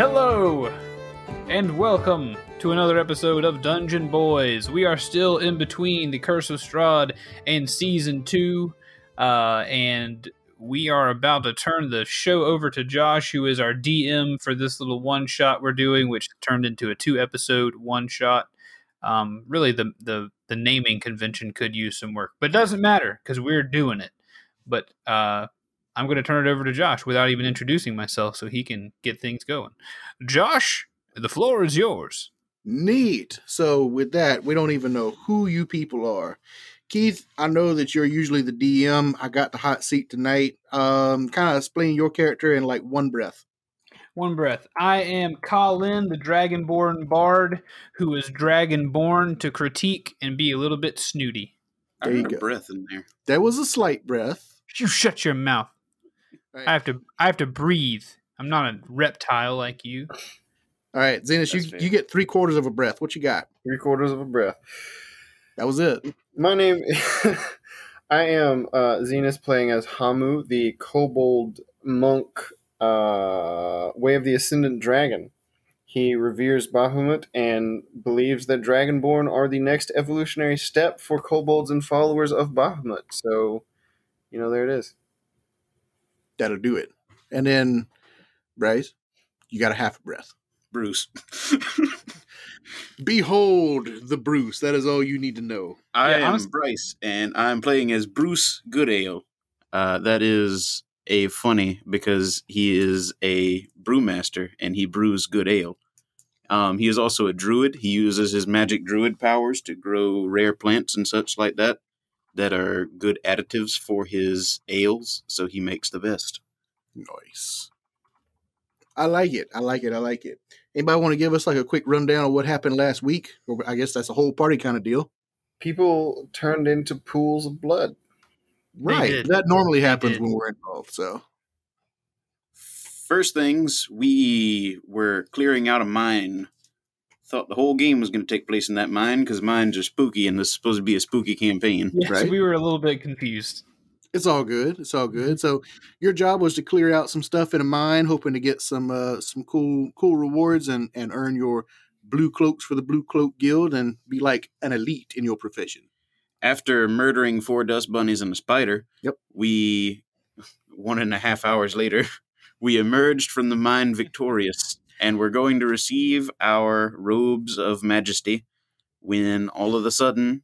Hello, and welcome to another episode of Dungeon Boys. We are still in between the Curse of Strahd and Season 2, uh, and we are about to turn the show over to Josh, who is our DM for this little one shot we're doing, which turned into a two episode one shot. Um, really, the, the, the naming convention could use some work, but it doesn't matter because we're doing it. But uh, I'm going to turn it over to Josh without even introducing myself so he can get things going. Josh, the floor is yours. Neat. So with that, we don't even know who you people are. Keith, I know that you're usually the DM. I got the hot seat tonight. Um, kind of explain your character in like one breath. One breath. I am Colin, the Dragonborn Bard, who is Dragonborn to critique and be a little bit snooty. There I you heard a go. breath in there. There was a slight breath. You shut your mouth. Right. I have to. I have to breathe. I'm not a reptile like you. All right, Zenas, you fair. you get three quarters of a breath. What you got? three quarters of a breath. That was it. My name, I am uh, Zenus playing as Hamu, the kobold monk, uh, way of the ascendant dragon. He reveres Bahamut and believes that Dragonborn are the next evolutionary step for kobolds and followers of Bahamut. So, you know, there it is. That'll do it. And then, Bryce, you got a half a breath. Bruce. Behold the Bruce. That is all you need to know. I Yeah, am honest- Bryce, and I'm playing as Bruce Goodale. Uh, that is a funny because he is a brewmaster and he brews good ale. Um, he is also a druid. He uses his magic druid powers to grow rare plants and such like that that are good additives for his ales, so he makes the best. Nice. I like it. I like it. I like it. Anybody want to give us like a quick rundown of what happened last week? Or I guess that's a whole party kind of deal. People turned into pools of blood. Right. That normally happens when we're involved. So First things, we were clearing out a mine. Thought the whole game was going to take place in that mine because mines are spooky and this is supposed to be a spooky campaign. Yeah, so Right. we were a little bit confused. it's all good. It's all good. So your job was to clear out some stuff in a mine, hoping to get some uh, some cool cool rewards and and earn your blue cloaks for the Blue Cloak Guild and be like an elite in your profession. After murdering four dust bunnies and a spider, Yep. we, one and a half hours later, we emerged from the mine victorious and we're going to receive our robes of majesty when all of a sudden.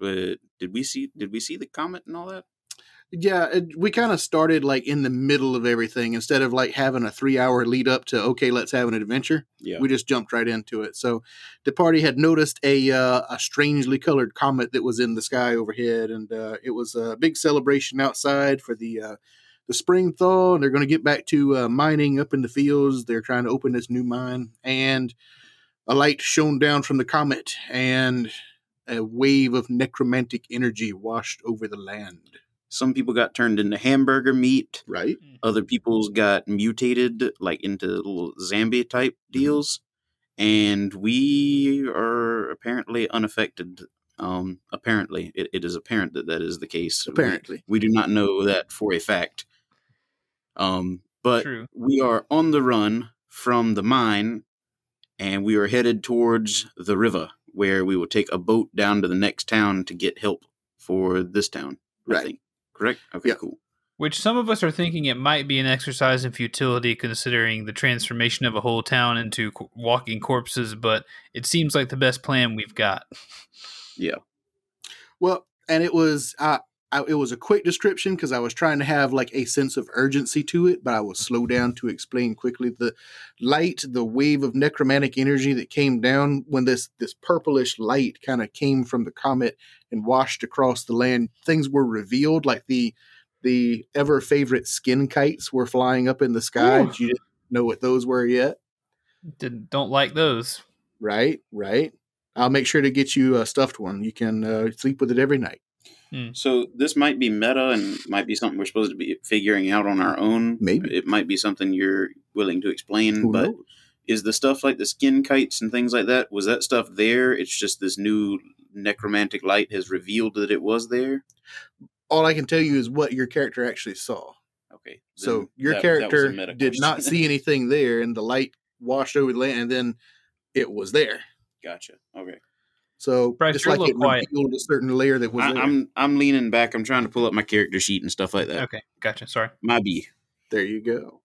Uh, did we see? Did we see the comet and all that? Yeah, it, we kind of started like in the middle of everything instead of like having a three hour lead up to okay, let's have an adventure. Yeah. We just jumped right into it. So the party had noticed a uh, a strangely colored comet that was in the sky overhead, and uh, it was a big celebration outside for the uh, the spring thaw. And they're going to get back to uh, mining up in the fields. They're trying to open this new mine, and a light shone down from the comet, and a wave of necromantic energy washed over the land. Some people got turned into hamburger meat. Right. other people's got mutated like into little zombie type Mm-hmm. deals and we are apparently unaffected um apparently it, it is apparent that that is the case We- Apparently. we, do not know that for a fact um but True. we are on the run from the mine and we are headed towards the river where we will take a boat down to the next town to get help for this town I Right. think. correct okay Yeah. cool Which some of us are thinking it might be an exercise in futility, considering the transformation of a whole town into co- walking corpses. But it seems like the best plan we've got. Yeah. Well, and it was uh, I, it was a quick description because I was trying to have like a sense of urgency to it, but I will slow down to explain quickly the light, the wave of necromantic energy that came down when this this purplish light kind of came from the comet and washed across the land. Things were revealed, like the the ever favorite skin kites were flying up in the sky. Ooh. You didn't know what those were yet, Didn't don't like those. right? Right. I'll make sure to get you a stuffed one. You can uh, sleep with it every night. Hmm. So this might be meta and might be something we're supposed to be figuring out on our own. Maybe. it might be something you're willing to explain. Who but knows? is the stuff like the skin kites and things like that? Was that stuff there? It's just this new necromantic light has revealed that it was there. all I can tell you is what your character actually saw. Okay. So your that- that was a character meta did not see anything there, and the light washed over the land, and then it was there. gotcha. Okay. So Bryce, it's you're a like it quiet. revealed a certain layer that was I, I'm I'm leaning back. I'm trying to pull up my character sheet and stuff like that. Okay, gotcha. Sorry. My B. There you go.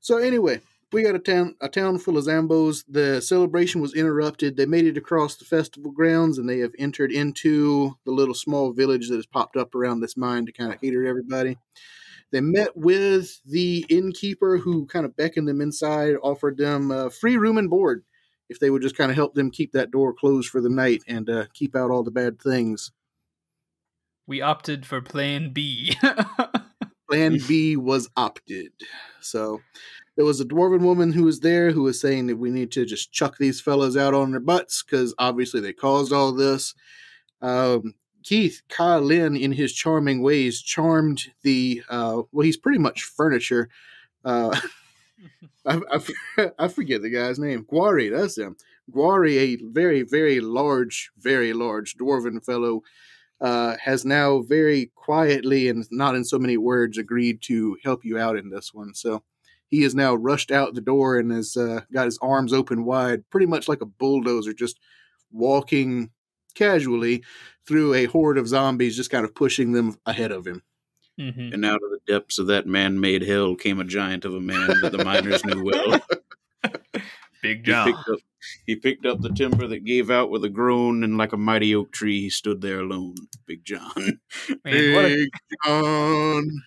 So anyway, we got a town a town full of Zambos. The celebration was interrupted. They made it across the festival grounds and they have entered into the little small village that has popped up around this mine to kind of cater to everybody. They met with the innkeeper who kind of beckoned them inside, offered them uh, free room and board if they would just kind of help them keep that door closed for the night and uh, keep out all the bad things. We opted for Plan B. Plan B was opted. So there was a dwarven woman who was there who was saying that we need to just chuck these fellas out on their butts because obviously they caused all this. Um, Keith Kyle Lin, in his charming ways, charmed the uh, well, he's pretty much furniture. Uh, I, I, I forget the guy's name. Guari, that's him. Guari, a very, very large, very large dwarven fellow, uh, has now very quietly and not in so many words agreed to help you out in this one. So he has now rushed out the door and has uh, got his arms open wide, pretty much like a bulldozer, just walking casually through a horde of zombies, just kind of pushing them ahead of him. Mhm. And out of the depths of that man-made hell came a giant of a man that the miners knew well. Big He John. picked up he picked up the timber that gave out with a groan, and like a mighty oak tree, he stood there alone. Big John. Man, what a Big John.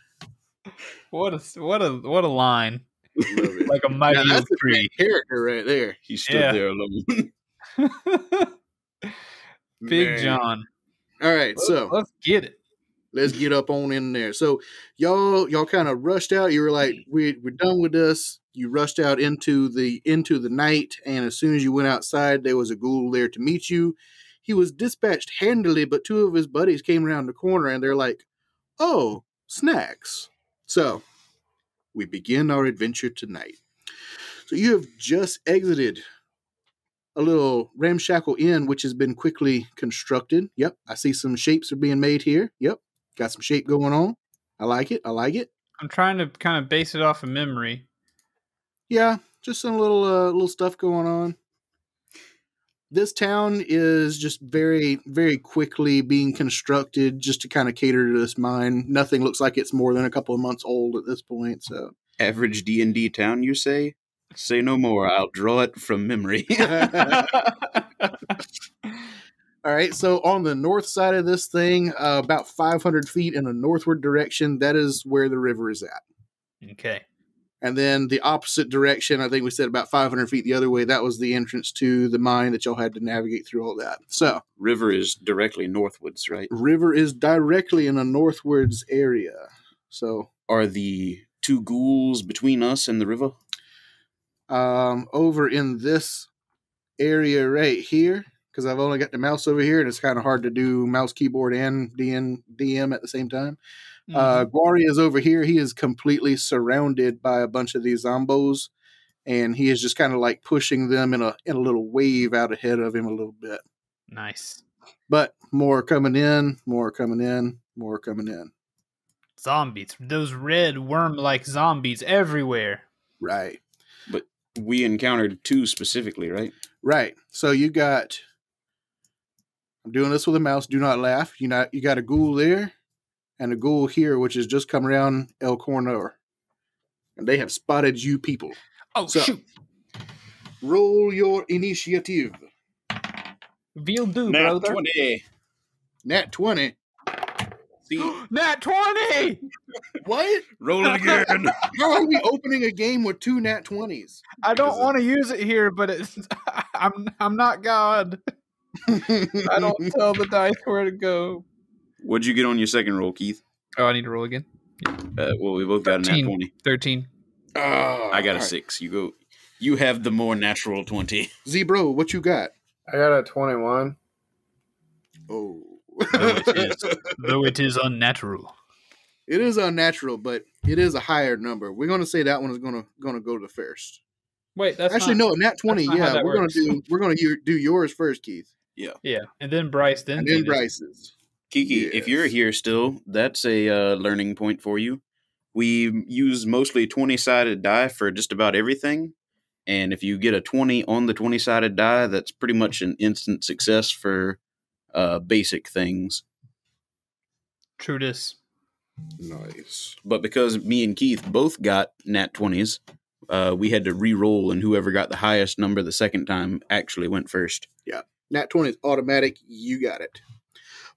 what a what a what a line! Like a Now, mighty that's oak the tree. character right there. He stood Yeah. there alone. Big Man. John. All right, so let's get it. Let's get up on in there. So y'all y'all kind of rushed out. You were like, we we're done with this. You rushed out into the into the night, and as soon as you went outside, there was a ghoul there to meet you. He was dispatched handily, but two of his buddies came around the corner and they're like, "Oh, snacks." So we begin our adventure tonight. So you have just exited a little ramshackle inn, which has been quickly constructed. Yep, I see some shapes are being made here. Yep, got some shape going on. I like it. I like it. I'm trying to kind of base it off of memory. Yeah, just some little uh, little stuff going on. This town is just very very quickly being constructed just to kind of cater to this mine. Nothing looks like it's more than a couple of months old at this point. So Average D and D town, you say? Say no more. I'll draw it from memory. All right, so on the north side of this thing, uh, about 500 feet in a northward direction, that is where the river is at. okay. And then the opposite direction, I think we said about 500 feet the other way, that was the entrance to the mine that y'all had to navigate through all that. So, River is directly northwards, right? river is directly in a northwards area. So, Are the two ghouls between us and the river? um, over in this area right here, because I've only got the mouse over here, and it's kind of hard to do mouse, keyboard, and DN, DM at the same time. Uh, Mhm. Guari is over here. He is completely surrounded by a bunch of these zombos, and he is just kind of like pushing them in a in a little wave out ahead of him a little bit. nice. But more coming in, more coming in, more coming in. Zombies. Those red worm-like zombies everywhere. Right, But We encountered two specifically, right? right. So you got. I'm doing this with a mouse. Do not laugh. You not you got a ghoul there, and a ghoul here, which has just come around El Cornor, and they have spotted you people. Oh So- shoot! Roll your initiative. Will do, Nat brother. 20. Nat twenty. See, Nat twenty. What? roll it again. How are we opening a game with two nat twenties? I don't want to use it here, but it's I'm I'm not God. I don't tell the dice where to go. What'd you get on your second roll, Keith? Oh, I need to roll again. Uh, well, we both got a nat 13. 20. Thirteen. oh, I got a alright. six. You go. You have the more natural 20. Zebro, what you got? I got a 21. Oh, Though it is, though it is unnatural. it is unnatural, but it is a higher number. We're gonna say that one is gonna gonna go to the first. Wait, that's Actually, not- no, nat twenty. Yeah, we're works. gonna do we're gonna do yours first, Keith, Yeah, Yeah. and then Bryce, then and then Bryce's. Kiki, if you're here still, that's a uh, learning point for you. we use mostly 20 sided die for just about everything. And if you get a 20 on the 20 sided die, that's pretty much an instant success for uh, basic things. True this. Nice. But because me and Keith both got nat 20s, uh, we had to re roll, and whoever got the highest number the second time actually went first. Nat 20 is automatic. You got it.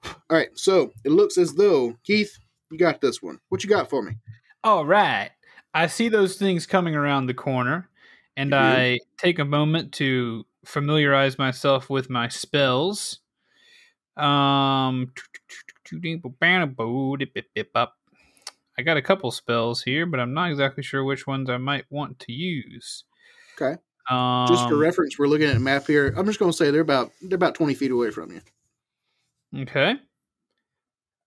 All right. So it looks as though, Keith, you got this one. What you got for me? All right. I see those things coming around the corner, and do? I take a moment to familiarize myself with my spells. Um, I got a couple spells here, but I'm not exactly sure which ones I might want to use. Okay. Um, Just for reference, we're looking at a map here. I'm just going to say they're about they're about 20 feet away from you. Okay.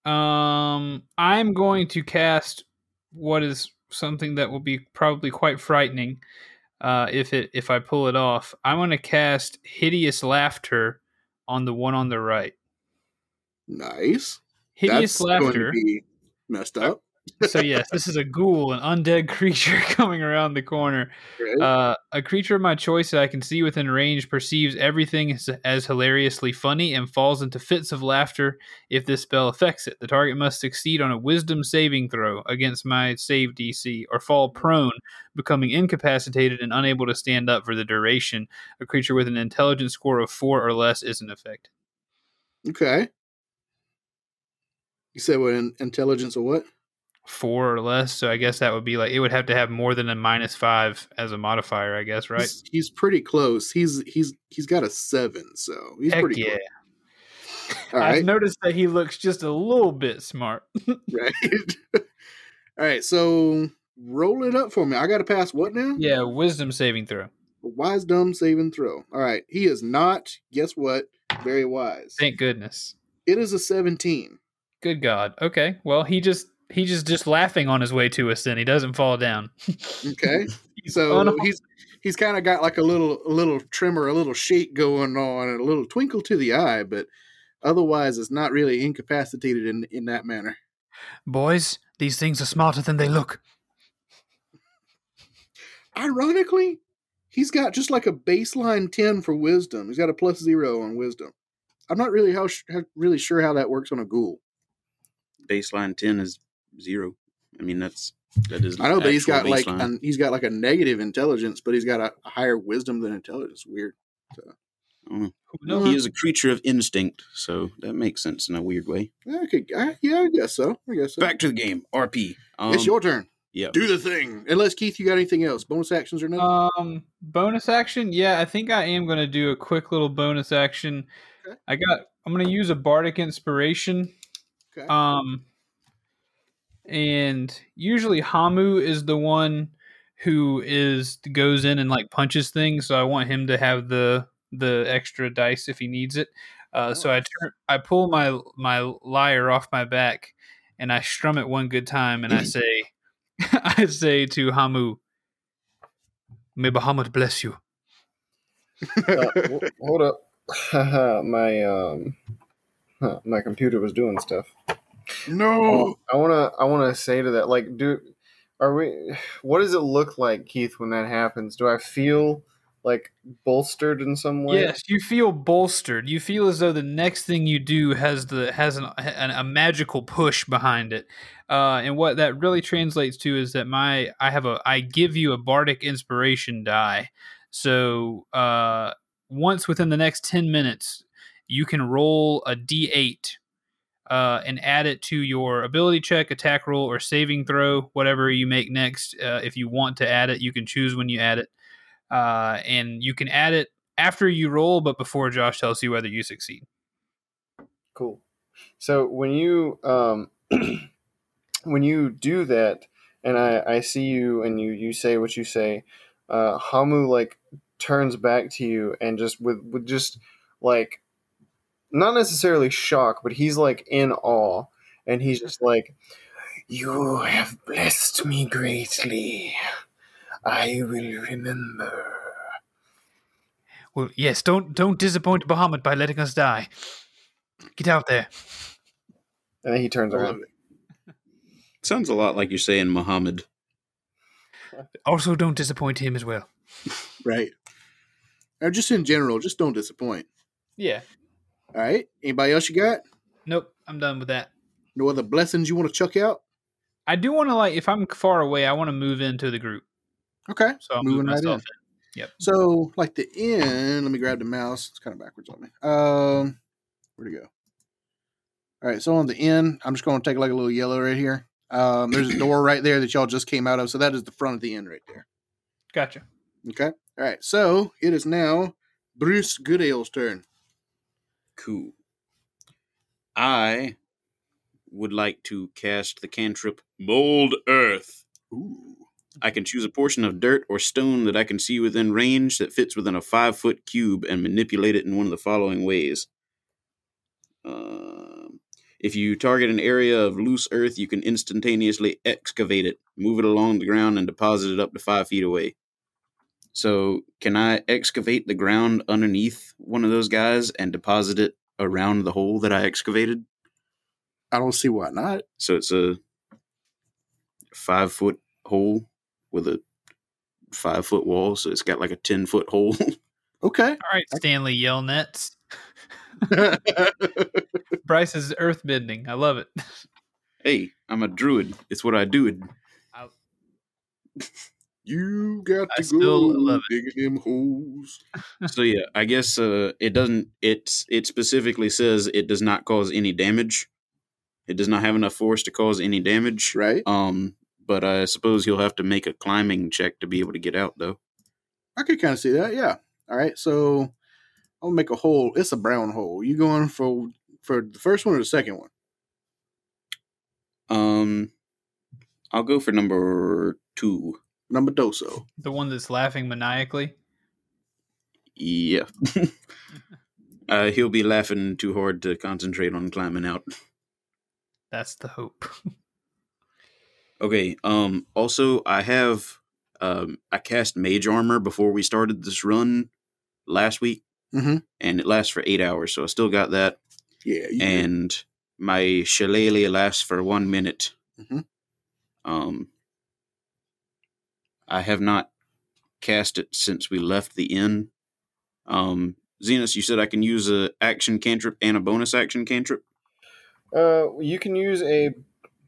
Um, I'm going to cast what is something that will be probably quite frightening. Uh, if it if I pull it off, I'm going to cast hideous laughter on the one on the right. Nice. Hideous That's going to laughter. be messed up. So yes, this is a ghoul, an undead creature coming around the corner. Uh, a creature of my choice that I can see within range perceives everything as, as hilariously funny and falls into fits of laughter if this spell affects it. The target must succeed on a wisdom saving throw against my save DC or fall prone, becoming incapacitated and unable to stand up for the duration. A creature with an intelligence score of four or less isn't affected. okay. You said what in, intelligence or what? Four or less, so I guess that would be like it would have to have more than a minus five as a modifier, I guess, right? He's, he's pretty close. He's he's he's got a seven, so he's Heck pretty yeah. close. All I've right. noticed that he looks just a little bit smart. right. All right. So roll it up for me. I got to pass what now? yeah, wisdom saving throw. Wise dumb saving throw. All right. He is not. Guess what? Very wise. Thank goodness. It is a seventeen. Good God. Okay. Well, he just he just just laughing on his way to us. Then he doesn't fall down. Okay. He's So unharmed. he's he's kind of got like a little a little tremor, a little shake going on, and a little twinkle to the eye, but otherwise, it's not really incapacitated in in that manner. boys. These things are smarter than they look. Ironically, he's got just like a baseline ten for wisdom. He's got a plus zero on wisdom. I'm not really how, sh- how really sure how that works on a ghoul. Baseline 10 is zero. I mean, that's that is. I know, but he's got actual like an, he's got like a negative intelligence, but he's got a, a higher wisdom than intelligence. Weird. Mm. No, he is a creature of instinct, so that makes sense in a weird way. Yeah, I I, yeah, I guess so. I guess so. Back to the game. RP. Um, it's your turn. yeah. Do the thing. Unless Keith, you got anything else? Bonus actions or nothing? Um, bonus action. Yeah, I think I am going to do a quick little bonus action. Okay. I got. I'm going to use a bardic inspiration. okay. Um, and usually Hamu is the one who is goes in and like punches things. So I want him to have the the extra dice if he needs it. Uh, So I turn, I pull my my lyre off my back, and I strum it one good time, and I say, I say to Hamu, "May Bahamut bless you." Uh, hold up. my um huh, my computer was doing stuff. No. I wanna I wanna say to that, like, do are we what does it look like, Keith, when that happens? Do I feel like bolstered in some way? Yes, you feel bolstered. You feel as though the next thing you do has the has an, an, a magical push behind it. Uh, and what that really translates to is that my I have a I give you a bardic inspiration die. So uh, once within the next ten minutes, you can roll a d8 uh, and add it to your ability check, attack roll, or saving throw, whatever you make next. Uh, if you want to add it, you can choose when you add it, uh, and you can add it after you roll, but before Josh tells you whether you succeed. Cool. So when you um when you do that and I, I see you and you you say what you say, uh Hamu like turns back to you and just with with just like not necessarily shock, but he's like in awe and he's just like You have blessed me greatly. I will remember. Well, yes, don't don't disappoint Bahamut by letting us die. Get out there. And then he turns around. it. Sounds a lot like you're saying Muhammad. Also, don't disappoint him as well. Right. Or just in general, just don't disappoint. Yeah. All right. Anybody else you got? Nope. I'm done with that. No other blessings you want to chuck out? I do want to like if I'm far away, I want to move into the group. Okay. So I'll move Moving right in. myself in. So, like the end, let me grab the mouse. It's kind of backwards on me. Um, where'd it go? All right. So on the end, I'm just going to take like a little yellow right here. Um, there's a door right there that y'all just came out of. So that is the front of the end right there. Gotcha. Okay. All right. So it is now Bruce Goodale's turn. Cool. I would like to cast the cantrip Mold Earth. Ooh. I can choose a portion of dirt or stone that I can see within range that fits within a five foot cube and manipulate it in one of the following ways. Um, if you target an area of loose earth, you can instantaneously excavate it, move it along the ground, and deposit it up to five feet away. So, can I excavate the ground underneath one of those guys and deposit it around the hole that I excavated? I don't see why not. So it's a five foot hole with a five foot wall. So it's got like a 10 foot hole. Okay. All right, Stanley Yelnats. Bryce's earth bending. I love it. hey, I'm a druid. It's what I do. You got I to still go digging them holes. so yeah, I guess uh, it doesn't. It's it specifically says it does not cause any damage. It does not have enough force to cause any damage. Right. Um, but I suppose you'll have to make a climbing check to be able to get out, though. I could kind of see that. Yeah. All right. So I'll make a hole. It's a brown hole. You going for for the first one or the second one? Um, I'll go for number two. Number doso. The one that's laughing maniacally. Yeah. uh, he'll be laughing too hard to concentrate on climbing out. That's the hope. Okay. Um. Also, I have um. I cast mage armor before we started this run last week, Mhm. and it lasts for eight hours. So I still got that, Yeah. You and my shillelagh lasts for one minute. Mhm. Um. I have not cast it since we left the inn. Um. Zenos, you said I can use a action cantrip and a bonus action cantrip. Uh, you can use a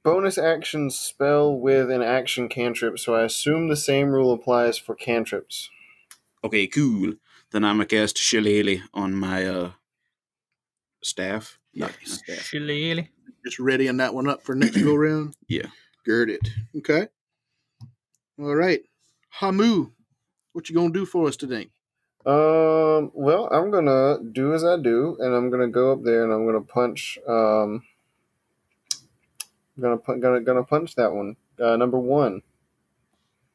bonus action spell with an action cantrip, so I assume the same rule applies for cantrips. Okay, cool. Then I'm gonna cast Shillelagh on my uh staff. Yeah, Nice. staff. Shillelagh. just readying that one up for next go round. Yeah. Gird it. Okay. All right. Hamu, what you gonna do for us today? Um, well, I'm gonna do as I do, and I'm gonna go up there and I'm gonna punch. Um, I'm gonna pu- gonna gonna punch that one. Uh, number one.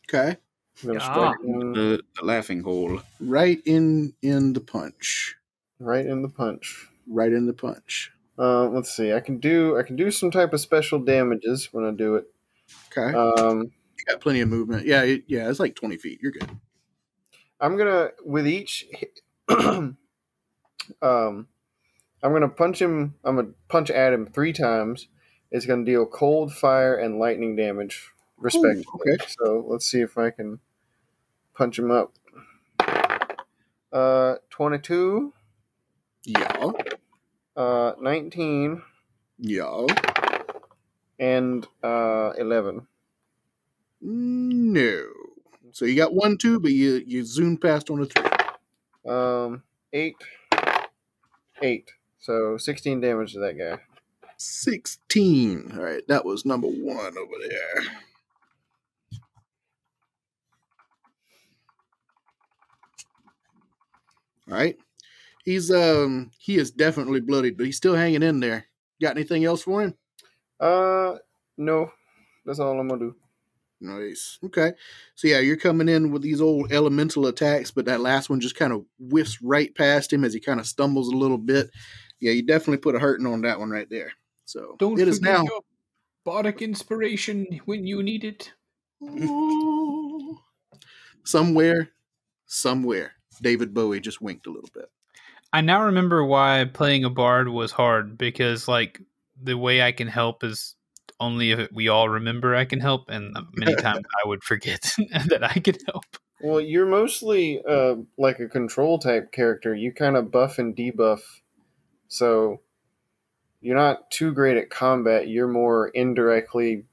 Okay. I'm gonna Ah. strike The, the laughing hole. Right in in the punch. right in the punch. Right in the punch. Uh, let's see. I can do I can do some type of special damages when I do it. Okay. Um, you got plenty of movement. Yeah. It, yeah. It's like twenty feet. You're good. I'm gonna with each. um, I'm gonna punch him. I'm gonna punch at him three times. It's gonna deal cold, fire, and lightning damage, respectively. okay. So let's see if I can punch him up. Uh, twenty-two, Yeah. uh, nineteen, Yeah. and uh, eleven. No. So you got one, two, but you you zoomed past on a three. Um, eight, eight. So sixteen damage to that guy. Sixteen. All right, that was number one over there. All right, he's um he is definitely bloodied, but he's still hanging in there. Got anything else for him? Uh, no, that's all I'm gonna do. Nice. Okay. So yeah, you're coming in with these old elemental attacks, but that last one just kind of whiffs right past him as he kind of stumbles a little bit. Yeah, you definitely put a hurting on that one right there. So Don't it is now. your bardic inspiration when you need it. somewhere, somewhere, David Bowie just winked a little bit. I now remember why playing a bard was hard because like the way I can help is only if we all remember I can help, and many times I would forget that I could help. Well, you're mostly uh, like a control type character. You kind of buff and debuff, so you're not too great at combat. You're more indirectly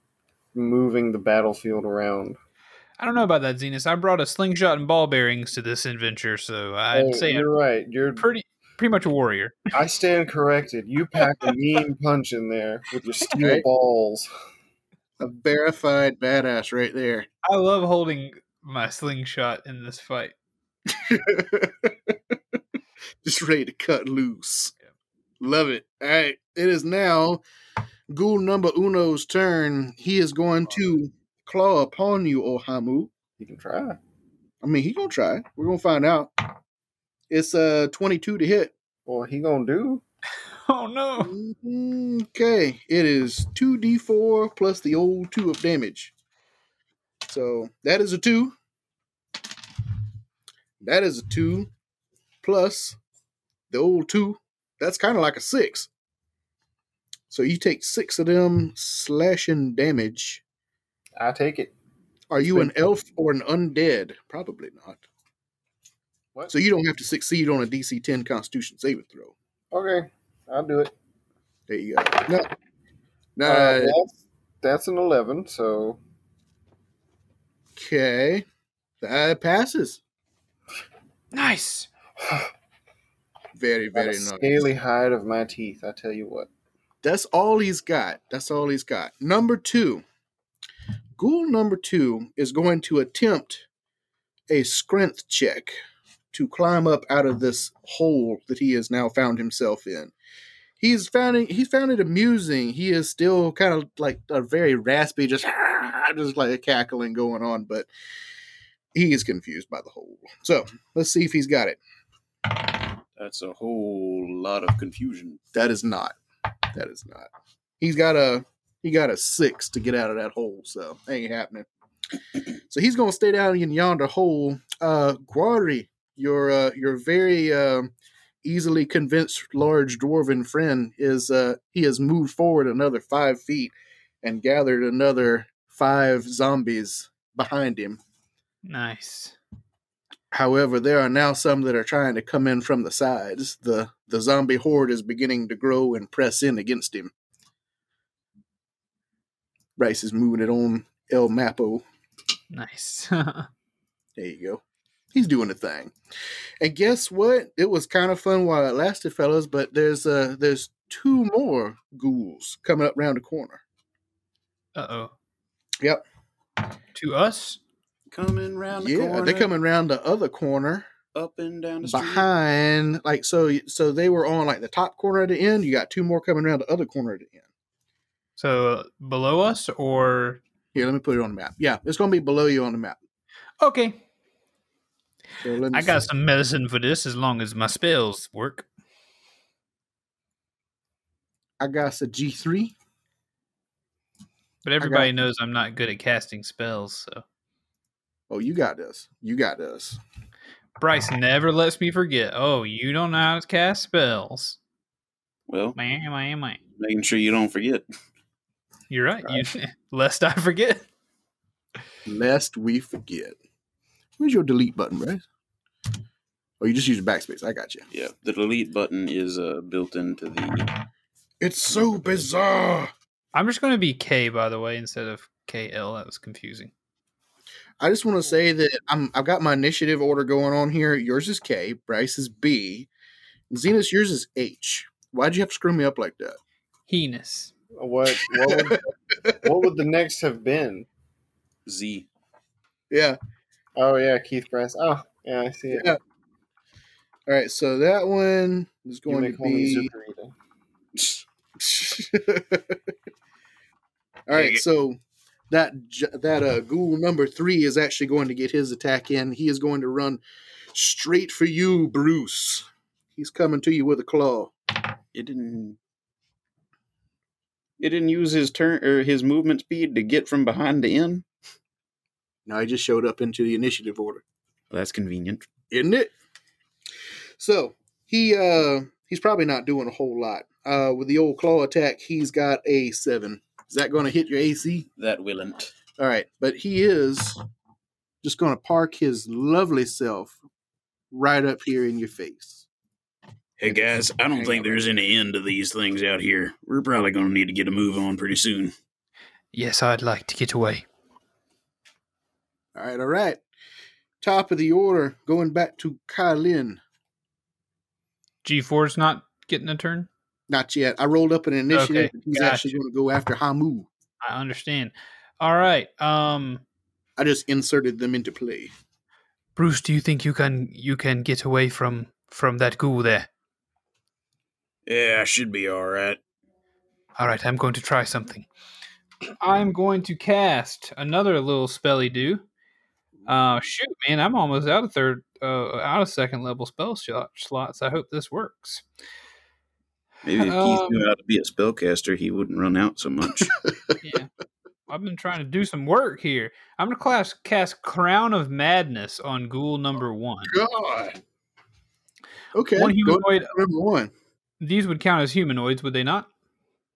moving the battlefield around. I don't know about that, Zenus. I brought a slingshot and ball bearings to this adventure, so I'd Oh, say you're I'm right. You're. pretty pretty much a warrior. I stand corrected. You pack a mean punch in there with your steel Right. balls. A verified badass right there. I love holding my slingshot in this fight. Just ready to cut loose. Love it. All right. It is now Ghoul number Uno's turn. He is going to claw upon you, Ohamu. He can try. I mean, he gonna try. We're gonna find out. It's uh 22 to hit. What he gonna do? Oh no! Mhm, Okay, it is 2d4 plus the old 2 of damage. So that is a 2. That is a 2 plus the old 2. That's kind of like a 6. So you take 6 of them slashing damage. I take it. Are you an elf or an undead? Probably not. What? So you don't have to succeed on a DC 10 Constitution saving throw. Okay, I'll do it. There you go. No, no, Uh, that's, that's an eleven. So okay, that passes. Nice. Very, Got a very nice. scaly hide of my teeth. I tell you what. That's all he's got. That's all he's got. Number two, Ghoul number two is going to attempt a strength check to climb up out of this hole that he has now found himself in. He's found it, he's found it amusing. He is still kind of like a very raspy, just just like a cackling going on, but he is confused by the hole. So let's see if he's got it. That's a whole lot of confusion. That is not. That is not. He's got a he got a six to get out of that hole, so ain't happening. So he's gonna stay down in yonder hole. Uh Guari, your uh your very um easily convinced large dwarven friend is uh he has moved forward another five feet and gathered another five zombies behind him. Nice. However, there are now some that are trying to come in from the sides. The the zombie horde is beginning to grow and press in against him. Bryce is moving it on El Mapo. Nice. There you go. He's doing a thing. And guess what? It was kind of fun while it lasted, fellas, but there's uh there's two more ghouls coming up round the corner. uh oh. Yep. To us? Coming round the Yeah, corner. they're coming round the other corner. up and down the street. behind like so so they were on like the top corner at the end you got two more coming around the other corner at the end So uh, below us or here let me put it on the map yeah it's going to be below you on the map okay? So let me I got see. some medicine for this as long as my spells work. i got a g3 But everybody knows I'm not good at casting spells, so oh you got this you got this Bryce never lets me forget. Oh, you don't know how to cast spells. Well, Man, man, man. making sure you don't forget. You're right. You, lest I forget. lest we forget where's your delete button Bryce? oh you just use backspace i got you Yeah, the delete button is uh, built into the. it's so bizarre I'm just going to be K, by the way, instead of KL. That was confusing. i just want to say that i'm i've got my initiative order going on here yours is k bryce is b Zenas, yours is h why'd you have to screw me up like that Heinous. What what would, what would the next have been? Z. yeah Oh yeah, Keith Bryce. Oh yeah, I see it. Yeah. All right, so that one is You going to call me be. All right, so that that uh, ghoul number three is actually going to get his attack in. He is going to run straight for you, Bruce. He's coming to you with a claw. It didn't. It didn't use his turn or his movement speed to get from behind to in. Now he just showed up into the initiative order, Well, that's convenient. isn't it? So he uh he's probably not doing a whole lot. Uh, with the old claw attack, he's got a seven Is that going to hit your AC? That willn't. All right, but he is just going to park his lovely self right up here in your face. Hey guys, I don't think there's any end to these things out here. We're probably going to need to get a move on pretty soon. Yes, I'd like to get away. All right, all right. Top of the order, going back to Kylin. G4's not getting a turn? Not yet. I rolled up an initiative. Okay, he's gotcha. actually going to go after Hamu. I understand. All right. Um I just inserted them into play. Bruce, do you think you can you can get away from from that ghoul there? Yeah, I should be all right. All right, I'm going to try something. I'm going to cast another little spelly do. Uh, shoot, man, I'm almost out of third, uh, out of second level spell shot slots. I hope this works. Maybe if Keith Um, knew how to be a spellcaster, he wouldn't run out so much. Yeah, I've been trying to do some work here. I'm gonna class cast Crown of Madness on Ghoul number one. God. Okay. One humanoid. Number one. These would count as humanoids, would they not?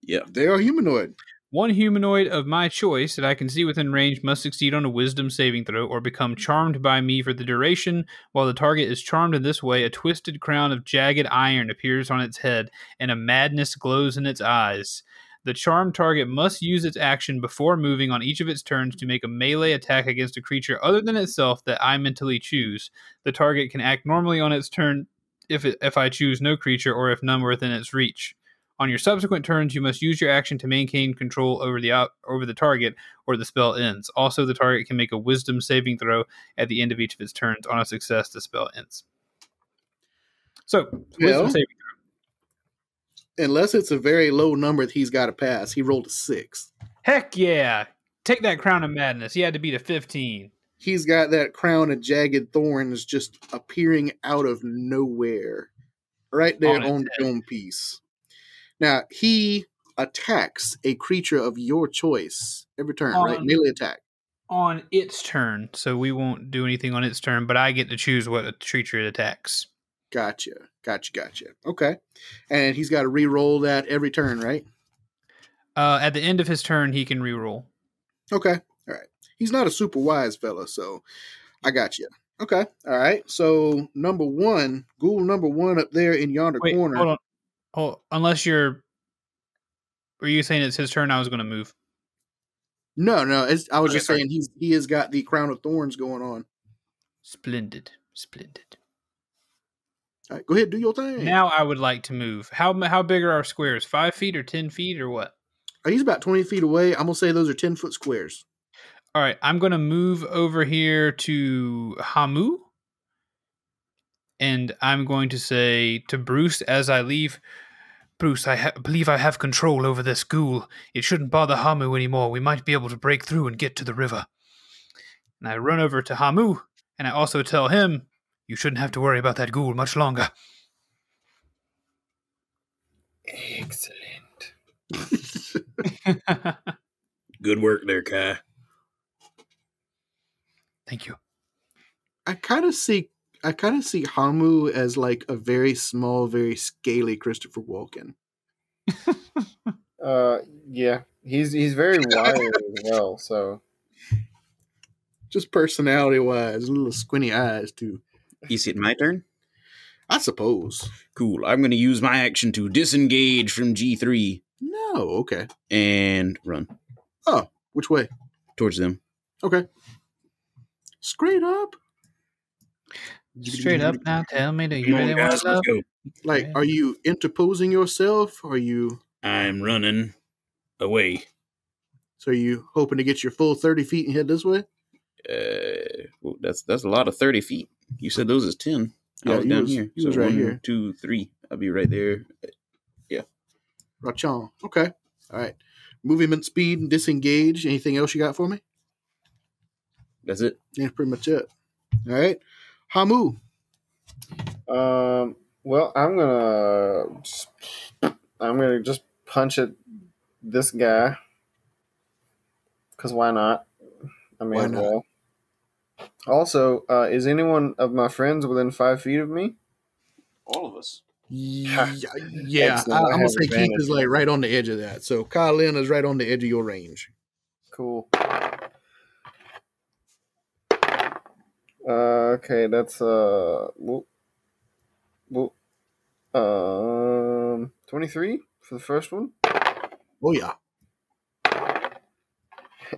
yeah. They are humanoid. One humanoid of my choice that I can see within range must succeed on a wisdom saving throw or become charmed by me for the duration. While the target is charmed in this way, a twisted crown of jagged iron appears on its head and a madness glows in its eyes. The charmed target must use its action before moving on each of its turns to make a melee attack against a creature other than itself that I mentally choose. The target can act normally on its turn if it, if I choose no creature or if none were within its reach. On your subsequent turns, you must use your action to maintain control over the out, over the target, or the spell ends. Also, the target can make a Wisdom saving throw at the end of each of its turns. On a success, the spell ends. So, Wisdom Well- saving. Throw. Unless it's a very low number that he's got to pass. He rolled a six. Heck yeah! Take that crown of madness. He had to beat a fifteen. He's got that crown of jagged thorns just appearing out of nowhere. Right there On on the dome piece. Now, he attacks a creature of your choice every turn, right? On- Melee attack. On its turn, so we won't do anything on its turn, but I get to choose what creature it attacks. Gotcha. Gotcha. Gotcha. Okay. And he's got to re roll that every turn, right? Uh, at the end of his turn, he can re-roll. Okay. All right. He's not a super wise fella, so I got you. Okay. All right. So number one, ghoul number one up there in yonder Wait, corner. hold on. Hold, unless you're, were you saying it's his turn? I was going to move. No, no. It's, I was Okay, just sorry. saying he's he has got the crown of thorns going on. Splendid, splendid. All right, go ahead, do your thing. Now I would like to move. How how big are our squares? Five feet or ten feet or what? Uh, he's about twenty feet away. I'm gonna say those are ten foot squares. All right, I'm going to move over here to Hamu, and I'm going to say to Bruce as I leave. Bruce, I ha- believe I have control over this ghoul. It shouldn't bother Hamu anymore. We might be able to break through and get to the river. And I run over to Hamu, and I also tell him, You shouldn't have to worry about that ghoul much longer. Excellent. Good work there, Kai. Thank you. I kind of see I kind of see Hamu as like a very small, very scaly Christopher Walken. Uh, yeah, he's he's very wiry as well. So Just personality wise, little squinty eyes too. Is it my turn? I suppose. Cool. I'm going to use my action to disengage from G3 No, okay. and run Oh, Which way? towards them. Okay. Straight up. Straight up now, tell me, do you really want to go. Like, are you interposing yourself? Or are you I'm running away. so are you hoping to get your full thirty feet and head this way? Uh, well, that's that's a lot of 30 feet. You said those is 10. Yeah, I was he down was- here. he was right one, here. two, three. I'll be right there. Yeah. Rachon. Okay. All right. Movement speed and disengage. Anything else you got for me? That's it. Yeah, pretty much it. All right. Hamu. Um. Well, I'm gonna. Just, I'm gonna just punch at this guy. Cause why not? I mean, Why not? well. Also, uh, is anyone of my friends within five feet of me? All of us. Yeah, yeah. I, I am gonna say Keith is like right on the edge of that. So Kyle Lynn is right on the edge of your range. Cool. Uh, okay, that's uh, whoop, whoop, um, twenty-three for the first one, Oh yeah.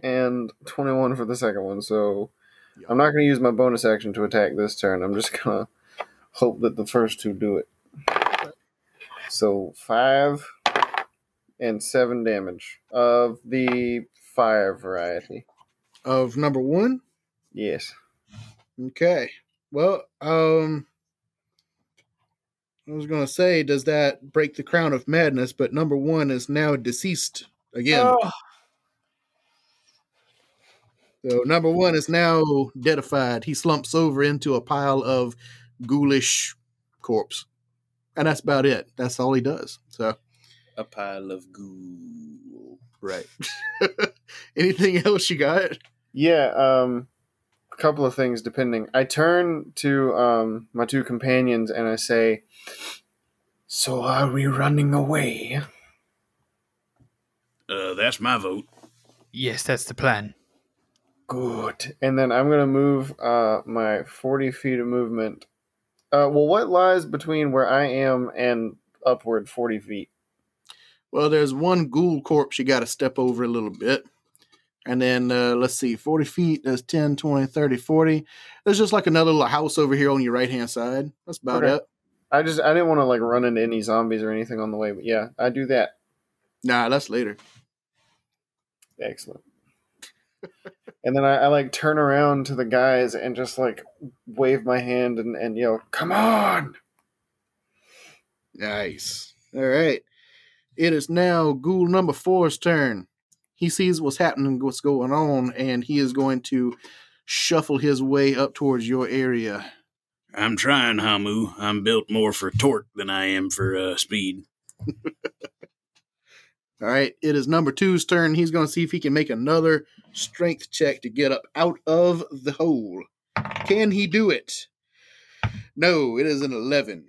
and twenty-one for the second one. So Yeah. I'm not going to use my bonus action to attack this turn. I'm just gonna hope that the first two do it. So five and seven damage of the fire variety. Of number one. Yes. Okay. Well, um, I was gonna say, does that break the crown of madness? But number one is now deceased again. Oh, So number one is now deadified. He slumps over into a pile of ghoulish corpse, and that's about it. That's all he does. So A pile of goo. right. Anything else you got? Yeah, um a couple of things depending. I turn to um my two companions and I say, "So are we running away?" Uh, that's my vote. yes, that's the plan. Good. And then I'm going to move uh my 40 feet of movement. Uh well, what lies between where I am and upward 40 feet? Well, there's one ghoul corpse you got to step over a little bit. And then, uh, let's see, 40 feet, that's 10, 20, 30, 40. There's just like another little house over here on your right hand side. That's about Okay. it. I just I didn't want to like run into any zombies or anything on the way, but yeah, I do that. Nah, that's later. Excellent. and then I, I like turn around to the guys and just like wave my hand and, and yell, "Come on!" Nice. All right. It is now ghoul number four's turn. He sees what's happening, what's going on, and he is going to shuffle his way up towards your area. I'm trying, Hamu. I'm built more for torque than I am for uh, speed. All right. It is number two's turn. He's going to see if he can make another strength check to get up out of the hole. Can he do it? No, it is an 11.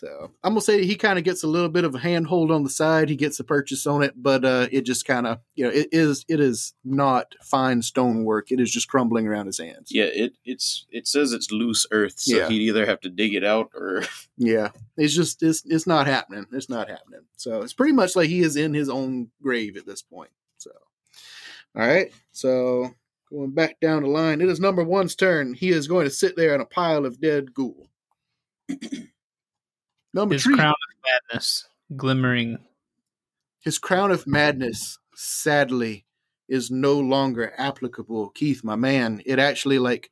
So I'm going to say he kind of gets a little bit of a handhold on the side. He gets a purchase on it, but uh, it just kind of, you know, it is it is not fine stonework. It is just crumbling around his hands. Yeah, it it's it says it's loose earth, so Yeah. he'd either have to dig it out or Yeah, it's just it's it's not happening. It's not happening. So it's pretty much like he is in his own grave at this point. So, all right. So going back down the line, it is number one's turn. He is going to sit there in a pile of dead ghoul. number His three, crown of madness glimmering. his crown of madness, sadly, is no longer applicable. Keith, my man, it actually like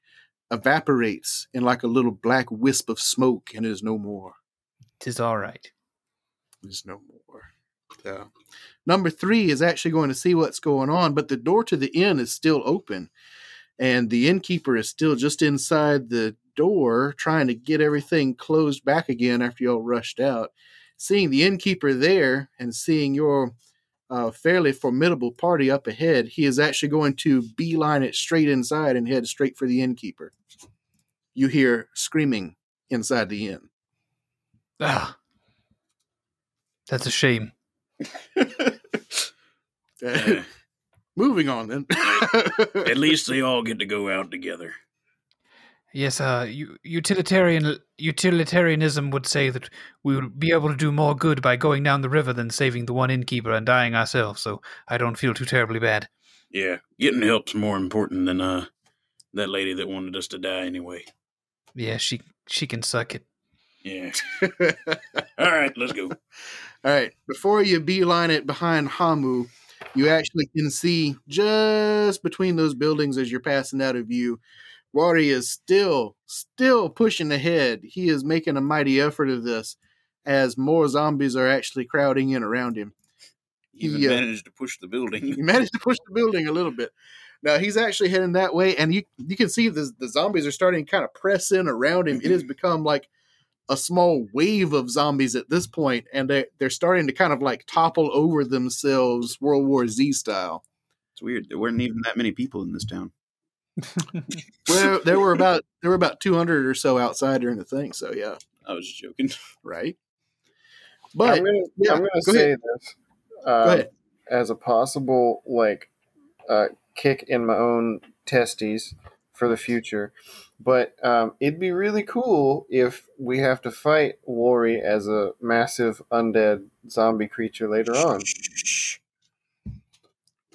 evaporates in like a little black wisp of smoke, and is no more. Tis all right. There's no more. So, number three is actually going to see what's going on, but the door to the inn is still open, and the innkeeper is still just inside the door trying to get everything closed back again after y'all rushed out. Seeing the innkeeper there and seeing your uh, fairly formidable party up ahead, he is actually going to beeline it straight inside and head straight for the innkeeper. You hear screaming inside the inn. Ah, that's a shame. Yeah. Moving on then. at least they all get to go out together. Yes, uh, utilitarian utilitarianism would say that we would be able to do more good by going down the river than saving the one innkeeper and dying ourselves. So I don't feel too terribly bad. Yeah, getting help's more important than uh that lady that wanted us to die anyway. Yeah, she she can suck it. Yeah. All right, let's go. All right. Before you beeline it behind Hamu, you actually can see just between those buildings as you're passing out of view. Wari is still, still pushing ahead. He is making a mighty effort of this as more zombies are actually crowding in around him. Even Yeah. Uh, managed to push the building. He managed to push the building a little bit. Now he's actually heading that way, and you you can see the the zombies are starting to kind of press in around him. It has mm-hmm. become like a small wave of zombies at this point, and they they're starting to kind of like topple over themselves, World War Z style. It's weird. There weren't even that many people in this town. Well, there were about there were about two hundred or so outside during the thing. So yeah, I was just joking. right. But I'm gonna, yeah, I'm gonna go say ahead. this uh, as a possible like uh, kick in my own testes for the future. But um, it'd be really cool if we have to fight Wari as a massive undead zombie creature later on.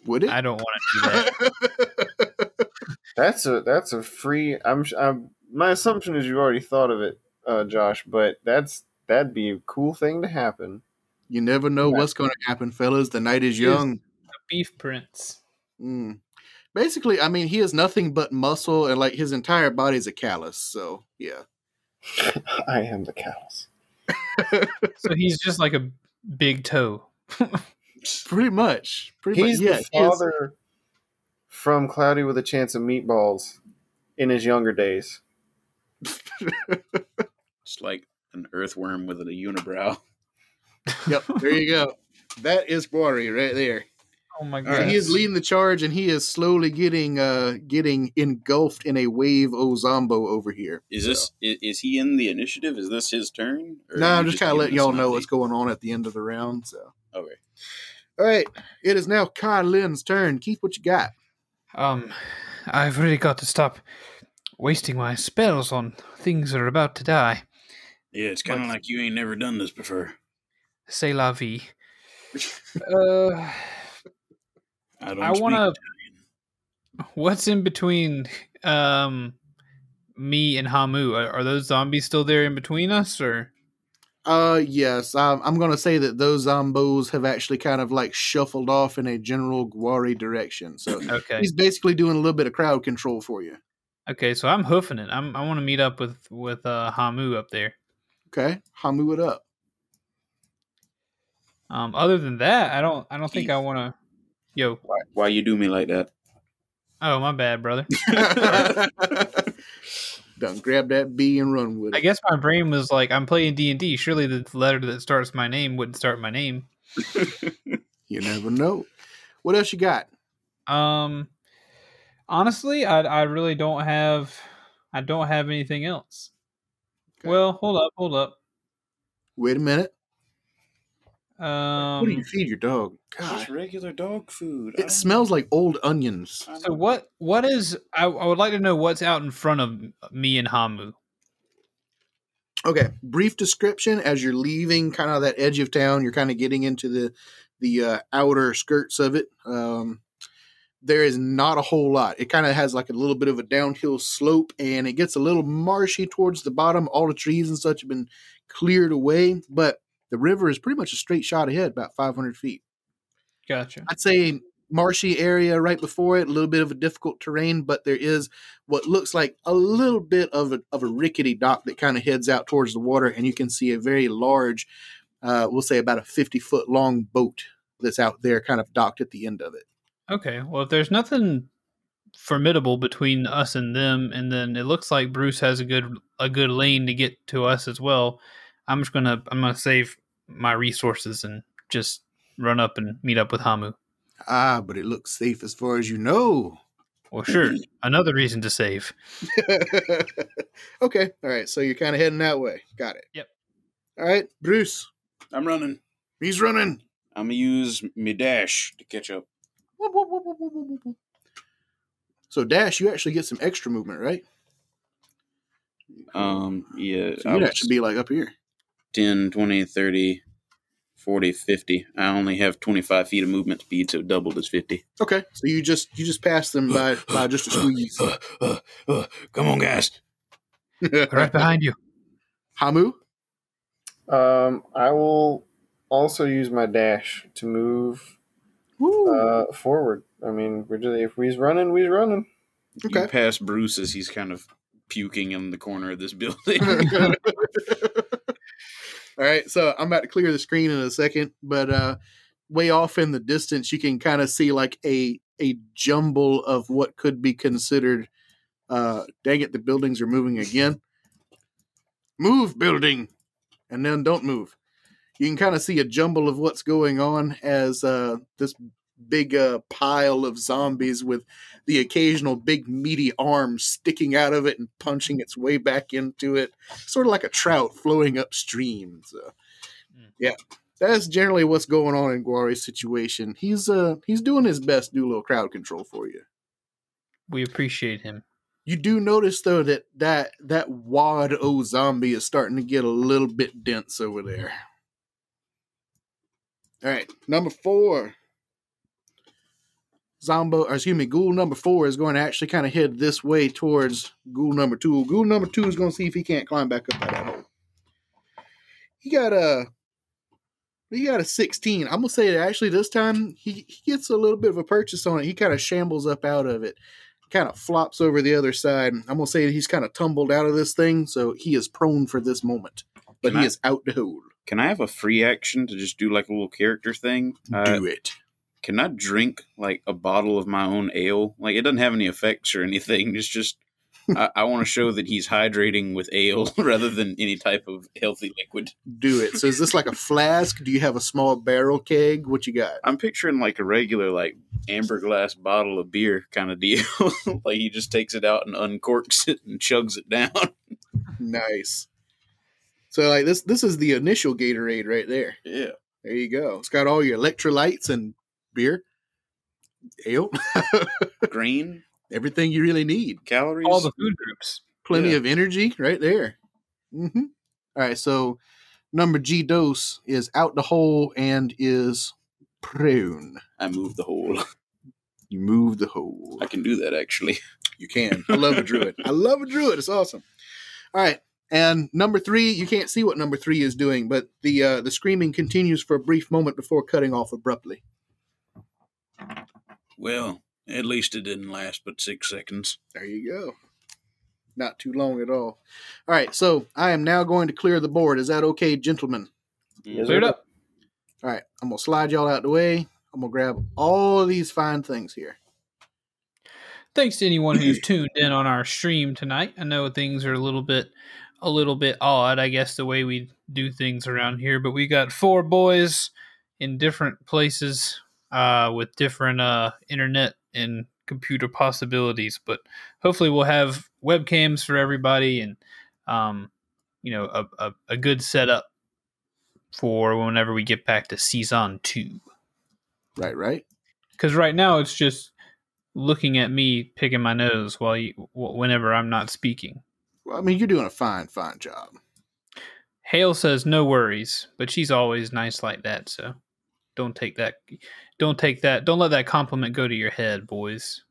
Would it? I don't want to do that. That's a that's a free. I'm, I'm my assumption is you already thought of it, uh, Josh. But that's that'd be a cool thing to happen. you never know Yeah. what's going to happen, fellas. The night is He is- young. Beef Prince. Mm. Basically, I mean, he is nothing but muscle, and like his entire body is a callus. So yeah, I am the callus. So he's just like a big toe. pretty much. Pretty He's much. Yeah, the he father from Cloudy with a Chance of Meatballs in his younger days. It's like an earthworm with a unibrow. Yep, there you go. That is Quarry right there. Oh my And god. he is leading the charge, and he is slowly getting uh getting engulfed in a wave o zombo over here. Is this is, is he in the initiative? Is this his turn? No, are I'm you just kind of letting y'all know what's going on at the end of the round. So, Okay. all right, it is now Kai Lin's turn. Keith, what you got? Um, I've really got to stop wasting my spells on things that are about to die. Yeah, it's kind of like you ain't never done this before. C'est la vie. uh, I don't. I wanna- Italian. what's in between um me and Hamu? Are, are those zombies still there in between us, or Uh, yes, um, I'm going to say that those zombos have actually kind of like shuffled off in a general Gwari direction. So okay? he's basically doing a little bit of crowd control for you. Okay, so I'm hoofing it. I'm I want to meet up with with uh Hamu up there. Okay, Hamu it up. Um, other than that, I don't I don't think I want to. Yo, Why, why you do me like that? oh my bad, brother. Done grab that B and run with it. I guess my brain was like, I'm playing D and D. Surely the letter that starts my name wouldn't start my name. You never know. What else you got? Um, honestly, I I really don't have I don't have anything else. Okay. Well, hold up, hold up. Wait a minute. Um, what do you feed your dog? God, Just regular dog food. It don't- smells like old onions. So what what is I, I would like to know what's out in front of me and Hamu. Okay, brief description as you're leaving kind of that edge of town, you're kind of getting into the the uh, outer skirts of it. Um, there is not a whole lot. It kind of has like a little bit of a downhill slope, and it gets a little marshy towards the bottom. All the trees and such have been cleared away, but the river is pretty much a straight shot ahead, about 500 feet. Gotcha. I'd say marshy area right before it, a little bit of a difficult terrain, but there is what looks like a little bit of a, of a rickety dock that kind of heads out towards the water, and you can see a very large, uh, we'll say about a 50 foot long boat that's out there kind of docked at the end of it. Okay. Well, if there's nothing formidable between us and them, and then it looks like Bruce has a good a good lane to get to us as well, I'm just gonna I'm gonna save my resources and just run up and meet up with Hamu. Ah, but it looks safe as far as you know. Well, sure. Another reason to save. okay, all right, so you're kind of heading that way. Got it. Yep. All right, Bruce, I'm running. he's running. I'm gonna use me dash to catch up. So, Dash, you actually get some extra movement, right? Um, yeah, So I you'd was actually be like up here. 10, 20, 30, 40, 50. I only have 25 feet of movement speed, so doubled is 50. Okay, so you just you just pass them by by just a squeeze. Uh, uh, uh, come on, guys. Right behind you. Hamu. Um, I will also use my dash to move uh, forward. I mean, we're just, if we's running, we's running. Okay. You pass Bruce as he's kind of puking in the corner of this building. All right, so I'm about to clear the screen in a second, but uh way off in the distance you can kind of see like a a jumble of what could be considered uh dang it the buildings are moving again. Move building and then don't move. You can kind of see a jumble of what's going on as uh this big uh pile of zombies with the occasional big meaty arm sticking out of it and punching its way back into it sort of like a trout flowing upstream. So, Mm. That's generally what's going on in Guari's situation. He's uh he's doing his best to do a little crowd control for you. We appreciate him. You do notice though that that that wad o zombie is starting to get a little bit dense over there. All right, number four. Zombo, or excuse me, ghoul number four is going to actually kind of head this way towards ghoul number two. Ghoul number two is going to see if he can't climb back up by that hole. He got a he got a 16. I'm gonna say that actually this time he, he gets a little bit of a purchase on it. He kind of shambles up out of it, kind of flops over the other side. I'm gonna say he's kind of tumbled out of this thing, so he is prone for this moment. But Can he I- is out the hole. Can I have a free action to just do like a little character thing? Uh, Do it. Can I drink like a bottle of my own ale? Like it doesn't have any effects or anything. It's just I, I want to show that he's hydrating with ale rather than any type of healthy liquid. Do it. So is this like a flask? Do you have a small barrel keg? What you got? I'm picturing like a regular like amber glass bottle of beer kind of deal. like he just takes it out and uncorks it and chugs it down. Nice. So like this this is the initial Gatorade right there. Yeah. There you go. It's got all your electrolytes and beer, ale, Grain, everything you really need. calories. All the food groups. Plenty Yeah. of energy right there. hmm All right, so number G dose is out the hole and is prune. I move the hole. You move the hole. I can do that actually. You can. I love a druid. I love a druid. It's awesome. All right. And number three, you can't see what number three is doing, but the uh, the screaming continues for a brief moment before cutting off abruptly. Well, at least it didn't last but six seconds. There you go. Not too long at all. All right, so I am now going to clear the board. Is that okay, gentlemen? Yes, Cleared sir. up. All right, I'm gonna slide y'all out the way. I'm gonna grab all of these fine things here. Thanks to anyone who's tuned in on our stream tonight. I know things are a little bit a little bit odd, I guess, the way we do things around here, but we got four boys in different places uh, with different uh, internet and computer possibilities. But hopefully, we'll have webcams for everybody and um, you know a, a, a good setup for whenever we get back to season two. Right, right. Because right now it's just looking at me picking my nose while you, whenever I'm not speaking. Well, I mean, you're doing a fine, fine job. Hale says no worries, but she's always nice like that. So don't take that. Don't take that. Don't let that compliment go to your head, boys.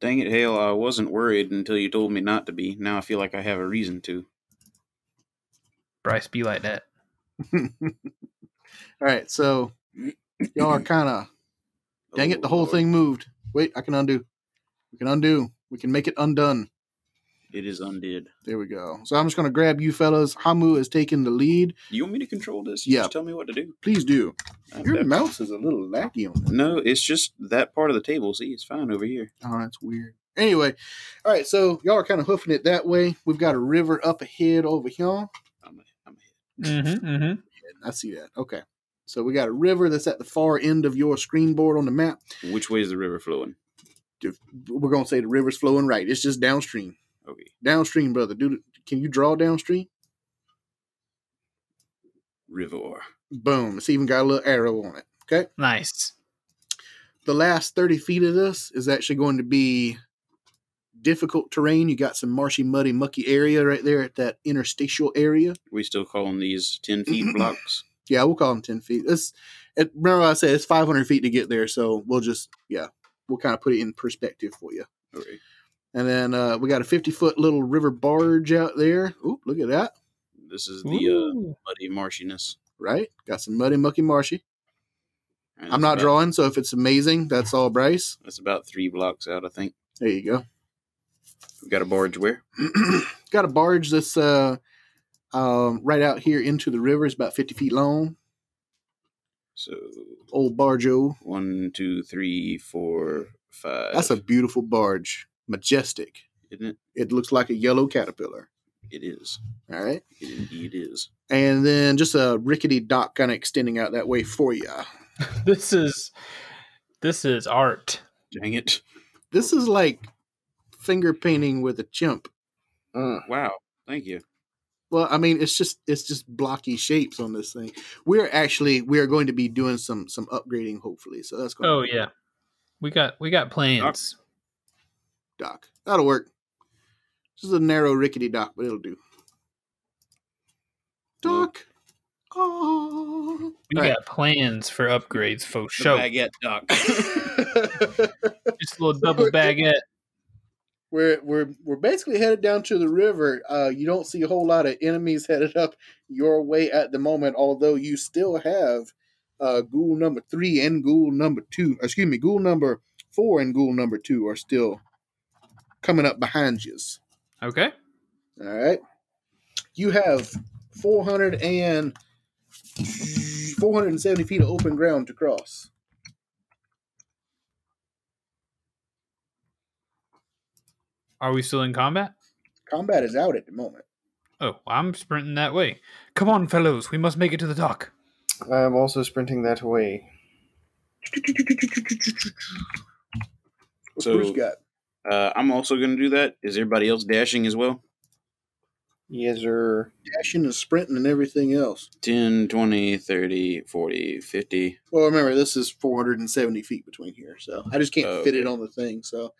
Dang it, Hale, I wasn't worried until you told me not to be. Now I feel like I have a reason to. Bryce, be like that. all right, so y'all are kind of Dang it, the Oh, whole Lord. thing moved. Wait, I can undo. We can undo. We can make it undone. It is undid. There we go. So I'm just going to grab you fellas. Hamu is taking the lead. You want me to control this? You Yeah. Just tell me what to do. Please do. I'm Your def- mouse is a little laggy on that. No, it's just that part of the table. See, it's fine over here. Oh, that's weird. Anyway, all right, so y'all are kind of hoofing it that way. We've got a river up ahead over here. I'm, I'm Mm-hmm, mm-hmm. I see that. Okay. So we got a river that's at the far end of your screen board on the map. Which way is the river flowing? We're going to say the river's flowing right. It's just downstream. Okay. Downstream, brother. Dude, can you draw downstream? River. Boom. It's even got a little arrow on it. Okay. Nice. the last 30 feet of this is actually going to be difficult terrain. You got some marshy, muddy, mucky area right there at that interstitial area. We still calling these 10 feet blocks? Yeah, we'll call them 10 feet. It's, it, remember, I said it's 500 feet to get there. So we'll just, yeah, we'll kind of put it in perspective for you. Okay. And then uh, we got a 50 foot little river barge out there. Oop, look at that. This is the uh, muddy marshiness. Right? Got some muddy, mucky, marshy. And I'm not about- drawing, so if it's amazing, that's all Bryce. That's about three blocks out, I think. There you go. We've got a barge where? got a barge that's uh, um, right out here into the river. It's about 50 feet long. So Old bargeo. one, two, three, four, five. That's a beautiful barge. Majestic. Isn't it? It looks like a yellow caterpillar. It is. All right. It indeed is. And then just a rickety dock kind of extending out that way for you. This is this is art. Dang it. This is like finger painting with a chimp. Mm. Wow. Thank you. Well, I mean, it's just it's just blocky shapes on this thing. We're actually we are going to be doing some some upgrading hopefully. So that's going. Oh yeah, we got we got plans. Dock. That'll work. This is a narrow, rickety dock, but it'll do. Dock. Oh. We All right. got plans for upgrades for The show. baguette duck. Just a little double baguette. we're we're we're basically headed down to the river. Uh, you don't see a whole lot of enemies headed up your way at the moment, although you still have uh, ghoul number three and ghoul number two. Excuse me, ghoul number four and ghoul number two are still coming up behind you. Okay. All right, you have 400 and 470 feet of open ground to cross. Are we still in combat? Combat is out at the moment. Oh, I'm sprinting that way. Come on, fellows. We must make it to the dock. I'm also sprinting that way. What's So- Bruce got? Uh, I'm also going to do that. Is everybody else dashing as well? Yes, sir. Dashing and sprinting and everything else. 10, 20, 30, 40, 50. Well, remember this is 470 feet between here, so I just can't Oh, fit it on the thing. So,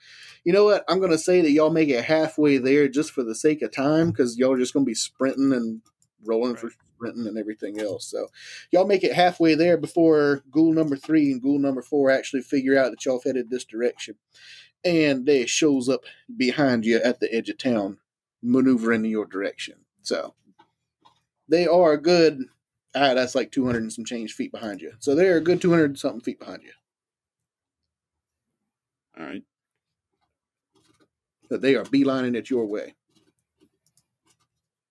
you know what? I'm gonna say that y'all make it halfway there just for the sake of time, because y'all are just gonna be sprinting and rolling for sprinting and everything else. So, y'all make it halfway there before ghoul number three and ghoul number four actually figure out that y'all headed this direction, and they shows up behind you at the edge of town, maneuvering in your direction. So, they are a good Ah, that's like 200 and some change feet behind you. So they're a good 200 something feet behind you. All right. But they are beelining it your way.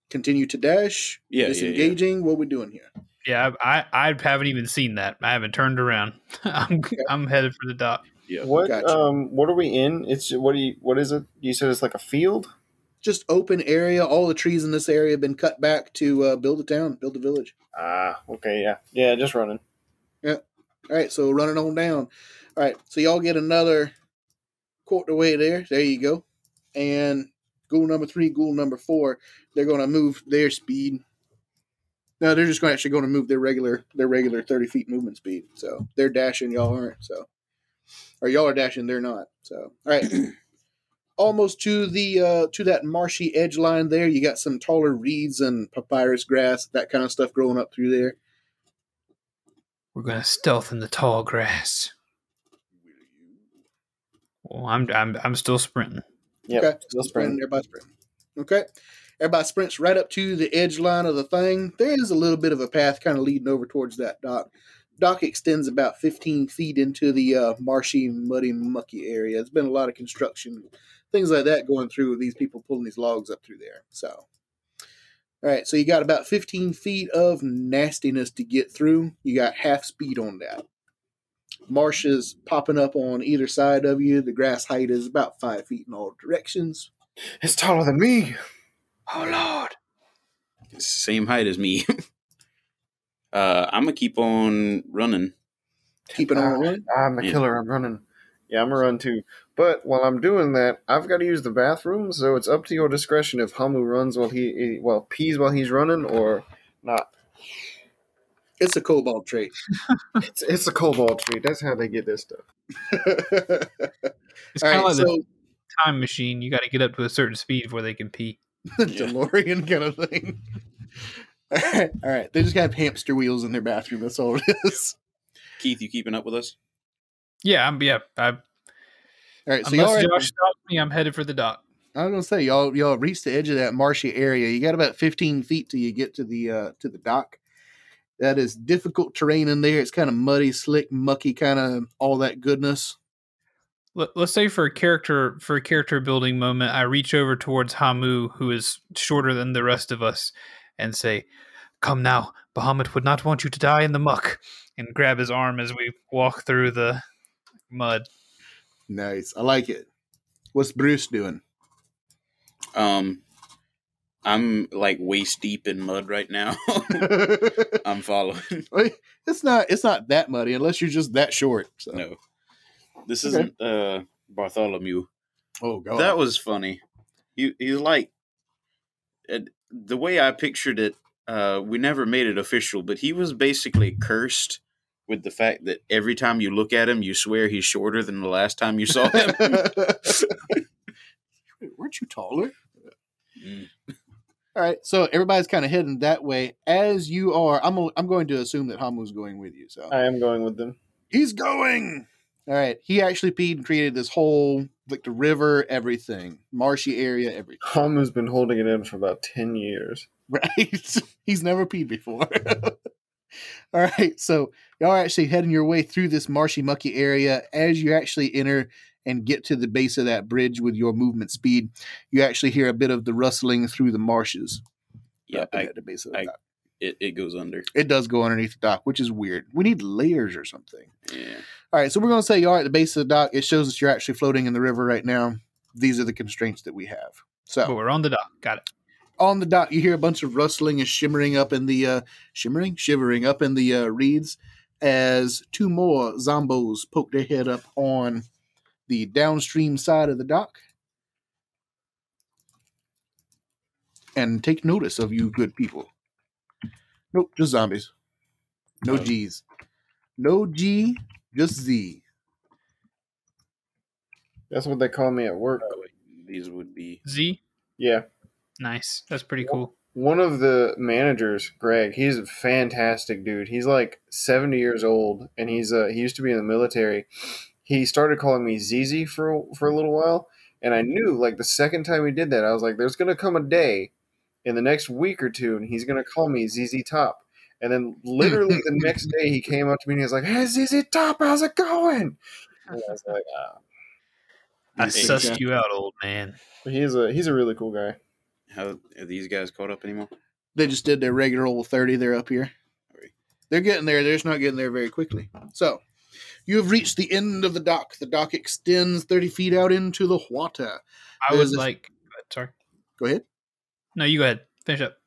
Continue to dash. Yeah, yeah, yeah. Disengaging. What we doing here? Yeah, I, I I haven't even seen that. I haven't turned around. I'm I'm headed for the dock. Yeah. What Gotcha. um what are we in? It's what do you what is it? You said it's like a field? Just open area. All the trees in this area have been cut back to uh, build a town, build a village. Ah, okay, yeah. Yeah, just running. Yeah. All right, so running on down. All right, so y'all get another quarter way there. There you go. And ghoul number three, ghoul number four, they're going to move their speed. No, they're just going to actually going to move their regular their regular thirty feet movement speed. So they're dashing, y'all aren't. So, or y'all are dashing, they're not. So, all right. Almost to the uh, to that marshy edge line there, you got some taller reeds and papyrus grass, that kind of stuff growing up through there. We're gonna stealth in the tall grass. Well, I'm I'm I'm still sprinting. Yep. Okay. Still Sprinting, sprinting. everybody sprinting. Okay. Everybody sprints right up to the edge line of the thing. There is a little bit of a path kind of leading over towards that dock. Dock extends about 15 feet into the uh, marshy, muddy, mucky area. There's been a lot of construction, things like that going through. With these people pulling these logs up through there. So, all right. So you got about 15 feet of nastiness to get through. You got half speed on that. Marshes popping up on either side of you. The grass height is about five feet in all directions. It's taller than me. Oh Lord! It's the same height as me. uh, I'm going to keep on running. Keeping on running. I'm a Yeah. killer. I'm running. Yeah, I'm gonna run too. But while I'm doing that, I've got to use the bathroom, so it's up to your discretion if Hamu runs while he, he well pees while he's running or not. It's a kobold trait. It's it's a kobold tree. That's how they get this stuff. It's All kind right, of like so the time machine. You got to get up to a certain speed before they can pee. The DeLorean kind of thing. All right, all right. They just have hamster wheels in their bathroom. That's all it is. Keith, you keeping up with us? Yeah, I'm yeah. I, All right, so y'all. unless Are, Josh stops me, I'm headed for the dock. I was gonna say y'all y'all reached the edge of that marshy area. You got about 15 feet till you get to the uh, to the dock. That is difficult terrain in there. It's kind of muddy, slick, mucky, kind of all that goodness. Let's say for a character for a character building moment, I reach over towards Hamu, who is shorter than the rest of us, and say, "Come now, Bahamut would not want you to die in the muck." And grab his arm as we walk through the mud. Nice, I like it. What's Bruce doing? Um, I'm like waist deep in mud right now. I'm following. it's not it's not that muddy unless you're just that short. So. No, this Okay. isn't uh Bartholomew. Oh god. That was funny. He he's like it, the way I pictured it, uh, we never made it official, but he was basically cursed with the fact that every time you look at him, you swear he's shorter than the last time you saw him. Weren't you taller? Mm. All right, so everybody's kind of heading that way. As you are, I'm i I'm going to assume that Hamu's going with you. So I am going with them. he's going. All right, he actually peed and created this whole like the river, everything, marshy area, everything. Hamu's been holding it in for about ten years. Right? he's never peed before. All right, so y'all are actually heading your way through this marshy, mucky area. As you actually enter and get to the base of that bridge with your movement speed, you actually hear a bit of the rustling through the marshes. Yeah, up I, at the base of the I- dock. it, it goes under. It does go underneath the dock, which is weird. We need layers or something. Yeah. All right, so we're going to say are at the base of the dock. It shows us you're actually floating in the river right now. These are the constraints that we have. So But we're on the dock. Got it. on the dock, you hear a bunch of rustling and shimmering up in the uh, shimmering, shivering up in the uh, reeds as two more zombos poke their head up on the downstream side of the dock and take notice of you, good people. Nope, just zombies. No. G's. No G, just Z. That's what they call me at work. Oh, These would be. Z. Yeah. Nice. That's pretty cool. One of the managers, Greg, he's a fantastic dude. He's like 70 years old and he's uh he used to be in the military. He started calling me ZZ for for a little while and I knew like the second time he did that I was like there's going to come a day in the next week or two and he's going to call me ZZ Top. And then literally the next day he came up to me and he was like, "Hey ZZ Top, how's it going?" And I was like, ah. I sussed Jack. you out, old man. But he's a he's a really cool guy. How are these guys caught up anymore? They just did their regular old 30. They're up here. They're getting there. They're just not getting there very quickly. So, you have reached the end of the dock. The dock extends 30 feet out into the water. I was like, sorry. Go ahead. No, you go ahead. Finish up.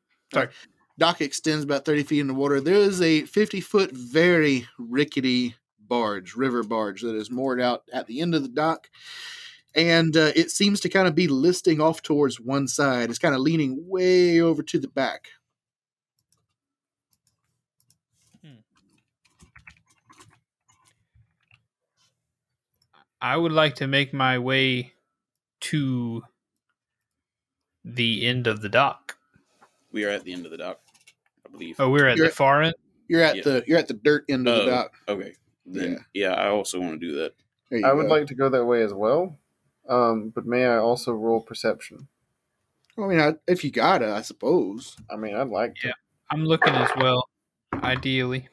Dock extends about 30 feet in the water. There is a 50 foot, very rickety barge, river barge, that is moored out at the end of the dock. And uh, it seems to kind of be listing off towards one side. It's kind of leaning way over to the back. I would like to make my way to the end of the dock. We are at the end of the dock, I believe. Oh, we're at You're- the far end. You're at Yeah. the you're at the dirt end of the Oh. dock. Okay. Then, yeah. I also want to do that. There you I would like to go that way as well. Um, but may I also roll perception? I mean, I, if you got it, I suppose. I mean, I'd like to. Yeah. I'm looking as well, ideally.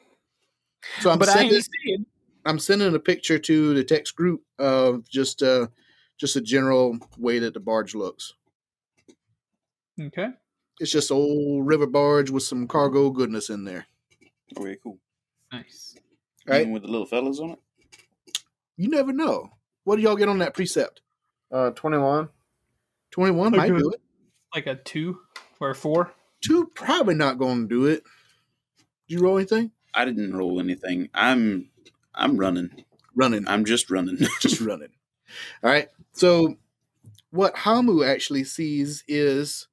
So I'm but sending, ain't. I'm sending a picture to the text group of just uh just a general way that the barge looks. Okay. It's just old river barge with some cargo goodness in there. Okay, cool. Nice. Right. Even with the little fellas on it? You never know. What do y'all get on that precept? Uh, 21. Twenty one might do it. Like a two or a four. Two probably not going to do it. Did you roll anything? I didn't roll anything. I'm I'm running. Running. I'm just running. just running. All right. So what Hamu actually sees is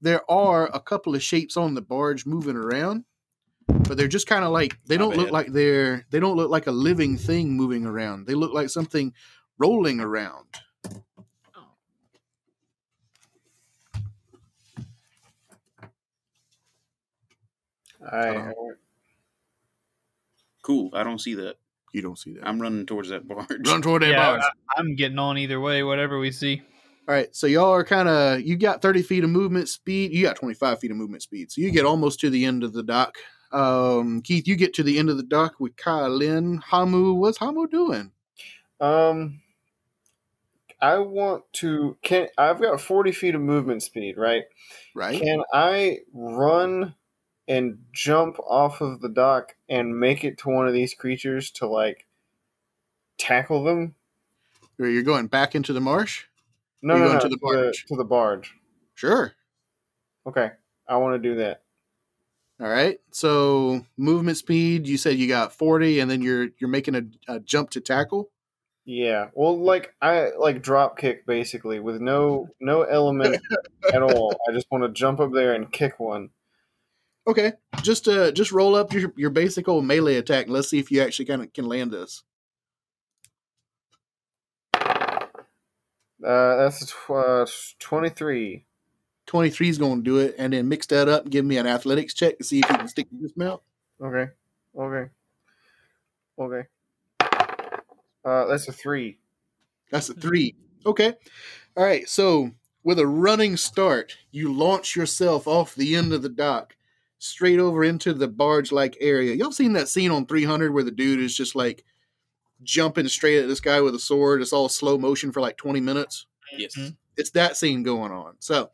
there are a couple of shapes on the barge moving around, but they're just kind of like they My don't look like they're they don't look like a living thing moving around. They look like something rolling around. Oh. I, Uh-oh. cool. I don't see that. You don't see that. I'm running towards that barge. Run toward that yeah, barge. I, I'm getting on either way, whatever we see. All right, so y'all are kind of you got 30 feet of movement speed. You got 25 feet of movement speed, so you get almost to the end of the dock. Um, Keith, you get to the end of the dock with Kylin. Hamu, what's Hamu doing? um, I want to. Can I've got 40 feet of movement speed, right? Right? Can I run and jump off of the dock and make it to one of these creatures to like tackle them? You're going back into the marsh? No, no, no, to the barge. to the barge. Sure. Okay, I want to do that. All right. So movement speed, you said you got 40, and then you're you're making a, a jump to tackle. Yeah. Well, like I like drop kick basically with no no element at all. I just want to jump up there and kick one. Okay, just uh, just roll up your your basic old melee attack. And let's see if you actually kind of can land this. Uh, that's tw- uh, twenty three. 23 is going to do it, and then mix that up and give me an athletics check to see if you can stick this mount. Okay. Okay. Okay. Uh, that's a three. That's a three. Okay. All right. So with a running start, you launch yourself off the end of the dock straight over into the barge like area. Y'all seen that scene on 300 where the dude is just like jumping straight at this guy with a sword? It's all slow motion for like 20 minutes. Yes. Mhm. It's that scene going on. So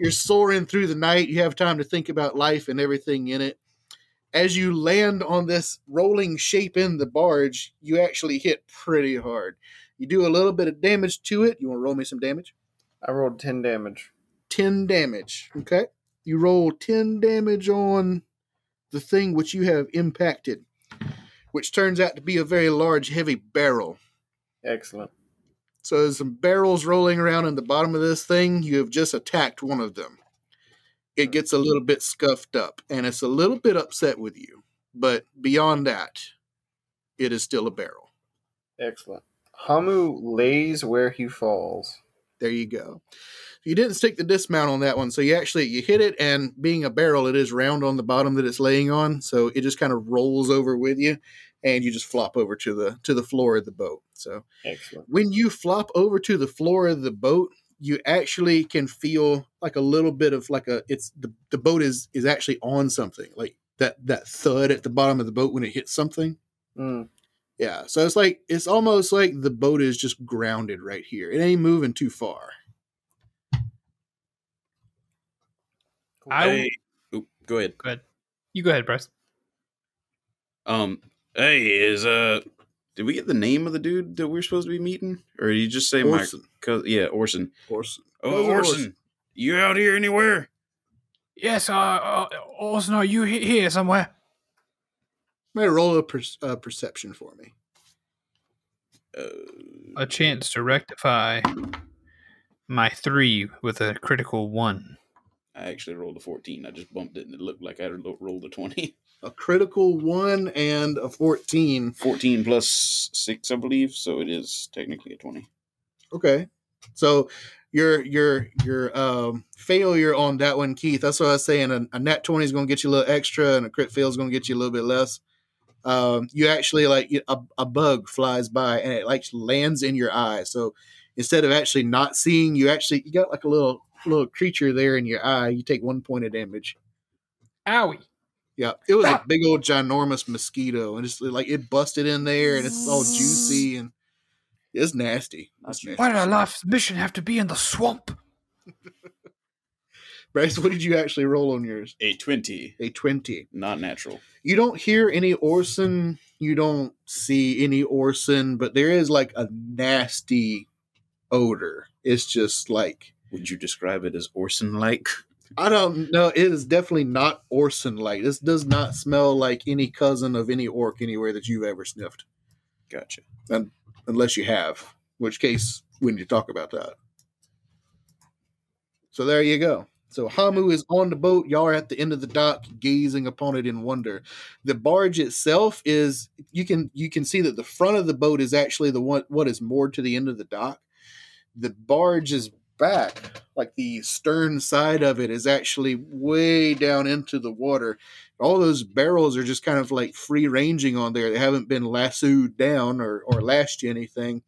you're soaring through the night. You have time to think about life and everything in it. As you land on this rolling shape in the barge, you actually hit pretty hard. You do a little bit of damage to it. You want to roll me some damage? I rolled ten damage. 10 damage. Okay. You roll 10 damage on the thing which you have impacted, which turns out to be a very large, heavy barrel. Excellent. So there's some barrels rolling around in the bottom of this thing. You have just attacked one of them. It gets a little bit scuffed up and it's a little bit upset with you. But beyond that, it is still a barrel. Excellent. Hamu lays where he falls. There you go. You didn't stick the dismount on that one, so you actually you hit it, and being a barrel, it is round on the bottom that it's laying on, so it just kind of rolls over with you, and you just flop over to the to the floor of the boat. So Excellent. when you flop over to the floor of the boat, you actually can feel like a little bit of like a it's the, the boat is is actually on something like that that thud at the bottom of the boat when it hits something. Mm. Yeah, so it's like it's almost like the boat is just grounded right here. It ain't moving too far. I Hey, oop, go ahead. go ahead. You go ahead, Bryce. Um, hey, is uh, did we get the name of the dude that we're supposed to be meeting, or did you just say Orson. my? Cause yeah, Orson. Orson. Oh, Cousin Orson, you out here anywhere? Yes, uh, uh Orson, are you he- here somewhere? May roll a per, uh, perception for me. Uh, A chance to rectify my three with a critical one. I actually rolled a fourteen. I just bumped it, and it looked like I ro- rolled a twenty. A critical one and a fourteen. Fourteen plus six, I believe. So it is technically a twenty. Okay, so your your your um, failure on that one, Keith. That's what I was saying. A, a nat twenty is going to get you a little extra, and a crit fail is going to get you a little bit less. Um, you actually like a, a bug flies by and it like lands in your eye. So instead of actually not seeing, you actually you got like a little little creature there in your eye. You take one point of damage. Owie. Yeah, it was a big old ginormous mosquito, and it's like it busted in there, and it's all juicy mm. and it's nasty. It's nasty. Why did our life's mission have to be in the swamp? Bryce, what did you actually roll on yours? A twenty, A twenty. not natural. You don't hear any Orson. You don't see any Orson, but there is like a nasty odor. It's just like Would you describe it as Orson-like? I don't know. It is definitely not Orson like. This does not smell like any cousin of any orc anywhere that you've ever sniffed. Gotcha. And, unless you have, which case we need to talk about that. So there you go. So Hamu is on the boat. Y'all are at the end of the dock, gazing upon it in wonder. The barge itself is you can you can see that the front of the boat is actually the one what is moored to the end of the dock. The barge is back, like the stern side of it is actually way down into the water. All those barrels are just kind of like free ranging on there. They haven't been lassoed down or, or lashed to anything.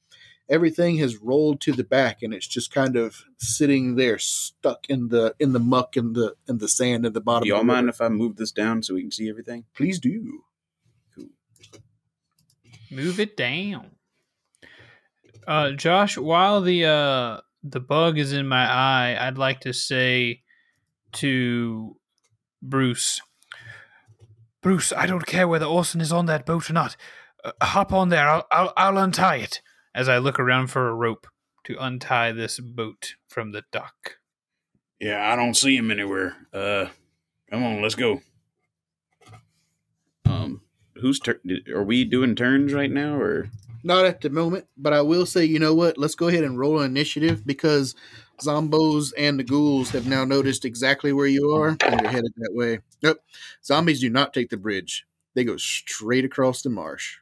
Everything has rolled to the back and it's just kind of sitting there stuck in the in the muck and the and the sand at the bottom. Do y'all of the mind river. if I move this down so we can see everything? Please do. Move it down. Uh, Josh, while the uh, the bug is in my eye, I'd like to say to Bruce, Bruce, I don't care whether Orson is on that boat or not. Uh, hop on there. I'll, I'll I'll untie it. As I look around for a rope to untie this boat from the dock. Yeah, I don't see him anywhere. Uh, come on, let's go. Um, who's tur- did- are we doing turns right now, or Not at the moment, but I will say, you know what? Let's go ahead and roll an initiative because Zombos and the ghouls have now noticed exactly where you are and they're headed that way. Nope. Zombies do not take the bridge. They go straight across the marsh.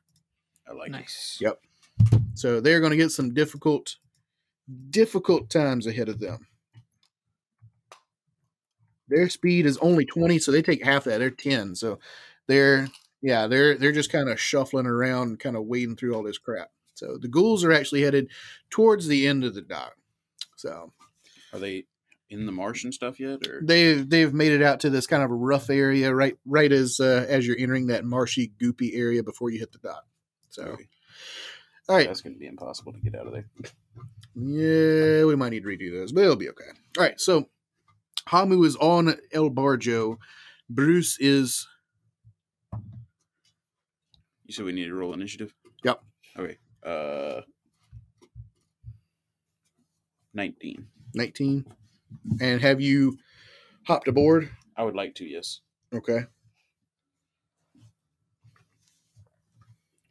I like it. Nice. Yep. So they're going to get some difficult, difficult times ahead of them. Their speed is only 20, so they take half that. They're 10. So they're yeah, they're they're just kind of shuffling around, kind of wading through all this crap. So the ghouls are actually headed towards the end of the dock. So Are they in the marsh and stuff yet? Or they've they've made it out to this kind of rough area right right as uh, as you're entering that marshy goopy area before you hit the dock. So Okay. all right, that's going to be impossible to get out of there. Yeah, we might need to redo those, but it'll be okay. All right, so Hamu is on El Barjo. Bruce is You said we need to roll initiative. Yep. Okay. Uh, nineteen. 19. And have you hopped aboard? I would like to. Yes. Okay.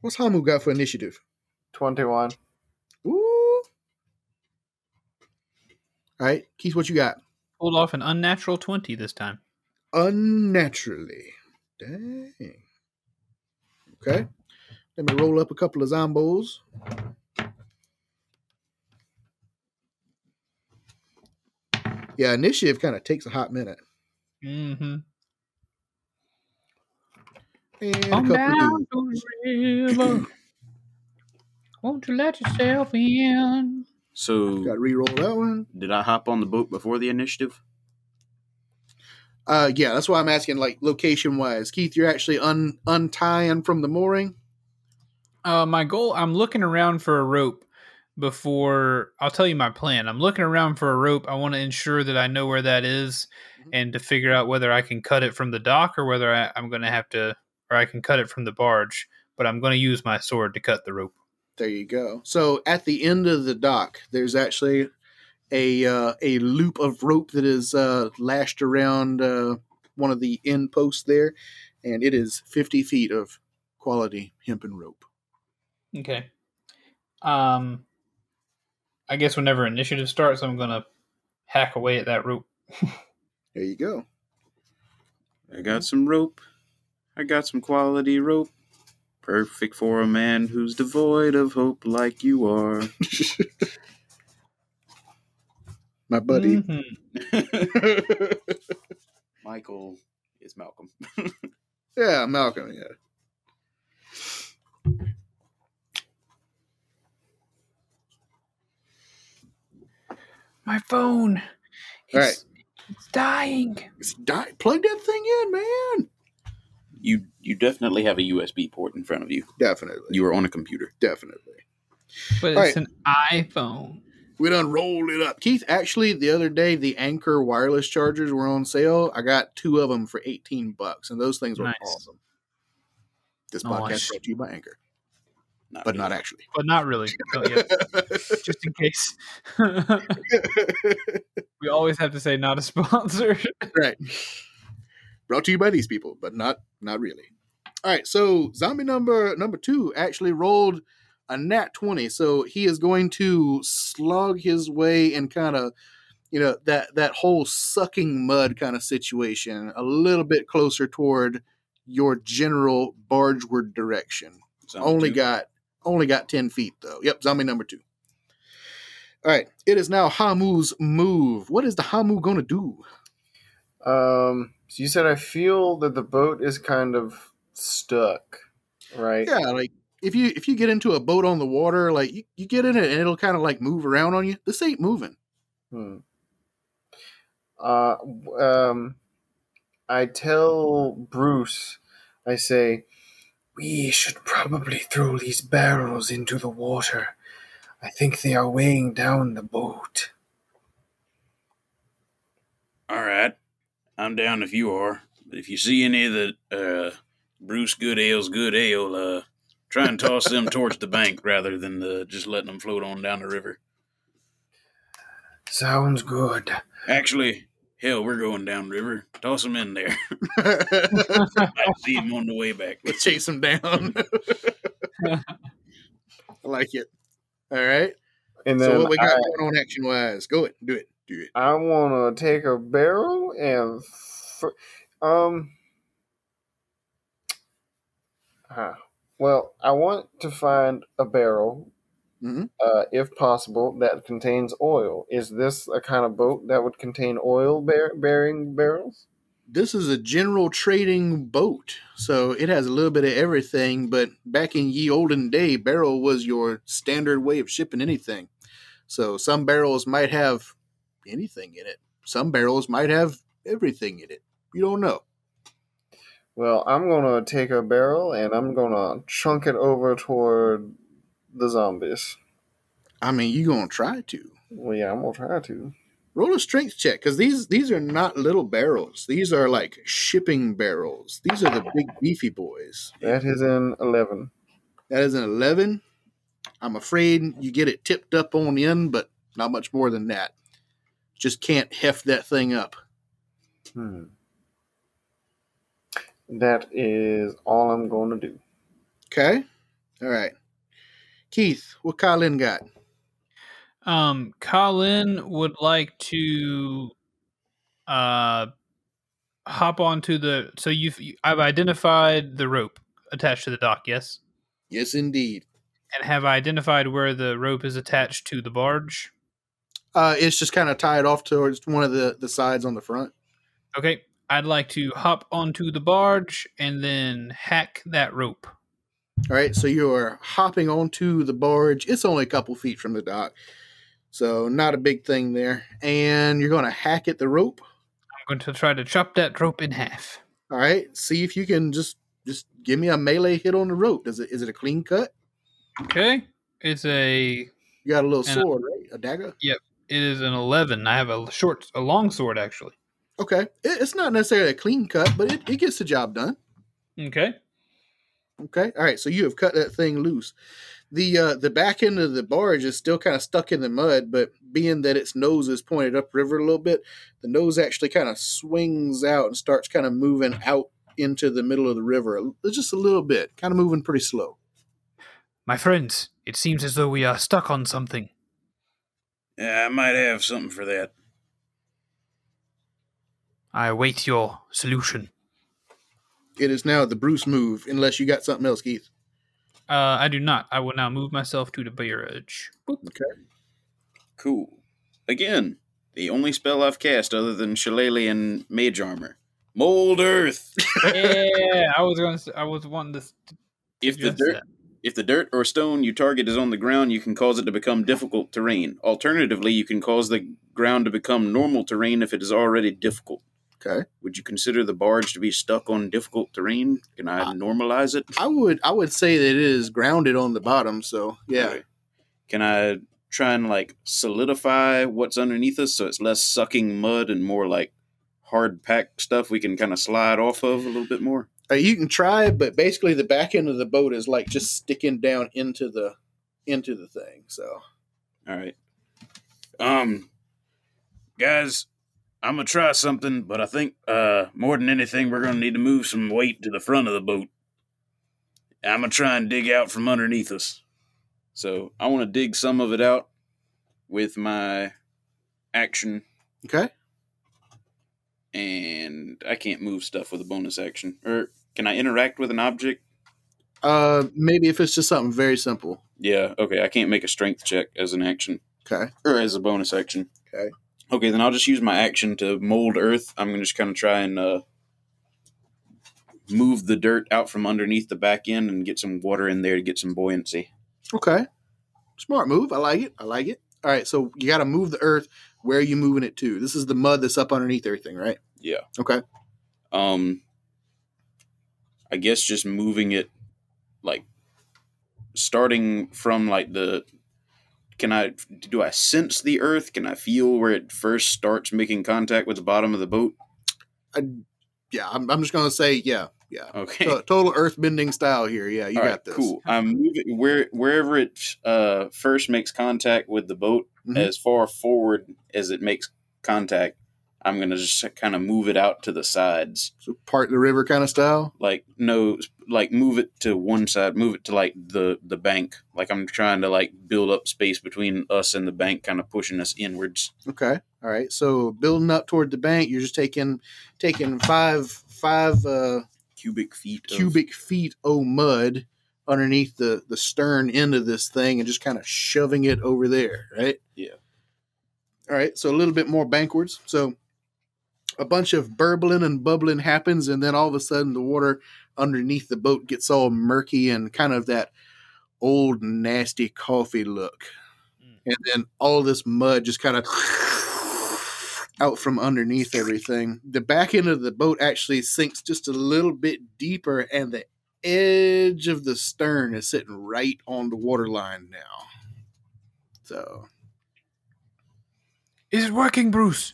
What's Hamu got for initiative? 21. Ooh. All right, Keith, what you got? Pulled off an unnatural 20 this time. Unnaturally. Dang. Okay. Let me roll up a couple of zombos. Yeah, initiative kind of takes a hot minute. Mm-hmm. And Come couple down to the river. Won't you let yourself in? So Got to re-roll that one. did I hop on the boat before the initiative? Uh, yeah, that's why I'm asking, like location wise. Keith, you're actually un untying from the mooring. Uh, my goal, I'm looking around for a rope before I'll tell you my plan. I'm looking around for a rope. I want to ensure that I know where that is Mhm. and to figure out whether I can cut it from the dock or whether I, I'm going to have to, or I can cut it from the barge. But I'm going to use my sword to cut the rope. There you go. So at the end of the dock, there's actually a uh, a loop of rope that is uh, lashed around uh, one of the end posts there, and it is 50 feet of quality hempen rope. Okay. Um, I guess whenever initiative starts, I'm going to hack away at that rope. There you go. I got some rope. I got some quality rope. Perfect for a man who's devoid of hope like you are. My buddy. Mhm. Michael is Malcolm. yeah, Malcolm. Yeah. My phone. It's, All right. it's dying. It's di- plug that thing in, man. You you definitely have a USB port in front of you. Definitely. You are on a computer. Definitely. But All it's an iPhone. We done rolled it up. Keith, actually, the other day, the Anker wireless chargers were on sale. I got two of them for 18 bucks, and those things were Nice. awesome. This Nice. podcast brought to you by Anker, Not but really. not actually. But not really. Oh, yeah, just in case. we always have to say not a sponsor. right. Brought to you by these people, but not not really. All right, so zombie number number two actually rolled a nat 20. So he is going to slog his way and kind of you know that that whole sucking mud kind of situation a little bit closer toward your general bargeward direction. Zombie only two. got only got 10 feet though. Yep, zombie number 2. All right, it is now Hamu's move. What is the Hamu going to do? Um, so you said I feel that the boat is kind of stuck, right? Yeah, like if you if you get into a boat on the water, like you, you get in it and it'll kind of like move around on you. This ain't moving. Hmm. Uh, um, I tell Bruce, I say, we should probably throw these barrels into the water. I think they are weighing down the boat. All right. I'm down if you are. But if you see any of the uh, Bruce Good Ale's Good Ale, uh, try and toss them towards the bank rather than uh, just letting them float on down the river. Sounds good. Actually, hell, we're going down river. Toss them in there. I see them on the way back. Let's chase them down. I like it. All right. And then So what we got I, going on action wise? Go it. Do it. Do it. I want to take a barrel and f- um. Huh. Well, I want to find a barrel, Mhm. uh, if possible, that contains oil. Is this a kind of boat that would contain oil bear- bearing barrels? This is a general trading boat, so it has a little bit of everything. But back in ye olden day, barrel was your standard way of shipping anything. So some barrels might have anything in it. Some barrels might have everything in it. You don't know. Well, I'm gonna take a barrel and I'm gonna chunk it over toward the zombies. I mean, you gonna try to Well, yeah, I'm gonna try to. roll a strength check because these these are not little barrels. These are like shipping barrels. These are the big beefy boys. That is an eleven. That is an 11. I'm afraid you get it tipped up on the end, but not much more than that. Just can't heft that thing up. Hmm. That is all I'm going to do. Okay? All right. Keith, what Colin got? Um, Colin would like to uh hop onto the. So you've I've identified the rope attached to the dock. Yes, Yes, indeed. and have I identified where the rope is attached to the barge? Uh, it's just kind of tied off towards one of the, the sides on the front. Okay, I'd like to hop onto the barge and then hack that rope. All right, so you're hopping onto the barge. It's only a couple feet from the dock, so not a big thing there. And you're going to hack at the rope. I'm going to try to chop that rope in half. All right, see if you can just just give me a melee hit on the rope. Does it is it a clean cut? Okay, it's a You got a little And a- sword, right? A dagger. Yep, it is an eleven. I have a short, a long sword actually. Okay, it, it's not necessarily a clean cut, but it, it gets the job done. Okay, Okay, all right. So you have cut that thing loose. The uh, the back end of the barge is still kind of stuck in the mud, but being that its nose is pointed upriver a little bit, the nose actually kind of swings out and starts kind of moving out into the middle of the river, just a little bit, kind of moving pretty slow. my friends, it seems as though we are stuck on something. Yeah, I might have something for that. I await your solution. It is now the Bruce move, unless you got something else, Keith. Uh, I do not. I will now move myself to the barrage. Boop. Okay. Cool. Again, the only spell I've cast other than Shillelagh and Mage Armor. Mold Earth. yeah, I was going to. I was wanting to. s- If the dirt that. if the dirt or stone you target is on the ground, you can cause it to become difficult terrain. Alternatively, you can cause the ground to become normal terrain if it is already difficult. Okay. Would you consider the barge to be stuck on difficult terrain? Can I Uh, normalize it? I would I would say that it is grounded on the bottom, so yeah. Okay. Can I try and like solidify what's underneath us so it's less sucking mud and more like hard packed stuff we can kind of slide off of a little bit more? Uh, you can try, but basically the back end of the boat is like just sticking down into the into the thing. So All right. Um, guys, I'm gonna try something, but I think uh more than anything, we're gonna need to move some weight to the front of the boat. I'm gonna try and dig out from underneath us. So I want to dig some of it out with my action, okay, and I can't move stuff with a bonus action. Or can I interact with an object? uh, maybe if it's just something very simple. Yeah. Okay. I can't make a strength check as an action. Okay, or as a bonus action. Okay. Okay, then I'll just use my action to mold earth. I'm gonna just kind of try and uh, move the dirt out from underneath the back end and get some water in there to get some buoyancy. okay, smart move. I like it. I like it. All right, so you got to move the earth. Where are you moving it to? This is the mud that's up underneath everything, right? Yeah. Okay. Um, I guess just moving it, like starting from like the. Can I do I sense the earth? Can I feel where it first starts making contact with the bottom of the boat? Yeah, I'm, I'm just gonna say yeah, yeah. Okay. To- total earth bending style here. Yeah, you All got right, this. Cool. I'm moving where wherever it uh, first makes contact with the boat, Mhm. as far forward as it makes contact, I'm gonna just kind of move it out to the sides, So part the river kind of style. like no, like move it to one side, move it to like the the bank. Like I'm trying to like build up space between us and the bank, kind of pushing us inwards. Okay. All right. So building up toward the bank, you're just taking taking five five uh, Cubic feet. of- cubic feet of mud underneath the the stern end of this thing and just kind of shoving it over there, right? Yeah. All right. So a little bit more bankwards. So a bunch of burbling and bubbling happens, and then all of a sudden the water underneath the boat gets all murky and kind of that old nasty coffee look. Mm. And then all this mud just kind of out from underneath everything. The back end of the boat actually sinks just a little bit deeper, and the edge of the stern is sitting right on the waterline now. So, Is it working, Bruce?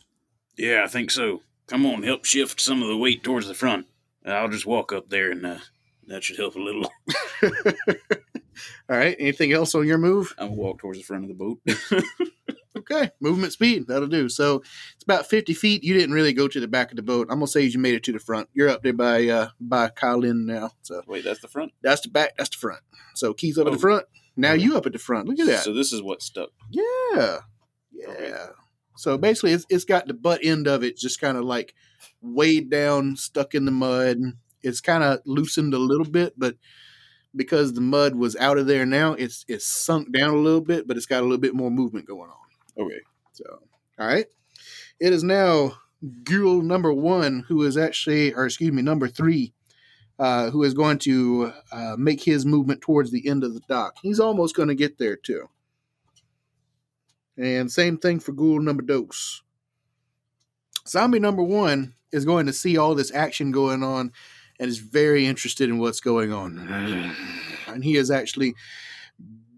Yeah, I think so. Come on, help shift some of the weight towards the front. I'll just walk up there, and uh, that should help a little. all right. Anything else on your move? I'll walk towards the front of the boat. Okay, movement speed. That'll do. So it's about fifty feet. You didn't really go to the back of the boat. I'm gonna say you made it to the front. You're up there by uh by Colin now. So Wait, that's the front. that's the back. That's the front. So Keith's up at Oh. the front. Now you up at the front. Look at that. So this is what stuck. Yeah. Yeah. Okay. So basically, it's, it's got the butt end of it just kind of like weighed down, stuck in the mud. It's kind of loosened a little bit, but because the mud was out of there now, it's it's sunk down a little bit, but it's got a little bit more movement going on. Okay. So, all right. It is now Ghoul number one, who is actually, or excuse me, number three, uh, who is going to uh, make his movement towards the end of the dock. He's almost going to get there, too. And same thing for Ghoul number dose. Zombie number one is going to see all this action going on and is very interested in what's going on. And he is actually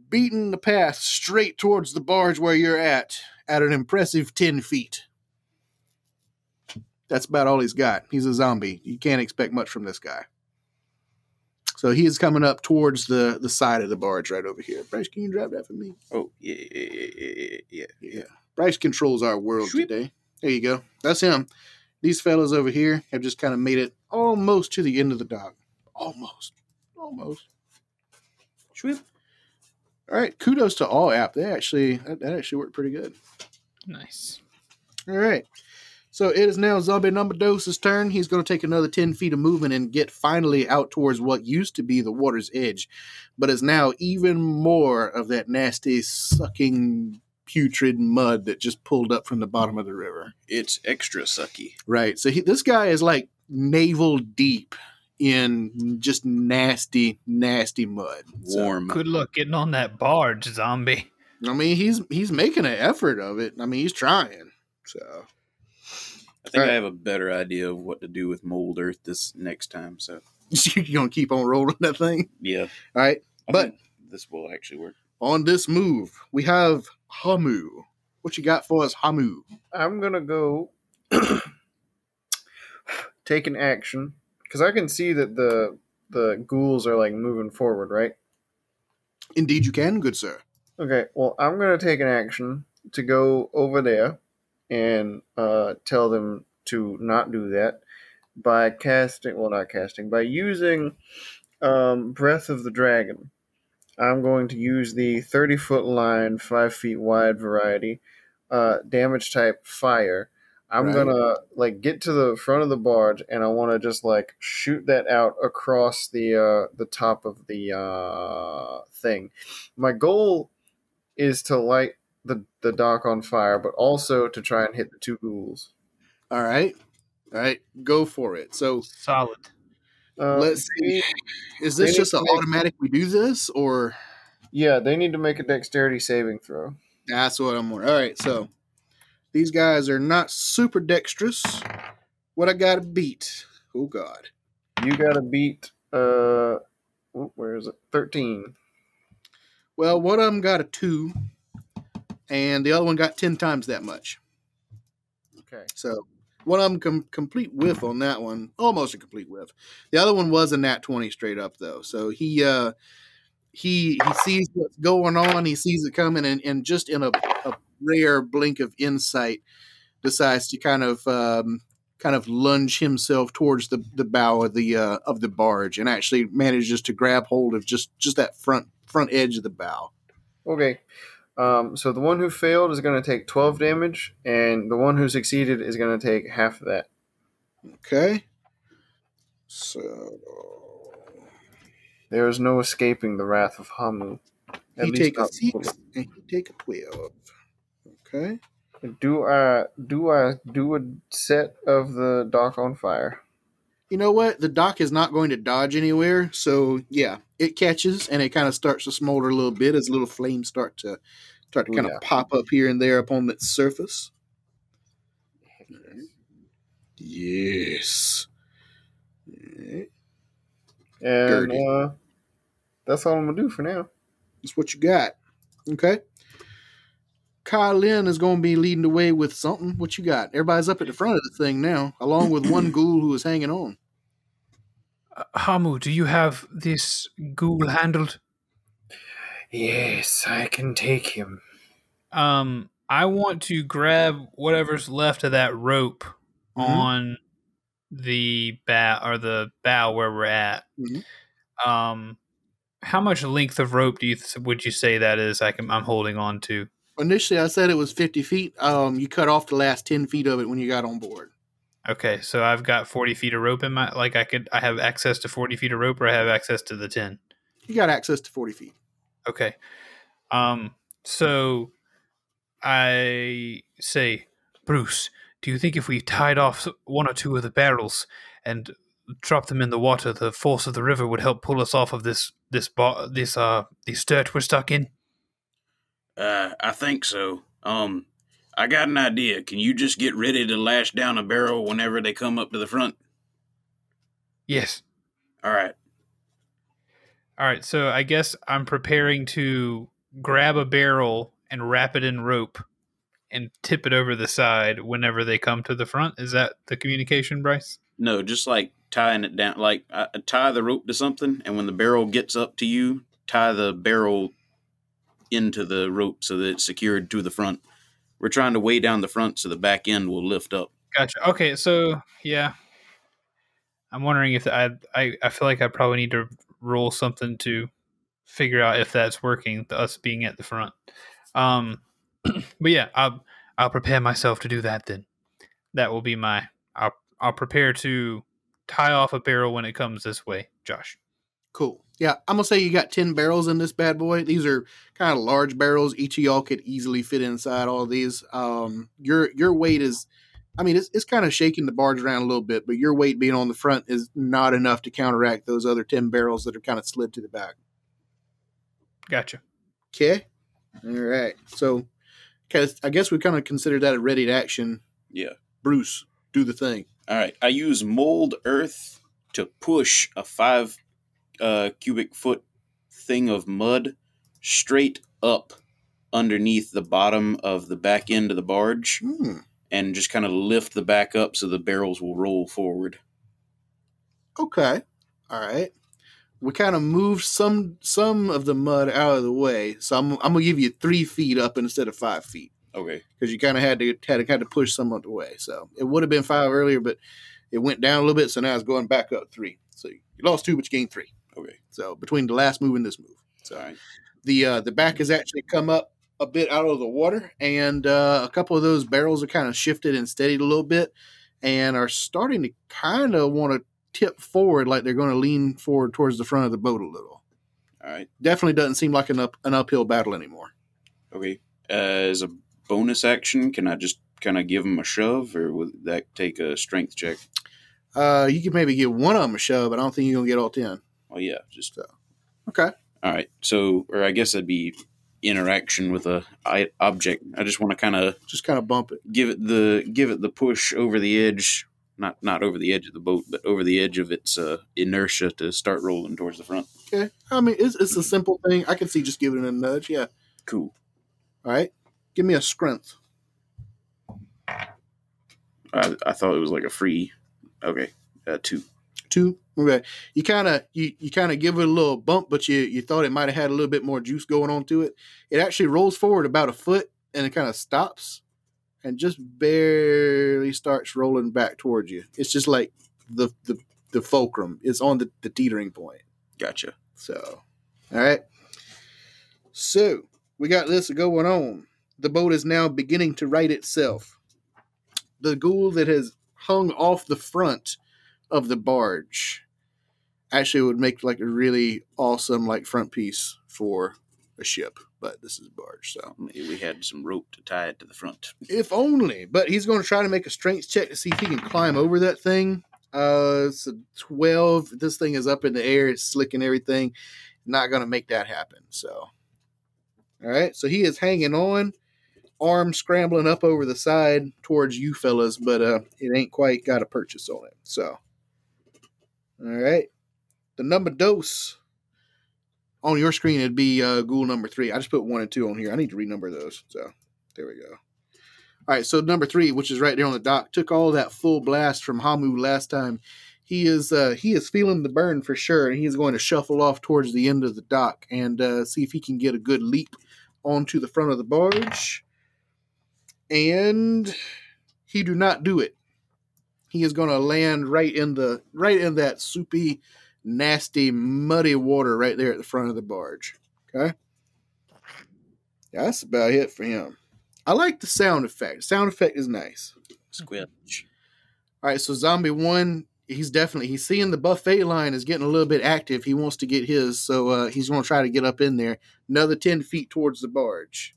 beating the path straight towards the barge where you're at at an impressive 10 feet. That's about all he's got. He's a zombie. You can't expect much from this guy. So he is coming up towards the, the side of the barge right over here. Bryce, can you drive that for me? Oh yeah, yeah, yeah, yeah, yeah. Bryce controls our world Sweep. today. There you go. That's him. These fellas over here have just kind of made it almost to the end of the dock. Almost. Almost. Sweep. All right. Kudos to all app. They actually that, that actually worked pretty good. Nice. All right. So it is now Zombie Number Dose's turn. He's going to take another 10 feet of movement and get finally out towards what used to be the water's edge, but is now even more of that nasty, sucking, putrid mud that just pulled up from the bottom of the river. It's extra sucky. Right. So he, this guy is like navel deep in just nasty, nasty mud. So, Warm. Good luck getting on that barge, zombie. I mean, he's he's making an effort of it. I mean, he's trying. So I think Alright. I have a better idea of what to do with mold earth this next time. So you're gonna keep on rolling that thing. yeah, All right. I But- this will actually work. on this move, we have Hamu. What you got for us, Hamu? I'm gonna go take an action because I can see that the the ghouls are like moving forward, right? Indeed, you can, good sir. Okay, well, I'm gonna take an action to go over there and uh, tell them to not do that by casting. Well, not casting by using um, Breath of the Dragon. I'm going to use the 30 foot line, five feet wide variety, uh, damage type fire. I'm Right. gonna like get to the front of the barge and I want to just like shoot that out across the uh, the top of the uh, thing. My goal is to light the, the dock on fire, but also to try and hit the two ghouls. All right. All right, go for it. So Solid. Uh, let's see. Is this just an to make- automatic we do this or Yeah, they need to make a dexterity saving throw. that's what I'm wondering. All right, so these guys are not super dexterous. What I gotta beat? Oh god. You gotta beat. Uh, where is it? Thirteen. Well, one of them got a two, and the other one got ten times that much. Okay. So one of them com- complete whiff on that one, almost a complete whiff. The other one was a nat twenty straight up though. So he uh he he sees what's going on, he sees it coming, and, and just in a, a rare blink of insight, decides to kind of um, kind of lunge himself towards the, the bow of the uh, of the barge and actually manages to grab hold of just just that front front edge of the bow. Okay. Um, so the one who failed is going to take 12 damage, and the one who succeeded is going to take half of that. Okay. So There is no escaping the wrath of Hamu. At he take a six fully. and he take a twelve. Okay. Do I do I do a set of the dock on fire? You know what? The dock is not going to dodge anywhere, so yeah, it catches and it kind of starts to smolder a little bit as little flames start to start to kind yeah. of pop up here and there upon its surface. Yes. And Dirty. uh, that's all I'm gonna do for now. That's what you got. Okay. Kyle Lynn is going to be leading the way with something. What you got? Everybody's up at the front of the thing now, along with one ghoul who is hanging on. Uh, Hamu, do you have this ghoul handled? Yes, I can take him. Um, I want to grab whatever's left of that rope Mhm. on the bow or the bow where we're at. Mhm. Um, how much length of rope do you th- would you say that is? I can, I'm holding on to. Initially, I said it was 50 feet. Um, you cut off the last 10 feet of it when you got on board. Okay, so I've got 40 feet of rope in my like I could I have access to 40 feet of rope or I have access to the 10. You got access to 40 feet. Okay. Um so I say, Bruce, do you think if we tied off one or two of the barrels and dropped them in the water, the force of the river would help pull us off of this this bar, this uh this dirt we're stuck in? Uh, I think so. Um, I got an idea. Can you just get ready to lash down a barrel whenever they come up to the front? Yes. All right. All right, so I guess I'm preparing to grab a barrel and wrap it in rope and tip it over the side whenever they come to the front. Is that the communication, Bryce? No, just like tying it down, like uh, tie the rope to something, and when the barrel gets up to you, tie the barrel into the rope so that it's secured to the front. We're trying to weigh down the front so the back end will lift up. Gotcha. Okay, so yeah, I'm wondering if I I I feel like I probably need to roll something to figure out if that's working. Us being at the front. Um, but yeah, I'll I'll prepare myself to do that. Then that will be my I'll I'll prepare to tie off a barrel when it comes this way, Josh. Cool. Yeah, I'm gonna say you got ten barrels in this bad boy. These are kind of large barrels. Each of y'all could easily fit inside all of these. Um, your your weight is, I mean, it's it's kind of shaking the barge around a little bit, but your weight being on the front is not enough to counteract those other ten barrels that are kind of slid to the back. Gotcha. Okay. All right. So, because I guess we kind of consider that a ready to action. Yeah. Bruce, do the thing. All right. I use mold earth to push a five uh, cubic foot thing of mud straight up underneath the bottom of the back end of the barge Hmm. and just kind of lift the back up so the barrels will roll forward. Okay. All right. We kind of moved some some of the mud out of the way, so I'm I'm gonna give you three feet up instead of five feet Okay. because you kind of had to had to kind of push some of the way. So it would have been five earlier, but it went down a little bit, so now it's going back up three. So you lost two, but you gained three. Okay. So between the last move and this move, right. the uh, the back has actually come up a bit out of the water, and uh, a couple of those barrels are kind of shifted and steadied a little bit, and are starting to kind of want to tip forward, like they're going to lean forward towards the front of the boat a little. All right. Definitely doesn't seem like an up an uphill battle anymore. Okay. Uh, as a bonus action, can I just kind of give them a shove, or would that take a strength check? Uh, you could maybe give one of them a shove, but I don't think you're gonna get all ten. Oh yeah, just Okay. all right. So, or I guess that'd be interaction with a I- object. I just want to kind of Just kind of bump it. give it the give it the push over the edge, not not over the edge of the boat, but over the edge of its uh, inertia to start rolling towards the front. Okay. I mean, it's, it's a simple thing. I can see just giving it a nudge. Yeah. Cool. All right. Give me a strength. I, I thought it was like a free. Okay, uh, two. Two. Okay. You kind of you, you kind of give it a little bump, but you you thought it might have had a little bit more juice going on to it. It actually rolls forward about a foot and it kind of stops, and just barely starts rolling back towards you. It's just like the the, the fulcrum is on the, the teetering point. Gotcha. So, all right. So we got this going on. The boat is now beginning to right itself. The ghoul that has hung off the front of the barge actually would make like a really awesome like front piece for a ship, but this is a barge, so Maybe we had some rope to tie it to the front. if only. But he's going to try to make a strength check to see if he can climb over that thing. Uh, it's a twelve. This thing is up in the air. It's slicking everything. Not going to make that happen. So, all right. So he is hanging on, arm scrambling up over the side towards you fellas, but uh, it ain't quite got a purchase on it. So, all right. The number dose on your screen it'd be uh, ghoul number three. I just put one and two on here. I need to renumber those. So there we go. All right, so number three, which is right there on the dock, took all that full blast from Hamu last time. He is uh, he is feeling the burn for sure, and he's going to shuffle off towards the end of the dock and uh, see if he can get a good leap onto the front of the barge. And he do not do it. He is going to land right in the right in that soupy, nasty, muddy water right there at the front of the barge. Okay, that's about it for him. I like the sound effect. Sound effect is nice. Squelch. All right, so zombie one, he's definitely he's seeing the buffet line is getting a little bit active. He wants to get his, so uh, he's going to try to get up in there. Another ten feet towards the barge.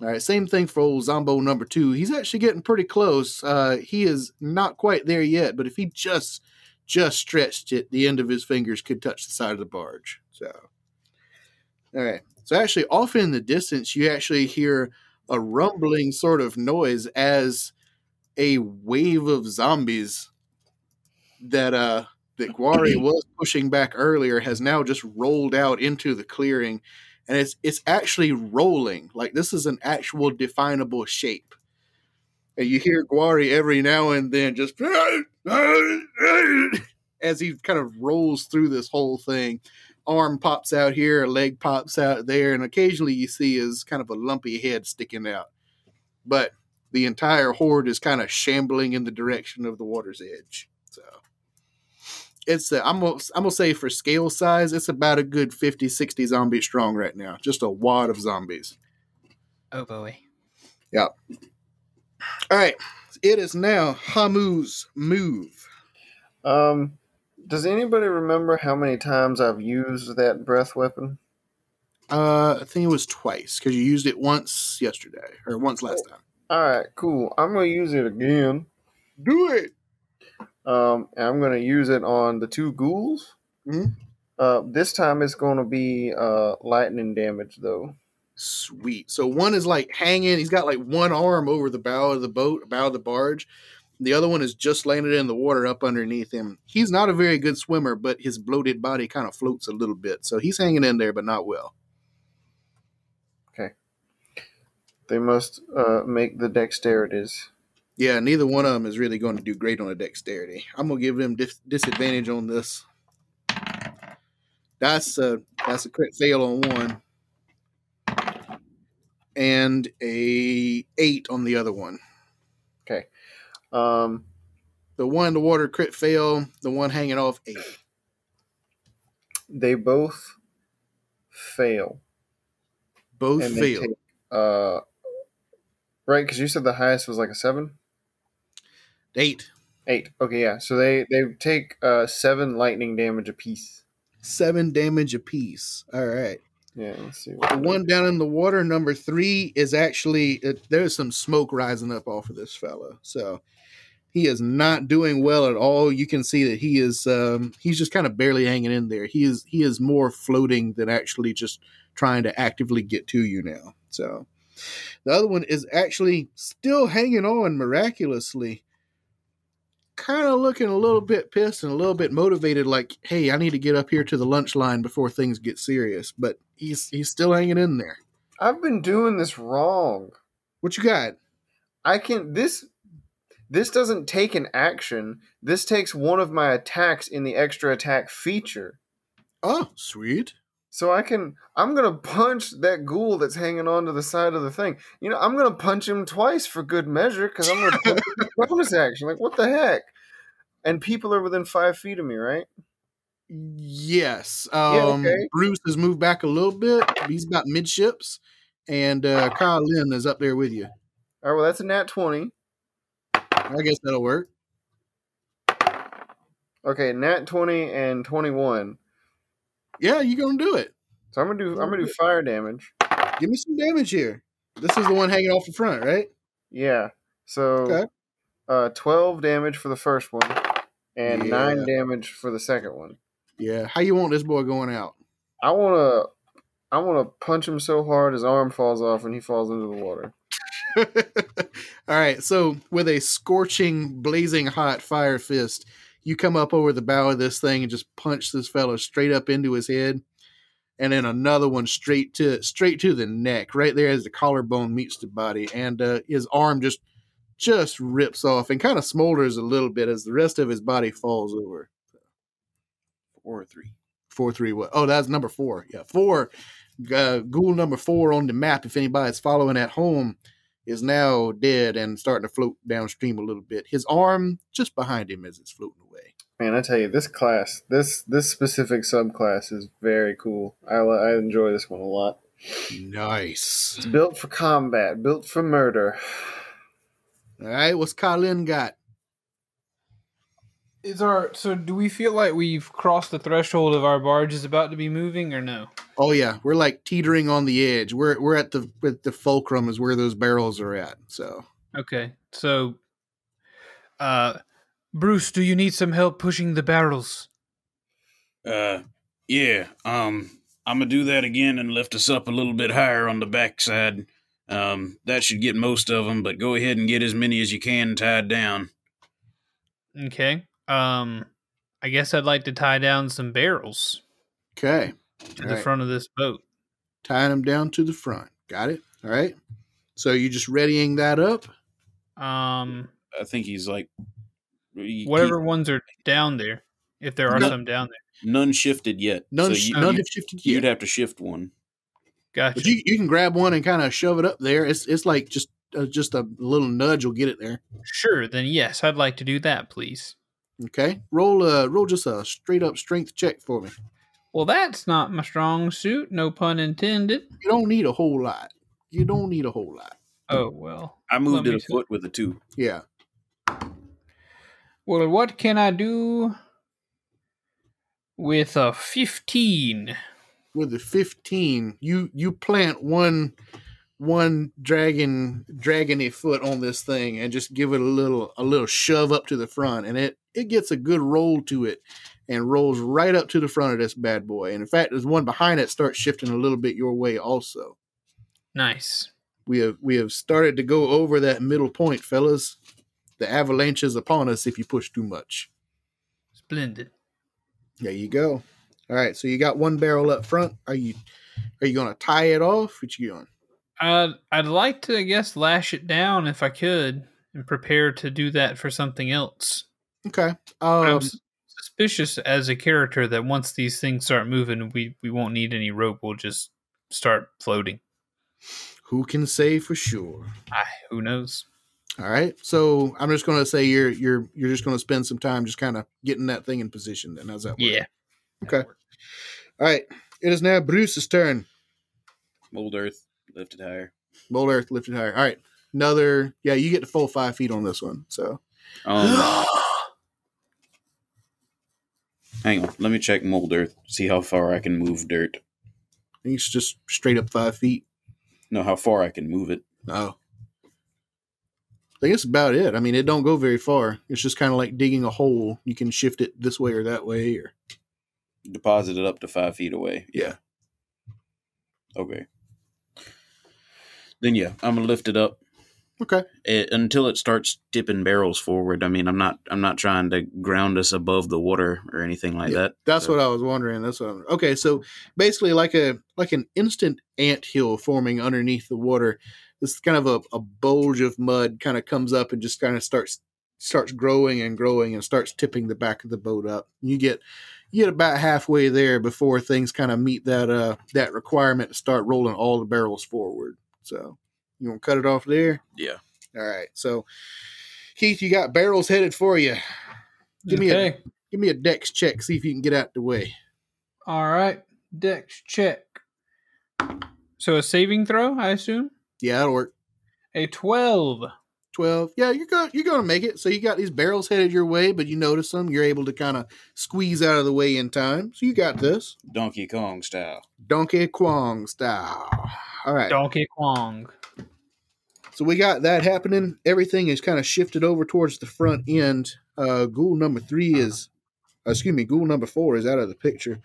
All right, same thing for old Zombo number two. He's actually getting pretty close. Uh, he is not quite there yet, but if he just just stretched it, the end of his fingers could touch the side of the barge. So, all right. So actually, off in the distance, you actually hear a rumbling sort of noise as a wave of zombies that uh that Guari was pushing back earlier has now just rolled out into the clearing and it's it's actually rolling like this is an actual definable shape and you hear Guari every now and then just as he kind of rolls through this whole thing arm pops out here a leg pops out there and occasionally you see his kind of a lumpy head sticking out but the entire horde is kind of shambling in the direction of the water's edge. So it's uh, I'm gonna, I'm gonna say for scale size, it's about a good 50, 60 zombies strong right now. Just a wad of zombies. Oh boy. All right, it is now Hamu's move. Um, does anybody remember how many times I've used that breath weapon? Uh, I think it was twice because you used it once yesterday or once last time. All right, cool. I'm gonna use it again. Do it. Um, I'm gonna use it on the two ghouls. Mhm. Uh, this time it's gonna be uh lightning damage though. Sweet. So one is like hanging. He's got like one arm over the bow of the boat, bow of the barge. The other one is just landed in the water up underneath him. He's not a very good swimmer, but his bloated body kind of floats a little bit. So he's hanging in there, but not well. Okay. They must uh make the dexterities. Yeah, neither one of them is really going to do great on a dexterity. I'm gonna give them dis- disadvantage on this. That's a that's a crit fail on one, and a eight on the other one. Okay. Um, The one in the water crit fail. The one hanging off eight. they both fail. Both and fail. take, uh, right? Because you said the highest was like a seven, Eight. eight. Okay, yeah. So they they take uh seven lightning damage apiece. Seven damage apiece. All right. Yeah. Let's see. The one down in the water, number three, is actually it, there's some smoke rising up off of this fella. So he is not doing well at all. You can see that he is um, he's just kind of barely hanging in there. He is he is more floating than actually just trying to actively get to you now. So the other one is actually still hanging on miraculously. Kind of looking a little bit pissed and a little bit motivated, like, "Hey, I need to get up here to the lunch line before things get serious." But he's he's still hanging in there. I've been doing this wrong. What you got? I can this this doesn't take an action. This takes one of my attacks in the extra attack feature. Oh, sweet. So I can. I'm gonna punch that ghoul that's hanging onto the side of the thing. You know, I'm gonna punch him twice for good measure because I'm gonna punch bonus action. Like what the heck? And people are within five feet of me, right? Yes. Um, okay. Bruce has moved back a little bit. He's about midships, and uh, Kyle Lynn is up there with you. All right. Well, that's a nat twenty. I guess that'll work. Okay, nat twenty and twenty one. Yeah, you gonna do it. So I'm gonna do. I'm gonna do fire damage. Give me some damage here. This is the one hanging off the front, right? Yeah. So, Okay. uh, twelve damage for the first one, and Yeah. nine damage for the second one. Yeah. How you want this boy going out? I wanna. I wanna punch him so hard his arm falls off and he falls into the water. All right. So, with a scorching, blazing hot fire fist, you come up over the bow of this thing and just punch this fellow straight up into his head, and then another one straight to straight to the neck, right there as the collarbone meets the body, and uh, his arm just just rips off and kind of smolders a little bit as the rest of his body falls over. Four or three. What? Oh, that's number four. Yeah, four. Uh, ghoul number four on the map. If anybody's following at home, is now dead and starting to float downstream a little bit. His arm just behind him as it's floating away. Man, I tell you, this class, this this specific subclass is very cool. I I enjoy this one a lot. Nice. It's built for combat, built for murder. All right, what's Colin got? Is our so? Do we feel like we've crossed the threshold of our barge is about to be moving, or no? Oh yeah, we're like teetering on the edge. We're we're at the at the fulcrum is where those barrels are at. So Okay, so, uh, Bruce, do you need some help pushing the barrels? Uh, yeah. Um, I'm gonna do that again and lift us up a little bit higher on the backside. Um, that should get most of them, but go ahead and get as many as you can tied down. Okay. Um, I guess I'd like to tie down some barrels okay, to All the right. front of this boat. tying them down to the front. Got it. All right. So you just readying that up. Um, I think he's like he- whatever ones are down there, if there are No. some down there. none shifted yet. None, so you, none you, have shifted you'd have to shift one. Gotcha. But you, you can grab one and kind of shove it up there. It's it's like just uh, just a little nudge will get it there. Sure, then yes, I'd like to do that, please. Okay. Roll uh roll just a straight up strength check for me. Well, that's not my strong suit, no pun intended. You don't need a whole lot. You don't need a whole lot. Oh, well. I moved it a foot with a two. Yeah. Well, what can I do with a 15? With a 15, you you plant one one dragon dragony foot on this thing and just give it a little a little shove up to the front and it it gets a good roll to it and rolls right up to the front of this bad boy. And in fact, there's one behind it starts shifting a little bit your way also. Nice. We have we have started to go over that middle point, fellas. The avalanche is upon us if you push too much. Splendid. There you go. All right, so you got one barrel up front. Are you are you gonna tie it off? What you doing? Uh, I'd like to, I guess, lash it down if I could and prepare to do that for something else. Okay. But I'm Um, suspicious as a character that once these things start moving, we, we won't need any rope. We'll just start floating. who can say for sure? Ah, who knows? All right. So I'm just gonna say you're you're you're just gonna spend some time just kind of getting that thing in position. Then how's that? Work? Yeah. Okay. All right. It is now Bruce's turn. Mold earth lifted higher. Bold Earth lifted higher. All right. Another. Yeah, you get the full five feet on this one. So Um, hang on, let me check mold earth. See how far I can move dirt. I think it's just straight up five feet. No, how far I can move it. Oh. I think that's about it. I mean, it don't go very far. It's just kind of like digging a hole. You can shift it this way or that way, or Deposit it up to five feet away. yeah. Okay. Then yeah, I'm gonna lift it up Okay. it, until it starts tipping barrels forward. I mean, I'm not I'm not trying to ground us above the water or anything like Yeah, that. That's So- what I was wondering. That's what. I'm, okay, so basically, like a like an instant ant hill forming underneath the water. This kind of a, a bulge of mud kind of comes up and just kind of starts starts growing and growing and starts tipping the back of the boat up. You get you get about halfway there before things kind of meet that uh that requirement to start rolling all the barrels forward. So you want to cut it off there? Yeah. All right. So Keith, you got barrels headed for you. Give me a give me a dex check. See if you can get out the way. All right. Dex check. So a saving throw, I assume. Yeah, that'll work. A twelve. 12 yeah you're going you're going to make it. So you got these barrels headed your way but you notice them you're able to kind of squeeze out of the way in time. So you got this. Donkey Kong style. donkey Kong style. All right Donkey Kong. so we got that happening. Everything is kind of shifted over towards the front end. Uh ghoul number three is uh, excuse me ghoul number four is out of the picture.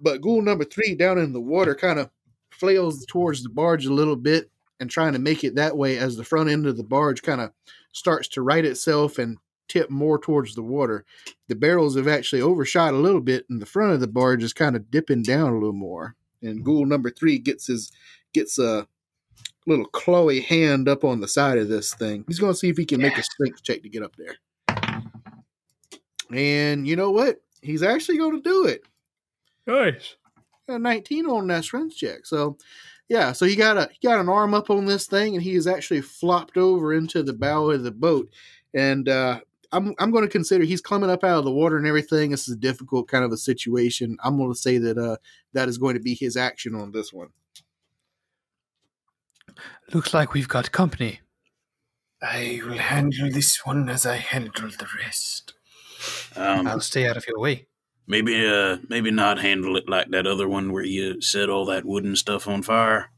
But ghoul number three down in the water kind of flails towards the barge a little bit and trying to make it that way as the front end of the barge kind of starts to right itself and tip more towards the water. The barrels have actually overshot a little bit, and the front of the barge is kind of dipping down a little more. And hmm. ghoul number three gets his gets a little clawy hand up on the side of this thing. He's going to see if he can make a strength check to get up there. And you know what? He's actually going to do it. Nice. Got a 19 on that strength check. So yeah, so he got a he got an arm up on this thing, and he is actually flopped over into the bow of the boat. And uh, I'm I'm going to consider he's coming up out of the water and everything. This is a difficult kind of a situation. I'm going to say that uh, that is going to be his action on this one. Looks like we've got company. I will handle this one as I handle the rest. Um, I'll stay out of your way. Maybe, uh, maybe not handle it like that other one where you set all that wooden stuff on fire.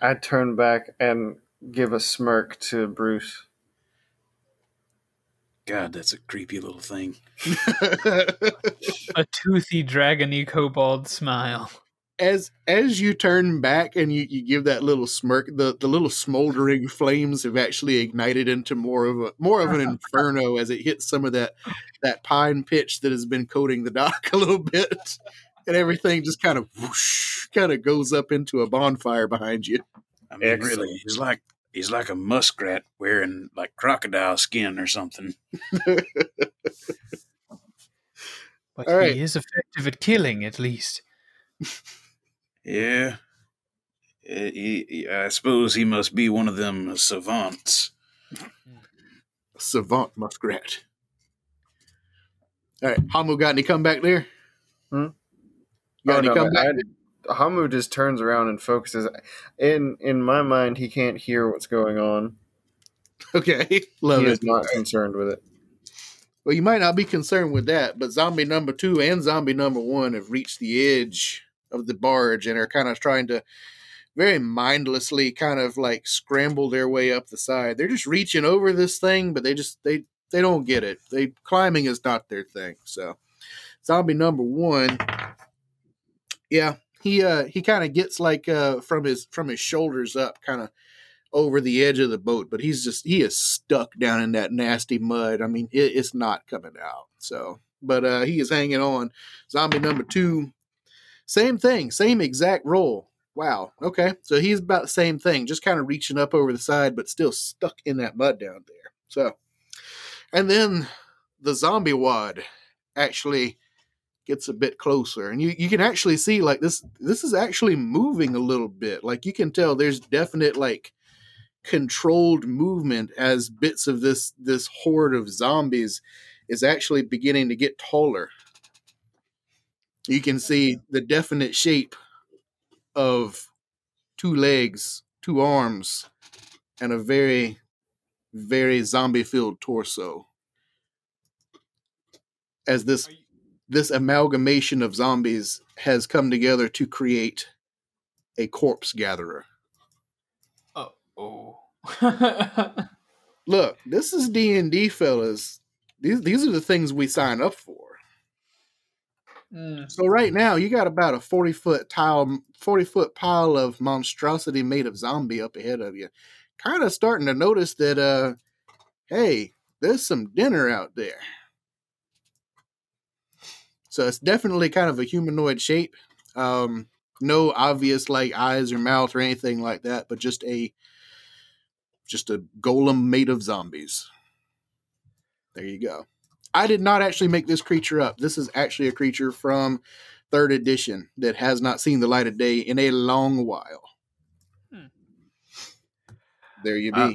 I turn back and give a smirk to Bruce. God, that's a creepy little thing. A toothy, dragony kobold smile. As as you turn back and you, you give that little smirk, the, the little smoldering flames have actually ignited into more of a more of an inferno as it hits some of that that pine pitch that has been coating the dock a little bit, and everything just kind of whoosh, kind of goes up into a bonfire behind you. I mean, Excellent. really, he's like he's like a muskrat wearing like crocodile skin or something. But All right. he is effective at killing, at least. Yeah. Eh, he- he- I suppose he must be one of them savants. Savant muskrat. All right, Hamu got any comeback there? Hmm? Got Oh, any no, comeback? I- Hamu just turns around and focuses. In in my mind, he can't hear what's going on. Okay, love he it. is not concerned with it. Well, you might not be concerned with that, but zombie number two and zombie number one have reached the edge of the barge and are kind of trying to very mindlessly kind of like scramble their way up the side. They're just reaching over this thing, but they just they they don't get it. They climbing is not their thing. So zombie number one, yeah, he uh he kind of gets like uh from his from his shoulders up, kind of over the edge of the boat, but he's just he is stuck down in that nasty mud. I mean, it, it's not coming out. So, but uh he is hanging on. Zombie number two, same thing, same exact roll. Wow. Okay, so he's about the same thing, just kind of reaching up over the side, but still stuck in that mud down there. So, and then the zombie wad actually gets a bit closer and you, you can actually see like this this is actually moving a little bit like you can tell there's definite like controlled movement as bits of this this horde of zombies is actually beginning to get taller you can see the definite shape of two legs two arms and a very very zombie filled torso as this this amalgamation of zombies has come together to create a corpse gatherer Oh. oh. look this is d&d fellas these, these are the things we sign up for Mm. so right now you got about a 40 foot tile 40 foot pile of monstrosity made of zombie up ahead of you. Kind of starting to notice that uh hey there's some dinner out there. So it's definitely kind of a humanoid shape. Um no obvious like eyes or mouth or anything like that but just a just a golem made of zombies. There you go I did not actually make this creature up. This is actually a creature from third edition that has not seen the light of day in a long while. Hmm. There you be. Uh,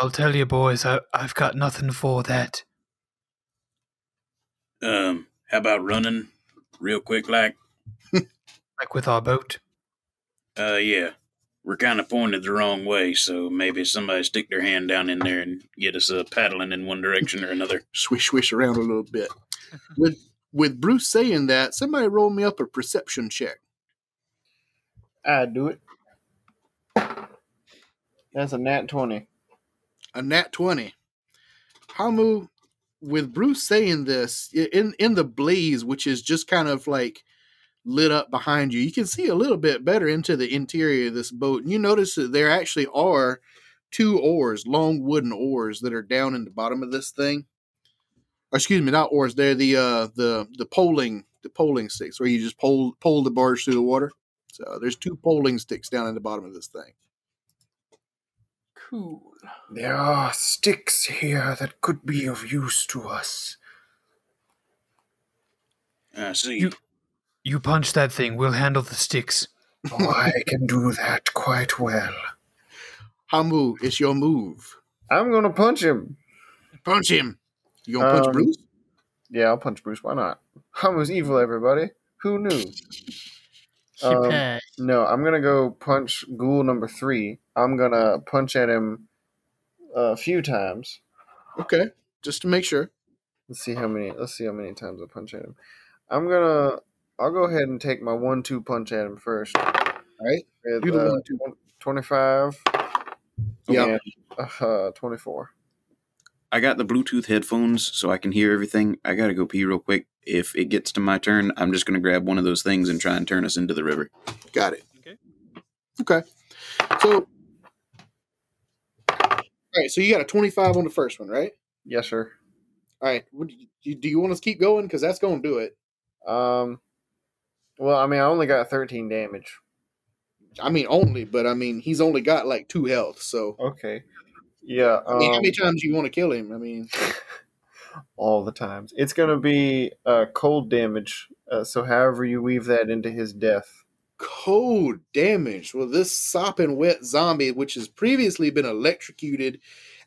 I'll tell you, boys, I, I've got nothing for that. Um, how about running real quick, like? Like with our boat. Uh, yeah. We're kind of pointed the wrong way, so maybe somebody stick their hand down in there and get us uh, paddling in one direction or another. swish swish around a little bit. with with Bruce saying that, somebody roll me up a perception check. I do it. That's a nat twenty. A nat twenty. Hamu, with Bruce saying this in in the blaze, which is just kind of like lit up behind you, you can see a little bit better into the interior of this boat, and you notice that there actually are two oars, long wooden oars that are down in the bottom of this thing. Or, excuse me, not oars. They're the uh the the poling the poling sticks where you just pole pole the barge through the water. So there's two poling sticks down in the bottom of this thing. Cool. There are sticks here that could be of use to us. I see. You- You punch that thing, we'll handle the sticks. Oh, I can do that quite well. Hamu, it's your move. I'm gonna punch him. Punch him. You gonna punch Um, Bruce? Yeah, I'll punch Bruce. Why not? Hamu's evil, everybody. Who knew? Um, No, I'm gonna go punch Ghoul number three. I'm gonna punch at him a few times. Okay, just to make sure. Let's see how many. Let's see how many times I punch at him. I'm gonna. I'll go ahead and take my one-two punch at him first. All right. With, Do the uh, one-two. Twenty-five. Yeah. Uh, twenty-four. I got the Bluetooth headphones so I can hear everything. I gotta go pee real quick. If it gets to my turn, I'm just gonna grab one of those things and try and turn us into the river. Got it. Okay. Okay. So, all right. So you got a twenty-five on the first one, right? Yes, sir. All right. Do you, do you want us to keep going? Because that's going to do it. Um. Well, I mean, I only got thirteen damage. I mean, only, but I mean, he's only got like two health. So, Okay. Yeah. I mean, how um, many times do you want to kill him? I mean, all the times. It's gonna be uh, cold damage. Uh, so, however you weave that into his death. cold damage. Well, this sopping wet zombie, which has previously been electrocuted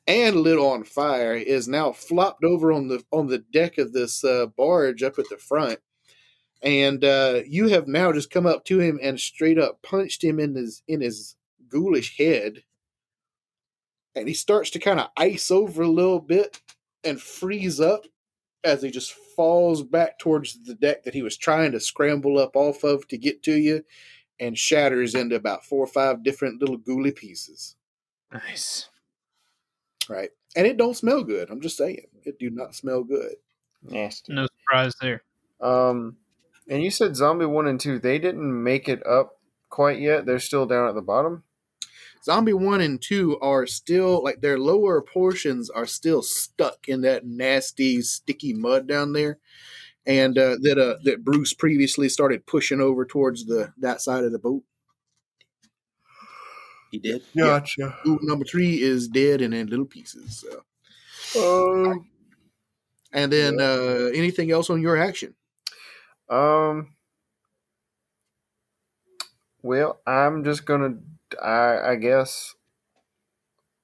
and lit on fire, is now flopped over on the on the deck of this uh, barge up at the front. And uh, you have now just come up to him and straight up punched him in his in his ghoulish head. And he starts to kind of ice over a little bit and freeze up as he just falls back towards the deck that he was trying to scramble up off of to get to you and shatters into about four or five different little ghouly pieces. Nice. Right. And it don't smell good. I'm just saying. It do not smell good. Nasty. No surprise there. Um, and you said zombie one and two. They didn't make it up quite yet. They're still down at the bottom. Zombie one and two are still like their lower portions are still stuck in that nasty, sticky mud down there. And uh, that uh, that Bruce previously started pushing over towards the that side of the boat. He did. Gotcha. Ooh, number three is dead and in little pieces. So. Um, And then uh, anything else on your action? Um. Well, I'm just gonna. I I guess.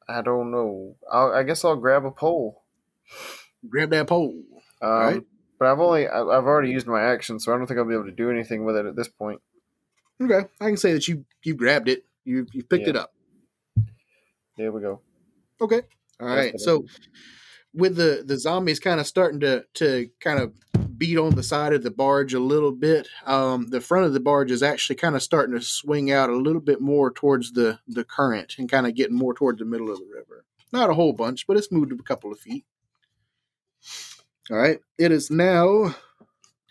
I don't know. I'll, I guess I'll grab a pole. Grab that pole. Um, Alright. But I've only I- I've already used my action, so I don't think I'll be able to do anything with it at this point. Okay, I can say that you you grabbed it. You you picked it up. There we go. Okay. All right. So with the the zombies kind of starting to to kind of beat on the side of the barge a little bit, um, the front of the barge is actually kind of starting to swing out a little bit more towards the the current and kind of getting more toward the middle of the river. Not a whole bunch, but it's moved a couple of feet. All right. It is now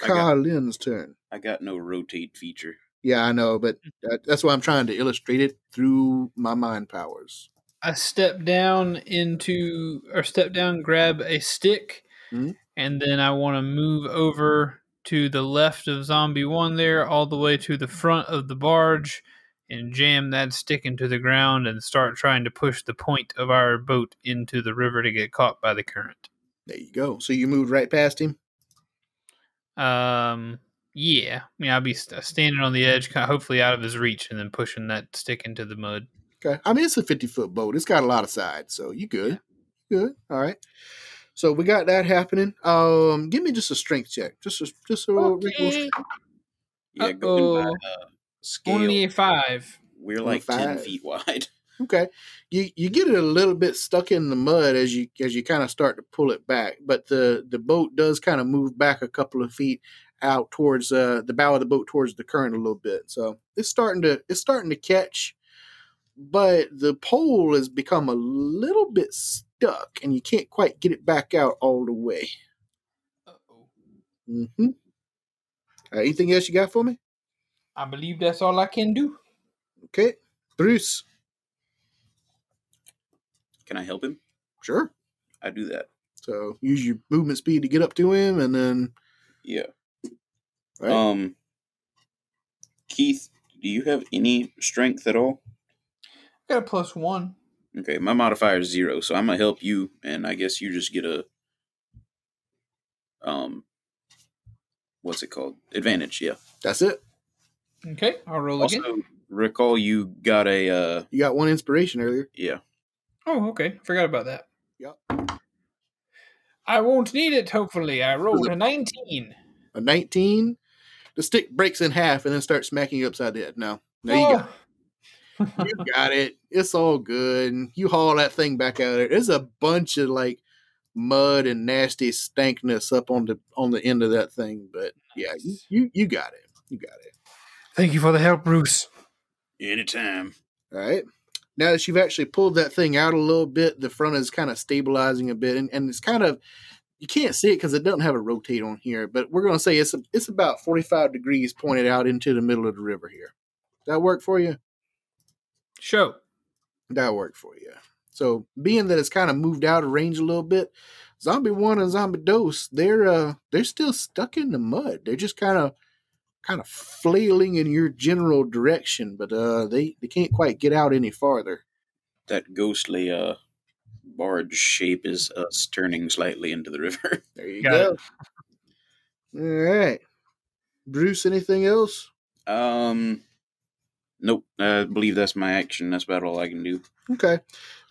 I Carlin's turn. I got no rotate feature. Yeah, I know, but that, that's why I'm trying to illustrate it through my mind powers. I step down into, or step down, grab a stick, Mhm. and then I want to move over to the left of Zombie 1 there, all the way to the front of the barge, and jam that stick into the ground and start trying to push the point of our boat into the river to get caught by the current. There you go. So you moved right past him. Um, yeah. I mean, I'll be standing on the edge, hopefully out of his reach, and then pushing that stick into the mud. Okay. I mean, it's a 50 foot boat. It's got a lot of sides, so you good. Good. All right. So we got that happening. Um, give me just a strength check. Just a just a regular Okay. strength. Yeah, going by Uh-oh. uh, scale, Only five. we're like ten five. feet wide. Okay. You you get it a little bit stuck in the mud as you as you kind of start to pull it back, but the the boat does kind of move back a couple of feet out towards uh the bow of the boat towards the current a little bit. So it's starting to it's starting to catch, but the pole has become a little bit stuck and you can't quite get it back out all the way. Uh-oh. Mm-hmm. Uh, anything else you got for me? I believe that's all I can do. Okay. Bruce. Can I help him? Sure. I do that. So use your movement speed to get up to him and then Yeah. right? Um, Keith, do you have any strength at all? I got a plus one. Okay, my modifier is zero, so I'm gonna help you, and I guess you just get a um, what's it called? Advantage. Yeah. That's it. Okay, I'll roll again. Also, again. recall you got a uh, You got one inspiration earlier. yeah. Oh, okay. Forgot about that. Yep. I won't need it, hopefully. I rolled a 19. A 19. The stick breaks in half and then starts smacking you upside the head. No. No, you got, Oh. You got it. It's all good. And You haul that thing back out there. There's a bunch of like mud and nasty stankness up on the on the end of that thing. But yeah, you, you, you got it. You got it. Thank you for the help, Bruce. Anytime. All right. Now that you've actually pulled that thing out a little bit, the front is kind of stabilizing a bit, and, and it's kind of you can't see it because it doesn't have a rotate on here. But we're going to say it's a, it's about forty five degrees pointed out into the middle of the river here. That work for you? Show. That worked for you. So being that it's kind of moved out of range a little bit, Zombie One and Zombie Dose, they're uh they're still stuck in the mud. They're just kind of kind of flailing in your general direction, but uh they they can't quite get out any farther. That ghostly uh barge shape is us turning slightly into the river. There you Got go. All right. Bruce, anything else? um, nope. I believe that's my action. That's about all I can do. Okay.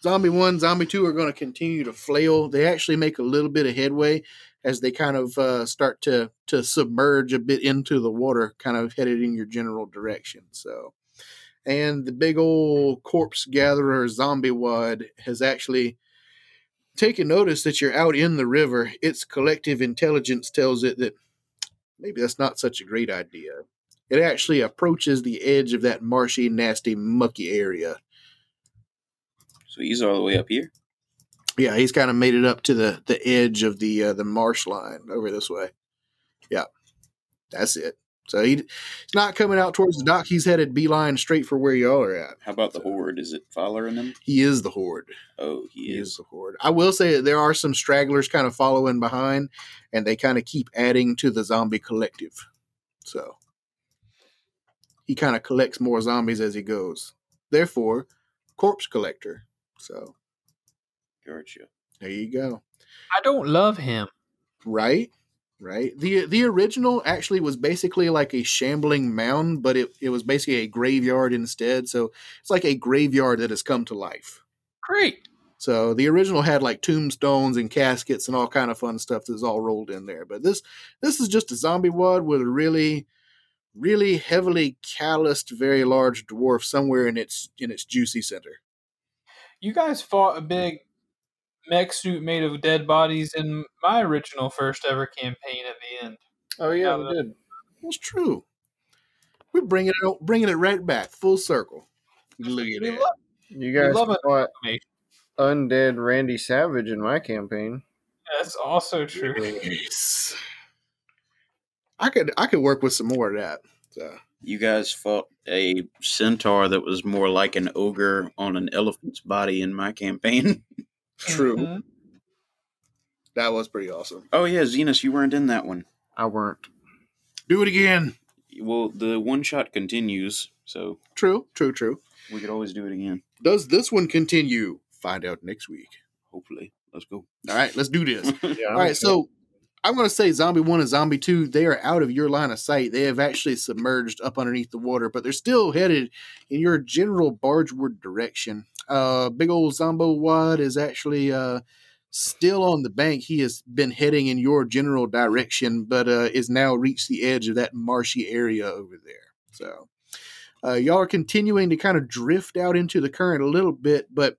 Zombie one, zombie two are going to continue to flail. They actually make a little bit of headway as they kind of uh, start to to submerge a bit into the water, kind of headed in your general direction. So, and the big old corpse gatherer zombie wad has actually taken notice that you're out in the river. Its collective intelligence tells it that maybe that's not such a great idea. It actually approaches the edge of that marshy, nasty, mucky area So he's all the way up here. Yeah, he's kind of made it up to the the edge of the uh, the marsh line over this way. Yeah, that's it. So he, he's not coming out towards the dock. He's headed beeline straight for where y'all are at. How about the horde? Is it following him? He is the horde. Oh, he, He is is. the horde. I will say that there are some stragglers kind of following behind, and they kind of keep adding to the zombie collective. So he kind of collects more zombies as he goes. Therefore, corpse collector. So Gotcha. there you go. I don't love him. Right, right. the The original actually was basically like a shambling mound, but it it was basically a graveyard instead. So it's like a graveyard that has come to life. Great. So the original had like tombstones and caskets and all kind of fun stuff that's all rolled in there. But this this is just a zombie wad with a really, really heavily calloused, very large dwarf somewhere in its in its juicy center. You guys fought a hmm. big mech suit made of dead bodies in my original first ever campaign at the end. Oh yeah, Yeah, we did. That's true. We're bringing it bringing it right back full circle. Look at We that. love, You guys love fought information. undead Randy Savage in my campaign. That's also true. Yes. I could I could work with some more of that. So You guys fought a centaur that was more like an ogre on an elephant's body in my campaign. true. Mhm. That was pretty awesome. oh yeah, Zenos, you weren't in that one. I weren't. Do it again. Well, the one shot continues, so True, true, true. we could always do it again. Does this one continue? Find out next week. Hopefully, let's go. All right, let's do this. Yeah, All right, so I'm going to say Zombie 1 and Zombie 2, they are out of your line of sight. They have actually submerged up underneath the water, but they're still headed in your general bargeward direction. Uh, big old Zombo Wad is actually uh, still on the bank. He has been heading in your general direction, but uh, is now reached the edge of that marshy area over there. So uh, y'all are continuing to kind of drift out into the current a little bit, but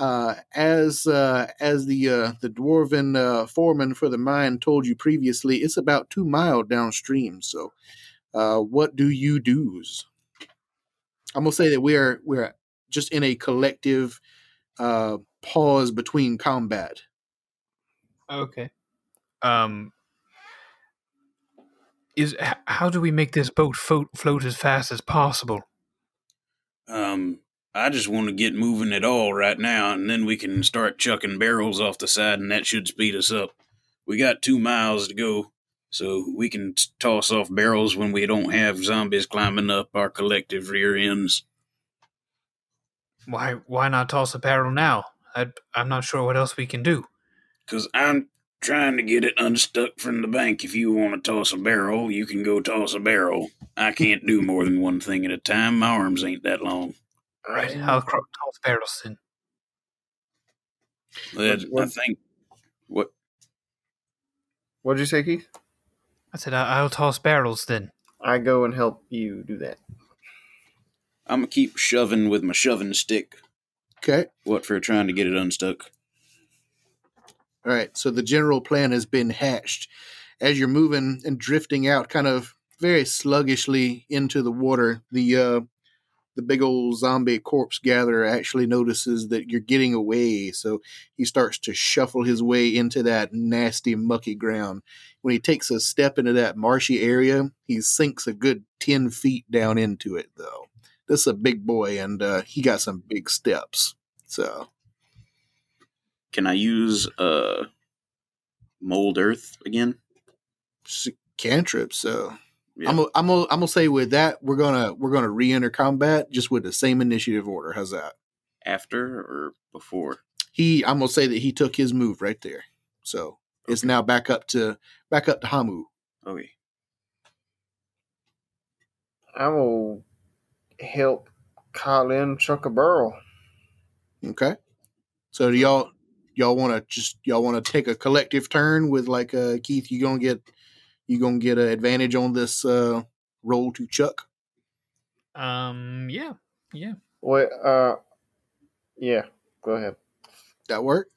uh, as uh, as the uh, the dwarven uh, foreman for the mine told you previously, it's about two mile downstream. So, uh, what do you do's? I'm gonna say that we are we're just in a collective uh, pause between combat. Okay. Um. Is how do we make this boat float, float as fast as possible? Um, I just want to get moving at all right now, and then we can start chucking barrels off the side, and that should speed us up. We got two miles to go, so we can t- toss off barrels when we don't have zombies climbing up our collective rear ends. Why why not toss a barrel now? I I'm not sure what else we can do. Cause I'm trying to get it unstuck from the bank. If you want to toss a barrel, you can go toss a barrel. I can't do more than one thing at a time. My arms ain't that long. Right, I'll cro- toss barrels then. That- I what- think what What'd you say, Keith? I said I- I'll toss barrels then. I go and help you do that. I'm gonna keep shoving with my shoving stick. Okay. What for trying to get it unstuck? All right. So the general plan has been hatched. As you're moving and drifting out, kind of very sluggishly into the water, the uh, the big old zombie corpse gatherer actually notices that you're getting away. So he starts to shuffle his way into that nasty, mucky ground. When he takes a step into that marshy area, he sinks a good ten feet down into it. Though this is a big boy, and uh, he got some big steps. So Can I use uh mold earth again? cantrip. So. Yeah. I'm gonna, I'm gonna, I'm gonna say with that we're gonna we're gonna re-enter combat just with the same initiative order. How's that? After or before? He I'm gonna say that he took his move right there. So it's now back up to back up to Hamu. Okay. I will help Colin chuck a barrel. Okay. So do y'all y'all want to just y'all want to take a collective turn with like uh Keith? You gonna get you gonna get an advantage on this uh roll to Chuck? Um. Yeah. Yeah. Wait, uh, yeah, go ahead. That work?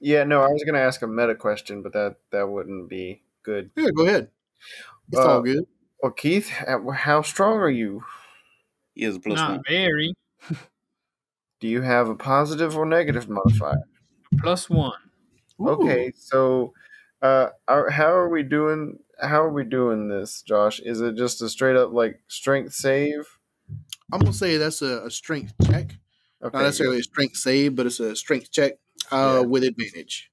Yeah, no, I was gonna ask a meta question, but that that wouldn't be good. Yeah, go ahead. It's Uh, all good. Well, Keith, how how strong are you? He has a plus Not one. very. Do you have a positive or negative modifier? Plus one. Ooh. Okay, so uh, are, how are we doing? How are we doing this, Josh? Is it just a straight up like strength save? I'm gonna say that's a, a strength check. Okay, Not necessarily a strength save, but it's a strength check uh, Yeah. with advantage.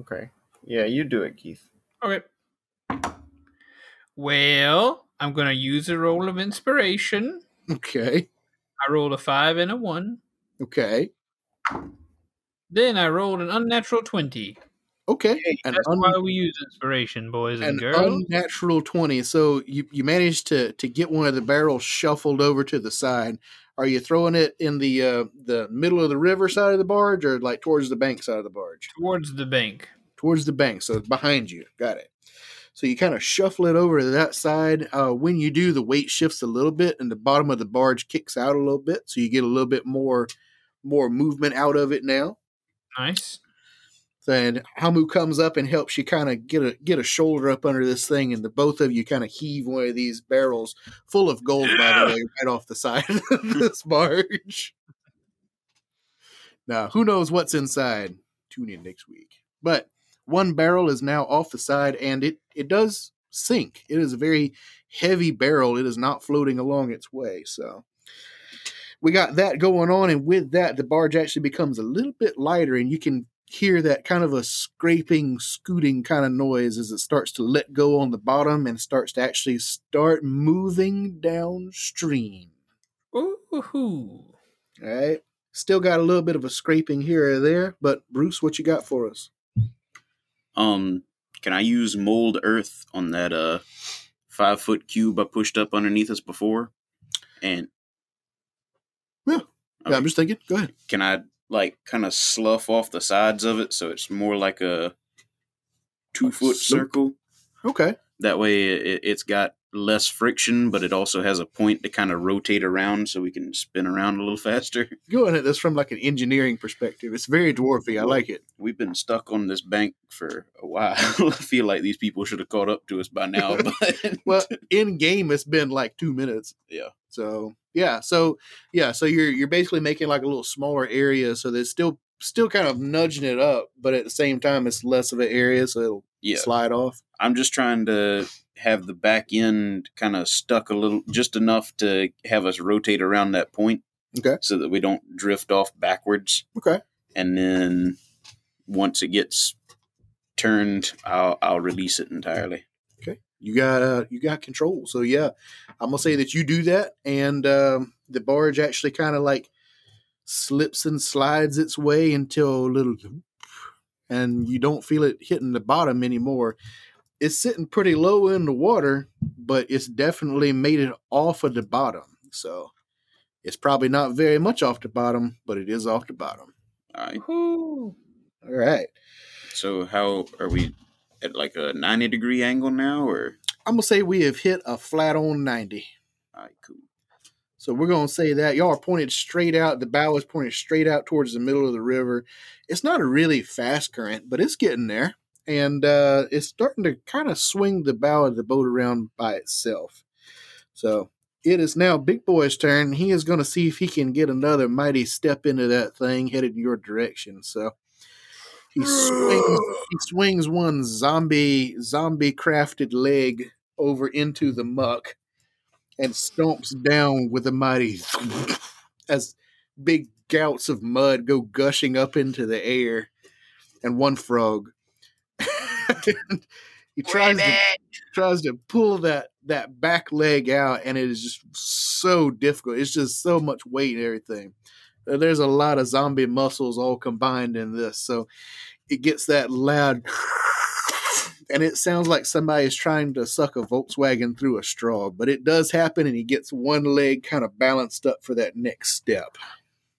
Okay, yeah, you do it, Keith. Okay. Well, I'm gonna use a roll of inspiration. Okay. I rolled a five and a one. Okay. Then I rolled an unnatural twenty. Okay. Hey, That's un- why we use inspiration, boys and an girls. unnatural 20. So you, you managed to, to get one of the barrels shuffled over to the side. Are you throwing it in the uh, the middle of the river side of the barge or like towards the bank side of the barge? towards the bank. Towards the bank. So behind you. Got it. So you kind of shuffle it over to that side. Uh, when you do, the weight shifts a little bit and the bottom of the barge kicks out a little bit. So you get a little bit more more movement out of it now. Nice. Then Hamu comes up and helps you kind of get a get a shoulder up under this thing, and the both of you kind of heave one of these barrels full of gold, by the way, right off the side of this barge. Now, who knows what's inside? Tune in next week. But one barrel is now off the side, and it it does sink. It is a very heavy barrel. It is not floating along its way. So we got that going on, and with that, the barge actually becomes a little bit lighter, and you can hear that kind of a scraping, scooting kind of noise as it starts to let go on the bottom and starts to actually start moving downstream. Ooh. All right. Still got a little bit of a scraping here or there, but Bruce, what you got for us? Um, can I use mold earth on that uh five foot cube I pushed up underneath us before? And Yeah, I'm just thinking. Go ahead. can I like kind of slough off the sides of it so it's more like a two foot circle? Okay. That way it, it's got less friction, but it also has a point to kind of rotate around so we can spin around a little faster. Going at this from like an engineering perspective. It's very dwarfy. I like it. We've been stuck on this bank for a while. I feel like these people should have caught up to us by now. But Well, in game, it's been like two minutes. Yeah. So yeah. So yeah. So you're you're basically making like a little smaller area, so there's still still kind of nudging it up, but at the same time, it's less of an area, so it'll yeah, slide off. I'm just trying to have the back end kind of stuck a little, just enough to have us rotate around that point. Okay. So that we don't drift off backwards. Okay. And then once it gets turned, I'll I'll release it entirely. Okay. You got uh you got control so yeah i'm gonna say that you do that and um the barge actually kind of like slips and slides its way until a little mm-hmm. and you don't feel it hitting the bottom anymore. It's sitting pretty low in the water but it's definitely made it off of the bottom. So it's probably not very much off the bottom but it is off the bottom. All right. Woohoo. all right So how are we at like a 90 degree angle now or? I'm gonna say we have hit a flat on 90 all right, cool. So we're going to say that y'all are pointed straight out. The bow is pointed straight out towards the middle of the river. It's not a really fast current, but it's getting there, and uh, it's starting to kind of swing the bow of the boat around by itself. So it is now Big Boy's turn. He is going to see if he can get another mighty step into that thing headed in your direction. So he swings. He swings one zombie zombie crafted leg over into the muck and stomps down with a mighty as big gouts of mud go gushing up into the air and one frog he tries to, tries to pull that that back leg out and it is just so difficult. It's just so much weight and everything. Uh, there's a lot of zombie muscles all combined in this so it gets that loud and it sounds like somebody is trying to suck a Volkswagen through a straw, but it does happen, and he gets one leg kind of balanced up for that next step.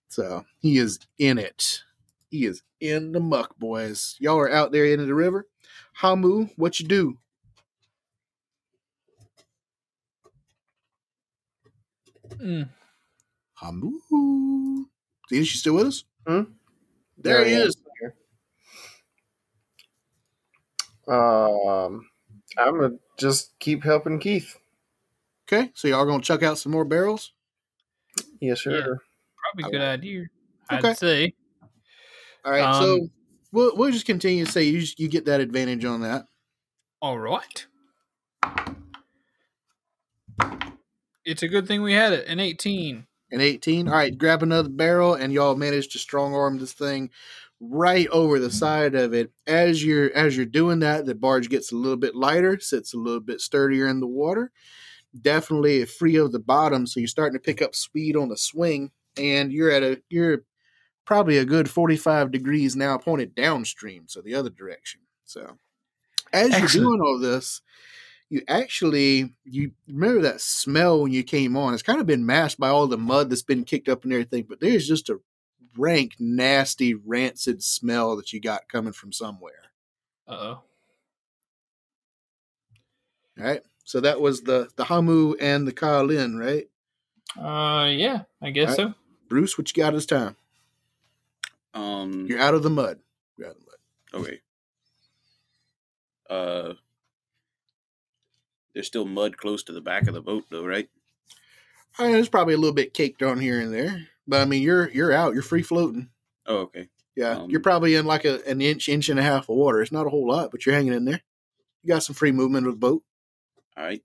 So he is in it. He is in the muck, boys. Y'all are out there into the river. Hamu, what you do? Mm. Hamu. Is she still with us? Hmm? There he I am. is. Um, I'm gonna just keep helping Keith. Okay, so y'all gonna chuck out some more barrels? Yes, sir. Yeah. Probably a good idea. Okay. I'd say. All right, so Um, we'll we'll just continue to say you just, you get that advantage on that. All right. It's a good thing we had it. An 18. An 18. All right, grab another barrel, and y'all manage to strong arm this thing right over the side of it. As you're as you're doing that, the barge gets a little bit lighter, sits a little bit sturdier in the water. Definitely free of the bottom, so you're starting to pick up speed on the swing, and you're at a you're probably a good 45 degrees now, pointed downstream, so the other direction. So as you're doing all this, you actually you remember that smell when you came on. It's kind of been masked by all the mud that's been kicked up and everything, but there's just a rank, nasty, rancid smell that you got coming from somewhere. Uh oh. All right. So that was the the Hamu and the Kalin, right? Uh, yeah, I guess All so. Bruce, what you got this time? Um, You're out of the mud. You're out of the mud. okay. Uh, there's still mud close to the back of the boat, though, right? I mean, there's probably a little bit caked on here and there, but I mean, you're you're out. You're free floating. Oh, okay. Yeah, Um, you're probably in like a, an inch, inch and a half of water. It's not a whole lot, but you're hanging in there. You got some free movement of the boat. All right.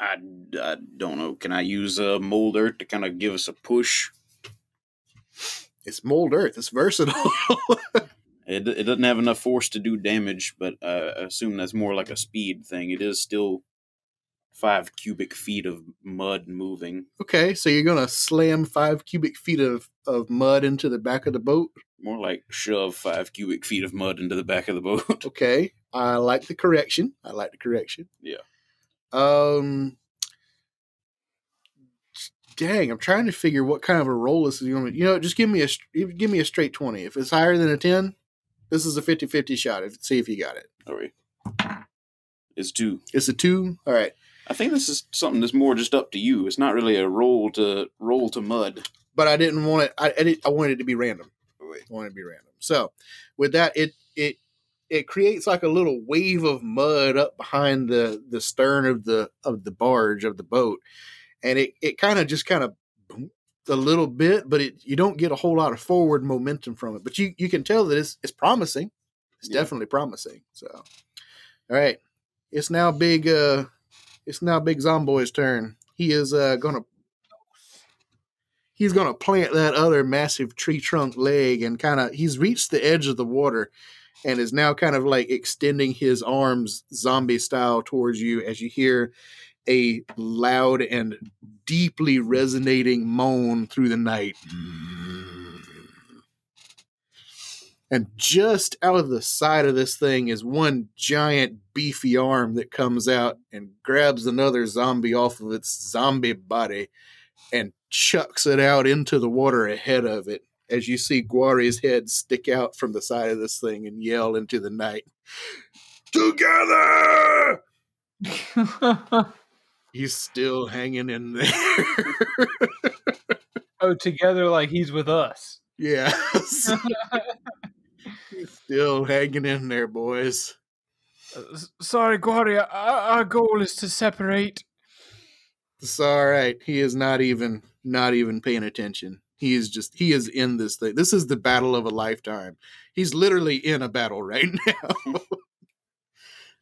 I, I don't know. Can I use uh, mold earth to kind of give us a push? It's mold earth. It's versatile. It, it doesn't have enough force to do damage, but uh, I assume that's more like a speed thing. It is still five cubic feet of mud moving. Okay, so you're gonna slam five cubic feet of, of mud into the back of the boat. More like shove five cubic feet of mud into the back of the boat. Okay, I like the correction. I like the correction. Yeah. Um. Dang, I'm trying to figure what kind of a roll this is going to. You know, just give me a give me a straight twenty. If it's higher than a ten, this is a 50-50 shot. If see if you got it. All right. It's two. It's a two. All right. I think this is something that's more just up to you. It's not really a roll to roll to mud. but I didn't want it. I I, did, I wanted it to be random. I wanted it to be random. So with that, it it it creates like a little wave of mud up behind the the stern of the of the barge of the boat, and it it kind of just kind of a little bit, but it you don't get a whole lot of forward momentum from it. But you you can tell that it's it's promising. It's Yeah. definitely promising. So, all right, it's now big. uh It's now big Zomboy's turn. He is uh gonna he's to plant that other massive tree trunk leg and kind of he's reached the edge of the water and is now kind of like extending his arms zombie style towards you as you hear a loud and deeply resonating moan through the night and just out of the side of this thing is one giant beefy arm that comes out and grabs another zombie off of its zombie body and chucks it out into the water ahead of it as you see Guari's head stick out from the side of this thing and yell into the night. Together! He's still hanging in there. oh, together like he's with us. yes. He's still hanging in there, boys. Uh, sorry, Guardia. Our, our goal is to separate. It's all right. He is not even not even paying attention. He is just he is in this thing. This is the battle of a lifetime. He's literally in a battle right now. all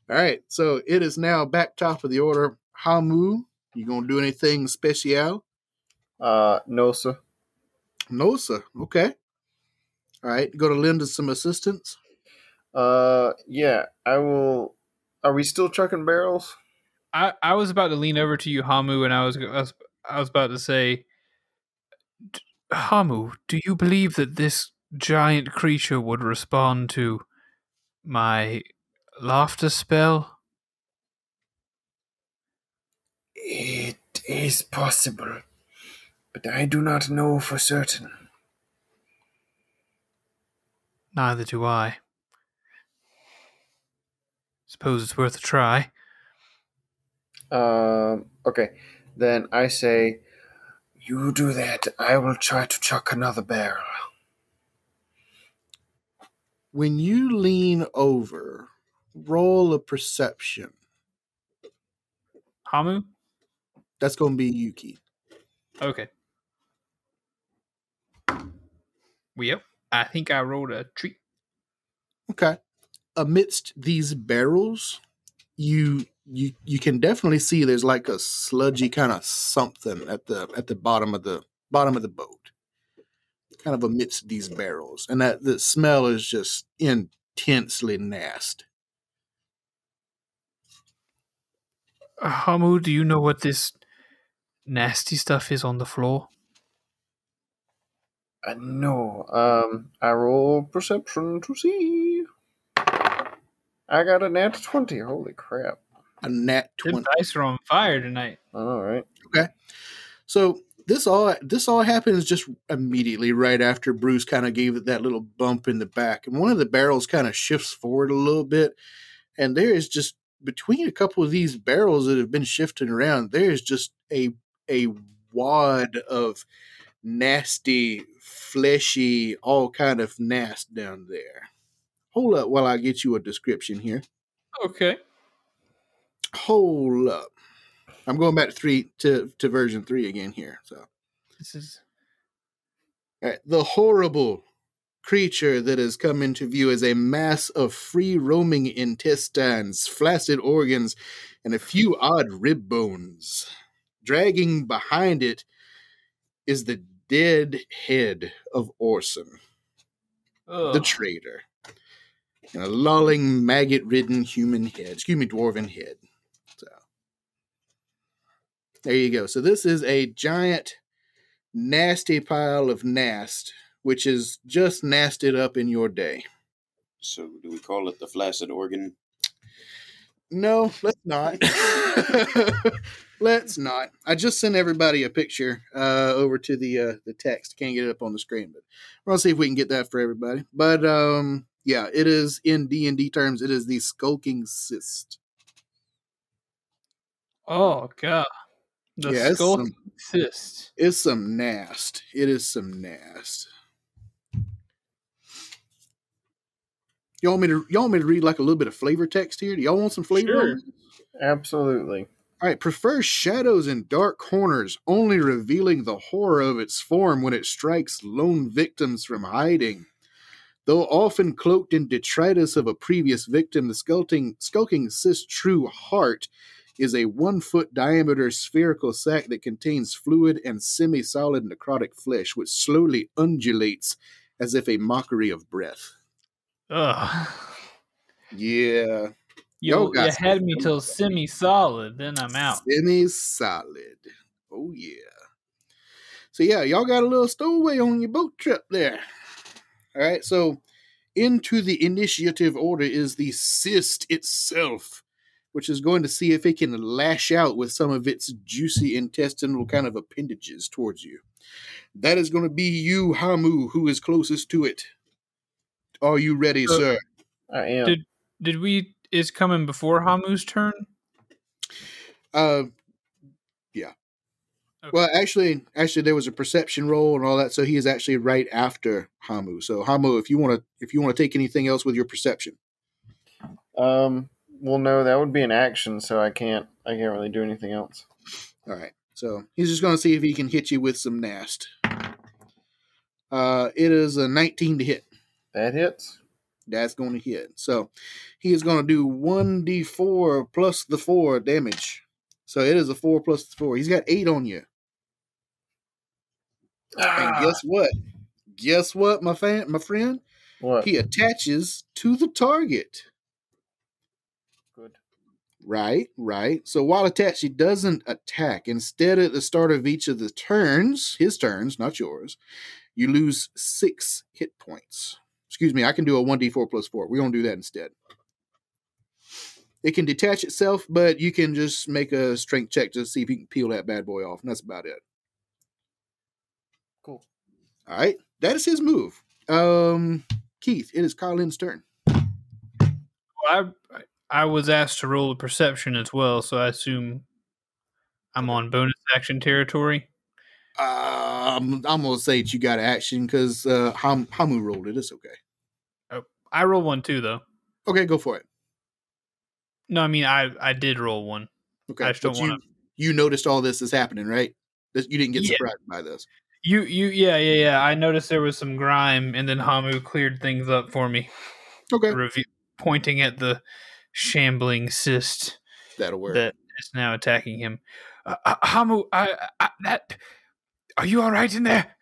right. So it is now back top of the order. Hamu, you gonna do anything special? Uh, no, sir. No, sir. Okay. All right. Go to lend us some assistance. Uh, yeah, I will. Are we still chucking barrels? I, I was about to lean over to you, Hamu, and I was, I was I was about to say, Hamu, do you believe that this giant creature would respond to my laughter spell? It is possible, but I do not know for certain. Neither do I. Suppose it's worth a try. Um, okay, then I say, you do that. I will try to chuck another barrel. When you lean over, roll a perception. Hamu? That's gonna be Yuki. Okay. Well, yep. I think I rolled a treat. Okay. Amidst these barrels, you you you can definitely see there's like a sludgy kind of something at the at the bottom of the bottom of the boat. Kind of amidst these barrels. And that the smell is just intensely nasty. Uh, Hamu, do you know what this nasty stuff is on the floor? Uh, no, um, I roll perception to see. I got a nat 20. Holy crap. A nat Them 20. dice are on fire tonight. All right. Okay. So this all this all happens just immediately right after Bruce kind of gave it that little bump in the back, and one of the barrels kind of shifts forward a little bit, and there is just between a couple of these barrels that have been shifting around, there is just a a wad of nasty, fleshy, all kind of nast down there. Hold up while I get you a description here. Okay. Hold up. I'm going back to three to, to version three again here. So This is All right, the horrible creature that has come into view is a mass of free roaming intestines, flaccid organs, and a few odd rib bones. Dragging behind it is the dead head of Orson, the traitor, and a lolling, maggot ridden human head, excuse me, dwarven head. So, There you go. So this is a giant, nasty pile of nast, which is just nasted up in your day. So do we call it the flaccid organ? No, let's not. let's not. I just sent everybody a picture uh, over to the uh, the text. Can't get it up on the screen, but we're gonna see if we can get that for everybody. But um, yeah, it is in D and D terms. It is the skulking cyst. Oh god. The Yeah, it's some- cyst. It's some nast. It is some nast. Y'all want me to y'all want me to read like a little bit of flavor text here? Do y'all want some flavor? Sure. Absolutely. All right, prefers shadows and dark corners, only revealing the horror of its form when it strikes lone victims from hiding. Though often cloaked in detritus of a previous victim, the skulking, skulking cyst true heart is a one foot diameter spherical sac that contains fluid and semi solid necrotic flesh, which slowly undulates as if a mockery of breath. Ugh. Yeah, You, Yo, you had me flavor. till semi solid, then I'm out. semi solid. Oh yeah. So yeah, y'all got a little stowaway on your boat trip there. All right, so into the initiative order is the cyst itself, which is going to see if it can lash out with some of its juicy intestinal kind of appendages towards you. That is going to be you, Hamu, who is closest to it. Are you ready, Uh, sir? I am. Did did we is coming before Hamu's turn? Uh, yeah. Well, actually, actually, there was a perception roll and all that, so he is actually right after Hamu. So, Hamu, if you want to, if you want to take anything else with your perception, Um. Well, no, that would be an action, so I can't. I can't really do anything else. all right. So he's just going to see if he can hit you with some nast. Uh, it is a 19 to hit. That hits. That's going to hit. So he is going to do 1d4 plus the 4 damage. So it is a 4 plus the 4. He's got 8 on you. And ah. guess what? Guess what, my fan, my friend? what? He attaches to the target. Good. Right, right. So while attached, he doesn't attack. Instead, at the start of each of the turns, his turns, not yours, you lose six hit points. Excuse me, I can do a 1d4 plus 4. We're going to do that instead. It can detach itself, but you can just make a strength check to see if you can peel that bad boy off, and that's about it. Cool. All right, that is his move. Um, Keith, it is Colin's turn. I I was asked to roll a perception as well, so I assume I'm on bonus action territory. Um, I'm gonna say that you got action because uh, Ham- Hamu rolled it. It's okay. I roll one too, though. Okay, go for it. No, I mean I I did roll one. Okay, I just don't you wanna- you noticed all this is happening, right? This, you didn't get Yeah. surprised by this. You you yeah yeah yeah. I noticed there was some grime, and then Hamu cleared things up for me, Okay, review, pointing at the shambling cyst that'll work. that is now attacking him. Uh, uh, Hamu, I, I that are you all right in there?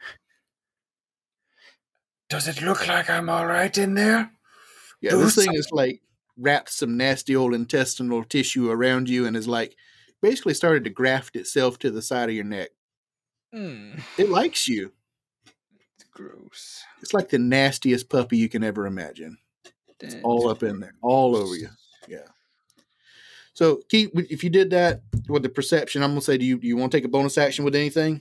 Does it look like I'm all right in there? Yeah, this thing is like wrapped some nasty old intestinal tissue around you and is like basically started to graft itself to the side of your neck. Mm, It likes you. it's gross. It's like the nastiest puppy you can ever imagine. It's all up in there, all over you. Yeah. So, Keith, if you did that with the perception, I'm gonna say, do you do you want to take a bonus action with anything?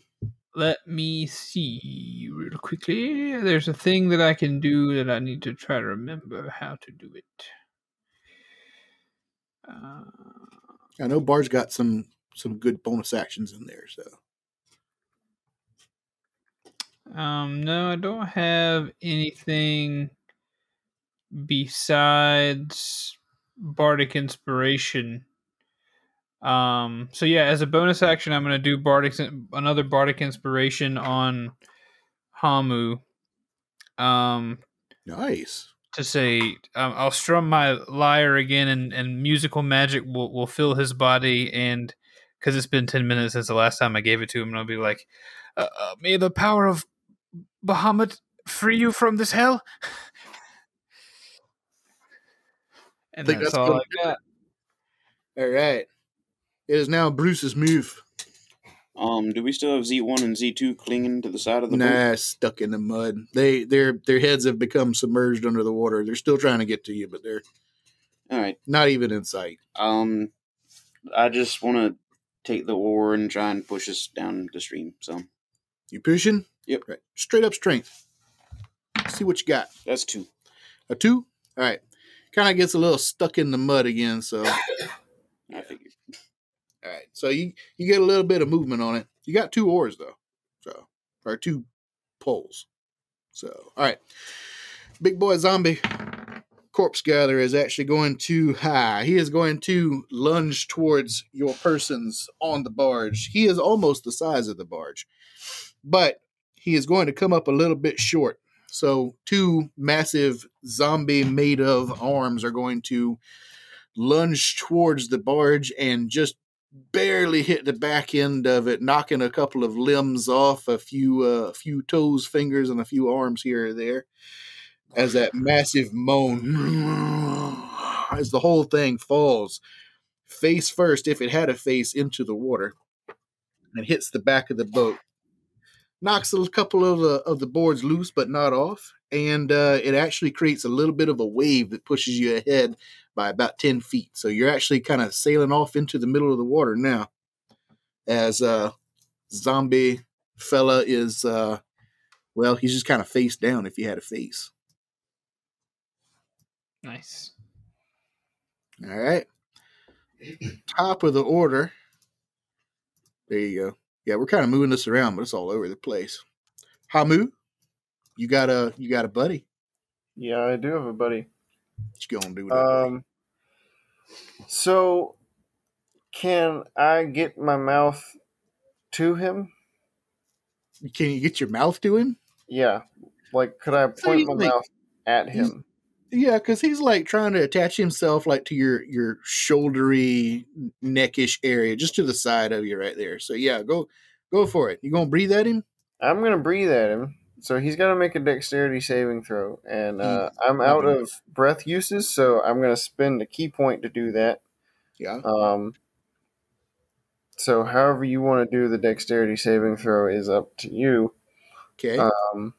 Let me see real quickly. There's a thing that I can do that I need to try to remember how to do it. Uh, I know Bar's got some some good bonus actions in there. So, um, no, I don't have anything besides bardic inspiration. Um, so yeah, as a bonus action, I'm gonna do bardic another bardic inspiration on Hamu. Um, nice. to say um, I'll strum my lyre again, and, and musical magic will, will fill his body. And because it's been ten minutes since the last time I gave it to him, and I'll be like, uh, uh, "May the power of Bahamut free you from this hell." and Think that's, that's all I got. All right. It is now Bruce's move. Um, do we still have Z one and Z two clinging to the side of the boat? Nah, stuck in the mud. They their their heads have become submerged under the water. They're still trying to get to you, but they're All right. not even in sight. Um, I just want to take the oar and try and push us down the stream. So You pushing? Yep. Right. Straight up strength. See what you got. that's two. A two? All right. Kind of gets a little stuck in the mud again. So, all right. So you you get a little bit of movement on it. You got two oars though, so or two poles. So, all right. Big boy zombie corpse gatherer is actually going to high. He is going to lunge towards your persons on the barge. He is almost the size of the barge, but he is going to come up a little bit short. So, two massive zombie made of arms are going to lunge towards the barge and just barely hit the back end of it, knocking a couple of limbs off, a few uh, a few toes, fingers, and a few arms here or there. As that massive moan, as the whole thing falls face first, if it had a face, into the water, and hits the back of the boat knocks a couple of the of the boards loose, but not off, and uh, it actually creates a little bit of a wave that pushes you ahead by about ten feet. So you're actually kind of sailing off into the middle of the water now, as uh, zombie fella is uh, well, he's just kind of face down if he had a face. Nice. All right, top of the order. There you go. Yeah, we're kind of moving this around, but it's all over the place. Hamu, you got a you got a buddy. Yeah, I do have a buddy. What you gonna do with buddy? Um, so can I get my mouth to him? Can you get your mouth to him? Yeah, like could I point you my mouth at him? Yeah, because he's like trying to attach himself like to your your shouldery neckish area, just to the side of you right there. So yeah, go go for it. You gonna breathe at him? I'm gonna breathe at him. So he's gonna make a dexterity saving throw, and uh. I'm out of breath uses, so I'm gonna spend a ki point to do that. Yeah. Um, so however you want to do the dexterity saving throw is up to you. Okay. Um,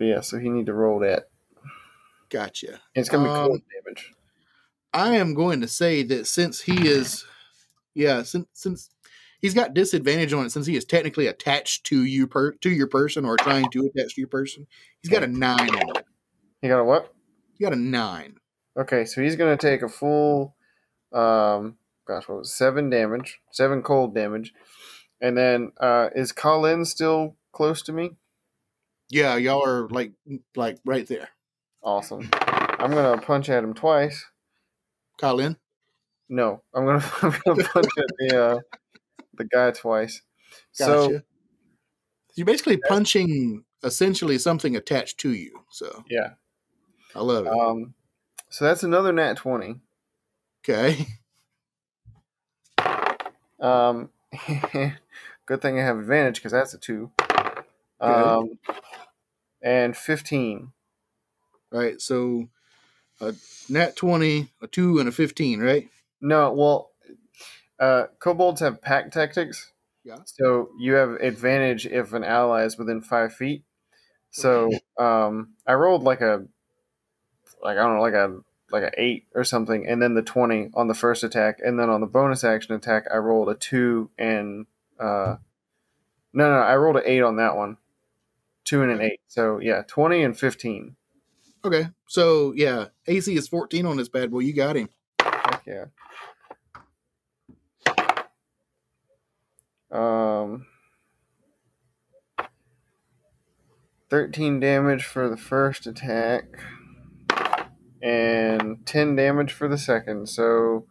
yeah, so he need to roll that. gotcha. It's gonna be Um, cold damage. I am going to say that since he is, yeah, since since he's got disadvantage on it, since he is technically attached to you per to your person or trying to attach to your person, he's got a nine on it. He got a what? He got a nine. Okay, so he's gonna take a full, um, gosh, what was it, seven damage, seven cold damage, and then uh, is Colin still close to me? Yeah, y'all are like like right there. Awesome. I'm gonna punch at him twice. Colin. No, I'm gonna I'm gonna punch at the uh, the guy twice. Gotcha. So you're basically punching essentially something attached to you. So yeah, I love it. um, so that's another nat twenty. okay. Um, good thing I have advantage because that's a two. Um, and fifteen. All right. So a nat 20, a 2, and a 15, right? No, well, uh, kobolds have pack tactics. Yeah. So you have advantage if an ally is within five feet. So um, I rolled like a, like I don't know, like a like an eight or something, and then the twenty on the first attack, and then on the bonus action attack, I rolled a two and uh, no, no, I rolled an eight on that one, two and an eight. So yeah, twenty and fifteen. Okay. So yeah, AC is 14 on this bad boy. You got him. Heck yeah. Um, thirteen damage for the first attack, and ten damage for the second. So,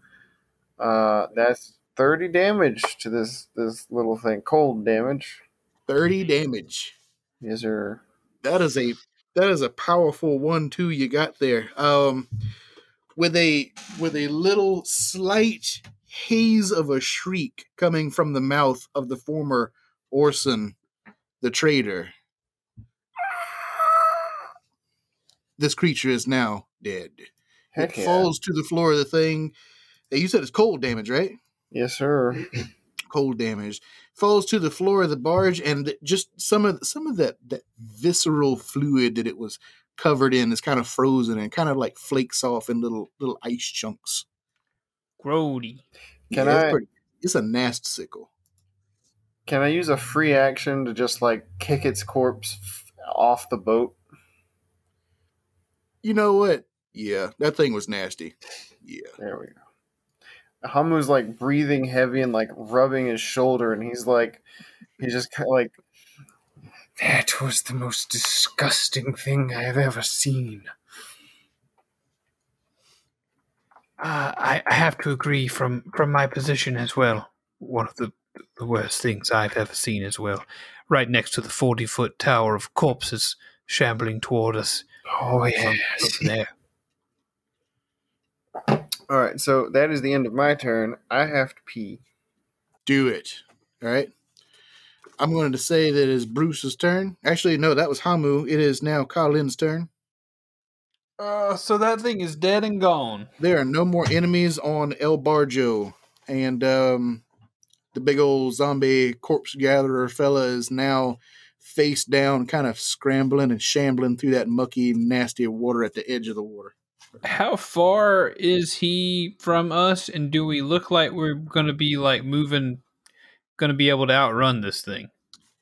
uh, that's thirty damage to this this little thing. Cold damage. 30 damage. These are That is a that is a powerful one two you got there. Um with a with a little slight haze of a shriek coming from the mouth of the former Orson the trader. This creature is now dead. heck it yeah. falls to the floor of the thing Hey, you said it's cold damage, right? Yes, sir. Cold damage falls to the floor of the barge, and just some of some of that that visceral fluid that it was covered in is kind of frozen and kind of like flakes off in little little ice chunks. Grody. Can Yeah, it's I- pretty- it's a nast sickle. Can I use a free action to just like kick its corpse f- off the boat? You know what? Yeah, that thing was nasty. Yeah. There we go. Hamu's like breathing heavy and like rubbing his shoulder, and he's like, he's just kind of like, That was the most disgusting thing I have ever seen. Uh, I, I have to agree from, from my position as well. One of the, the worst things I've ever seen as well. Right next to the 40 foot tower of corpses shambling toward us. oh from yes. there. All right, so that is the end of my turn. I have to pee. Do it. All right. I'm going to say that it is Bruce's turn. Actually, no, that was Hamu. It is now Colin's turn. Uh, so that thing is dead and gone. There are no more enemies on El Barjo. And um, the big old zombie corpse gatherer fella is now face down, kind of scrambling and shambling through that mucky, nasty water at the edge of the water. How far is he from us, and do we look like we're going to be like moving, going to be able to outrun this thing?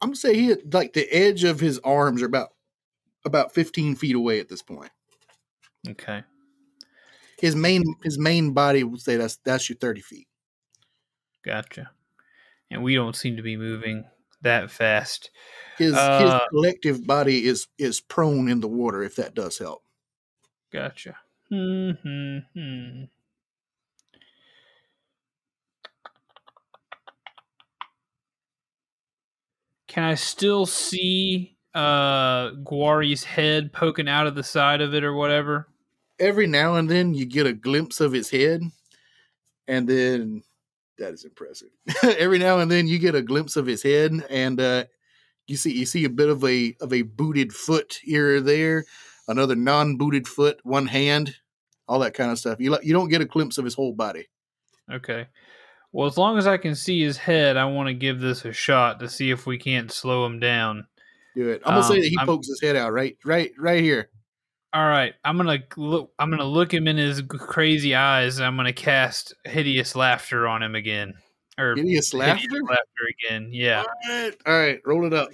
I'm gonna say he like the edge of his arms are about about 15 feet away at this point. Okay. His main his main body would say that's that's your 30 feet. Gotcha. And we don't seem to be moving that fast. His his Uh, collective body is is prone in the water if that does help. Gotcha. Hmm. hmm, hmm. Can I still see uh Guari's head poking out of the side of it or whatever? Every now and then you get a glimpse of his head, and then that is impressive. Every now and then you get a glimpse of his head, and uh, you see you see a bit of a of a booted foot here or there, another non-booted foot, one hand, all that kind of stuff. You you don't get a glimpse of his whole body. Okay. Well, as long as I can see his head, I want to give this a shot to see if we can't slow him down. Do it. I'm gonna say Um, that he I'm- pokes his head out right right right here. All right, I'm gonna look. I'm gonna look him in his crazy eyes. And I'm gonna cast hideous laughter on him again, or Hideous laughter. laughter again. Yeah, All right, all right, roll it up.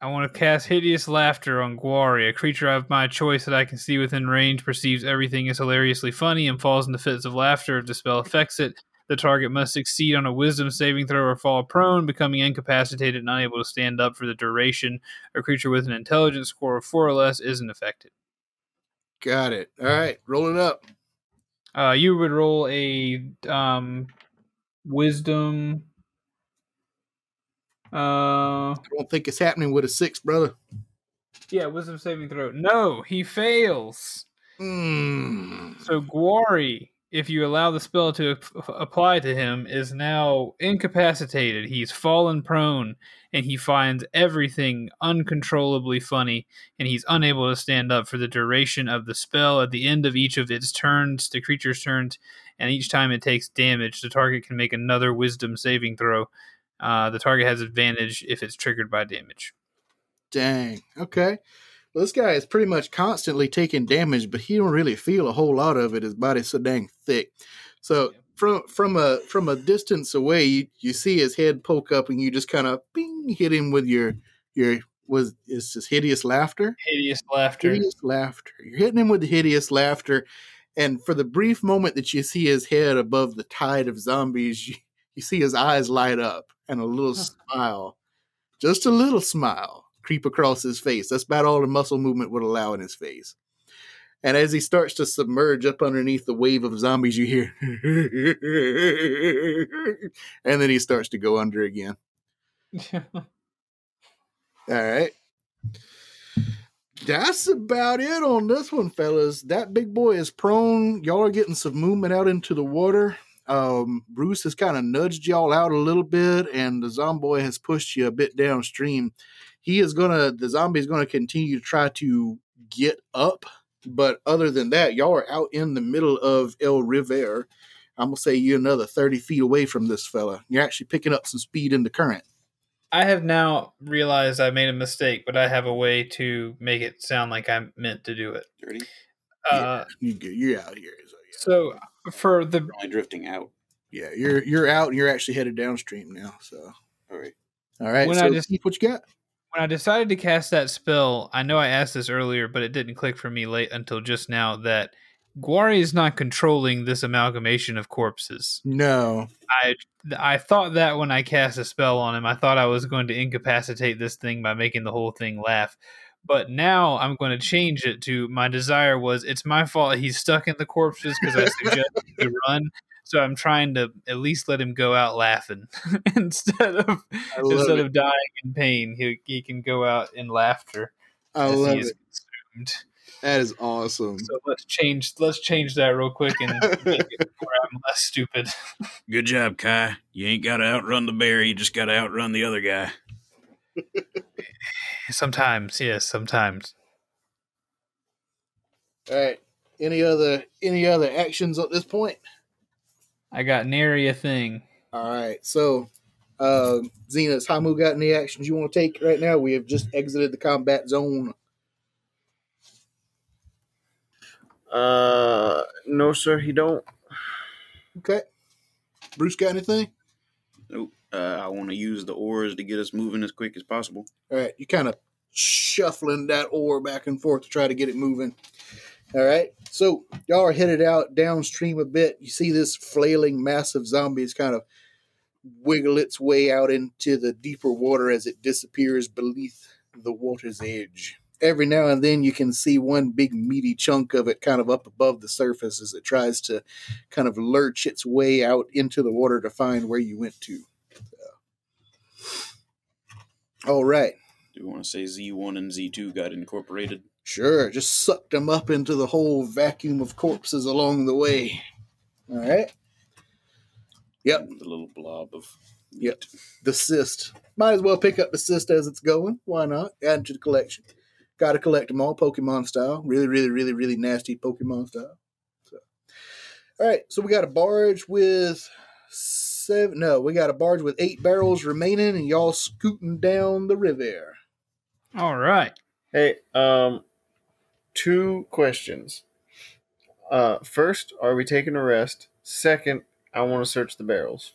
I want to cast hideous laughter on Guari, a creature of my choice that I can see within range, perceives everything as hilariously funny, and falls into fits of laughter. If the spell affects it, the target must succeed on a Wisdom saving throw or fall prone, becoming incapacitated and unable to stand up for the duration. A creature with an intelligence score of four or less isn't affected. Got it. All right, rolling up. Uh, you would roll a um, wisdom. Uh, I don't think it's happening with a six, brother. yeah, wisdom saving throw. No, he fails. Mm. So Guari, if you allow the spell to ap- apply to him, is now incapacitated. He's fallen prone, and he finds everything uncontrollably funny, and he's unable to stand up for the duration of the spell. At the end of each of its turns, the creature's turns, and each time it takes damage, the target can make another Wisdom saving throw. Uh, the target has advantage if it's triggered by damage. Dang. Okay. Well, this guy is pretty much constantly taking damage, but he don't really feel a whole lot of it. His body's so dang thick. So from from a from a distance away, you, you see his head poke up, and you just kind of bing hit him with your your was it's just hideous laughter. Hideous laughter. Hideous laughter. You're hitting him with the hideous laughter, and for the brief moment that you see his head above the tide of zombies, you, you see his eyes light up and a little smile, just a little smile, creep across his face. That's about all the muscle movement would allow in his face. And as he starts to submerge up underneath the wave of zombies, you hear, and then he starts to go under again. All right. That's about it on this one, fellas. That big boy is prone. Y'all are getting some movement out into the water. Um, Bruce has kind of nudged y'all out a little bit, and the zombie has pushed you a bit downstream. He is gonna, the zombie is gonna continue to try to get up, but other than that, y'all are out in the middle of El River. I'm gonna say you're another 30 feet away from this fella. You're actually picking up some speed in the current. I have now realized I made a mistake, but I have a way to make it sound like I meant to do it. Dirty. Uh, You get you're out here. So, yeah. so for the Only drifting out. yeah, you're you're out and you're actually headed downstream now. So All right. all right. When so I just- Keith, what you got? When I decided to cast that spell, I know I asked this earlier, but it didn't click for me late until just now that Guari is not controlling this amalgamation of corpses. No. I I thought that when I cast a spell on him, I thought I was going to incapacitate this thing by making the whole thing laugh. But now I'm going to change it to my desire was it's my fault he's stuck in the corpses because I suggested to run. So I'm trying to at least let him go out laughing instead of instead it. of dying in pain. He he can go out in laughter I love it. consumed. That is awesome. So let's change let's change that real quick and make it where I'm less stupid. Good job, Kai. You ain't got to outrun the bear. You just got to outrun the other guy. Sometimes, yes, sometimes. All right. Any other any other actions at this point? I got nary a thing. All right. So, uh, Xena's Hamu got any actions you want to take right now? We have just exited the combat zone. Uh, no, sir, he don't. Okay. Bruce got anything? Nope. Uh, I want to use the oars to get us moving as quick as possible. All right. You kind of shuffling that oar back and forth to try to get it moving. All right. So y'all are headed out downstream a bit. You see this flailing mass of zombies kind of wiggle its way out into the deeper water as it disappears beneath the water's edge. Every now and then you can see one big meaty chunk of it kind of up above the surface as it tries to kind of lurch its way out into the water to find where you went to. All right. Do you want to say Z1 and Z2 got incorporated? Sure, just sucked them up into the whole vacuum of corpses along the way. All right. Yep. The little blob of. Yep. The cyst. Might as well pick up the cyst as it's going. Why not? Add to the collection. Got to collect them all Pokemon style. Really, really, really, really nasty Pokemon style. So, all right. So we got a barge with seven. No, we got a barge with eight barrels remaining, and y'all scooting down the river. All right. Hey, um, two questions. Uh, first, are we taking a rest? Second, I want to search the barrels.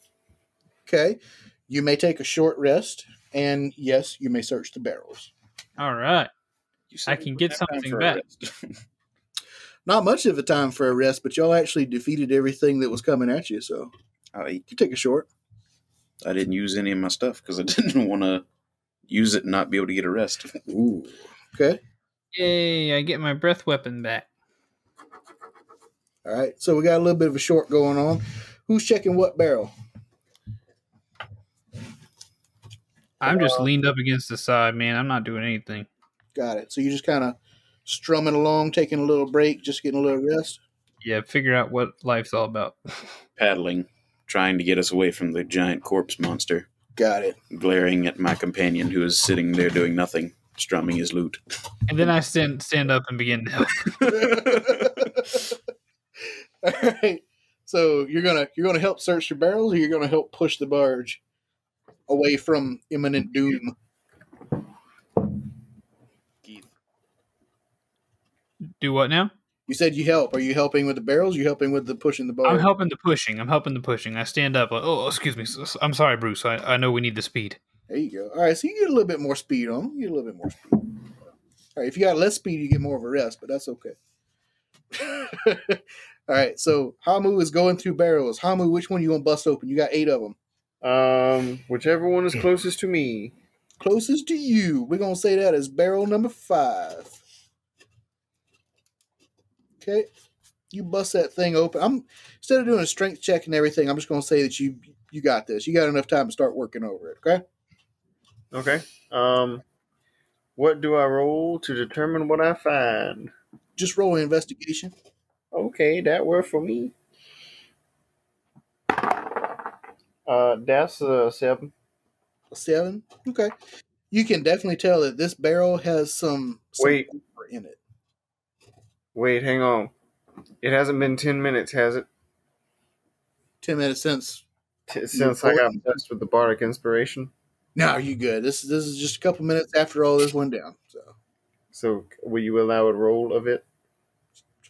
Okay. You may take a short rest, and yes, you may search the barrels. All right. I can get something back. Not much of a time for a rest, but y'all actually defeated everything that was coming at you, so I, you take a short. I didn't use any of my stuff because I didn't want to use it and not be able to get a rest. Ooh. Okay. Yay, I get my breath weapon back. All right. So we got a little bit of a short going on. Who's checking what barrel? I'm just uh, leaned up against the side, man. I'm not doing anything. Got it. So you just kind of strumming along, taking a little break, just getting a little rest. Yeah, figure out what life's all about. Paddling, trying to get us away from the giant corpse monster, Got it. glaring at my companion who is sitting there doing nothing, strumming his lute. And then I stand stand up and begin to help. All right. So you're gonna you're gonna help search your barrels, or you're gonna help push the barge away from imminent doom. Keith, Do what now? You said you help. Are you helping with the barrels? you helping with the pushing the barge? I'm helping the pushing. I'm helping the pushing. I stand up. Like, oh, excuse me. I'm sorry, Bruce. I, I know we need the speed. There you go. All right, so you get a little bit more speed on. them. You get a little bit more speed. All right, if you got less speed, you get more of a rest, but that's okay. All right, so Hamu is going through barrels. Hamu, which one you gonna bust open? You got eight of them. Um, whichever one is closest to me. Closest to you, we're gonna say that is barrel number five. Okay, you bust that thing open. I'm instead of doing a strength check and everything, I'm just gonna say that you you got this. You got enough time to start working over it. Okay. Okay. Um, what do I roll to determine what I find? Just roll an investigation. Okay, that worked for me. Uh, that's a seven. A seven. Okay. You can definitely tell that this barrel has some, some Wait. in it. Wait, hang on. It hasn't been ten minutes, has it? ten minutes since. T- since I got obsessed with the bardic inspiration. No, you good. This this is just a couple minutes after all this went down. So So will you allow a roll of it?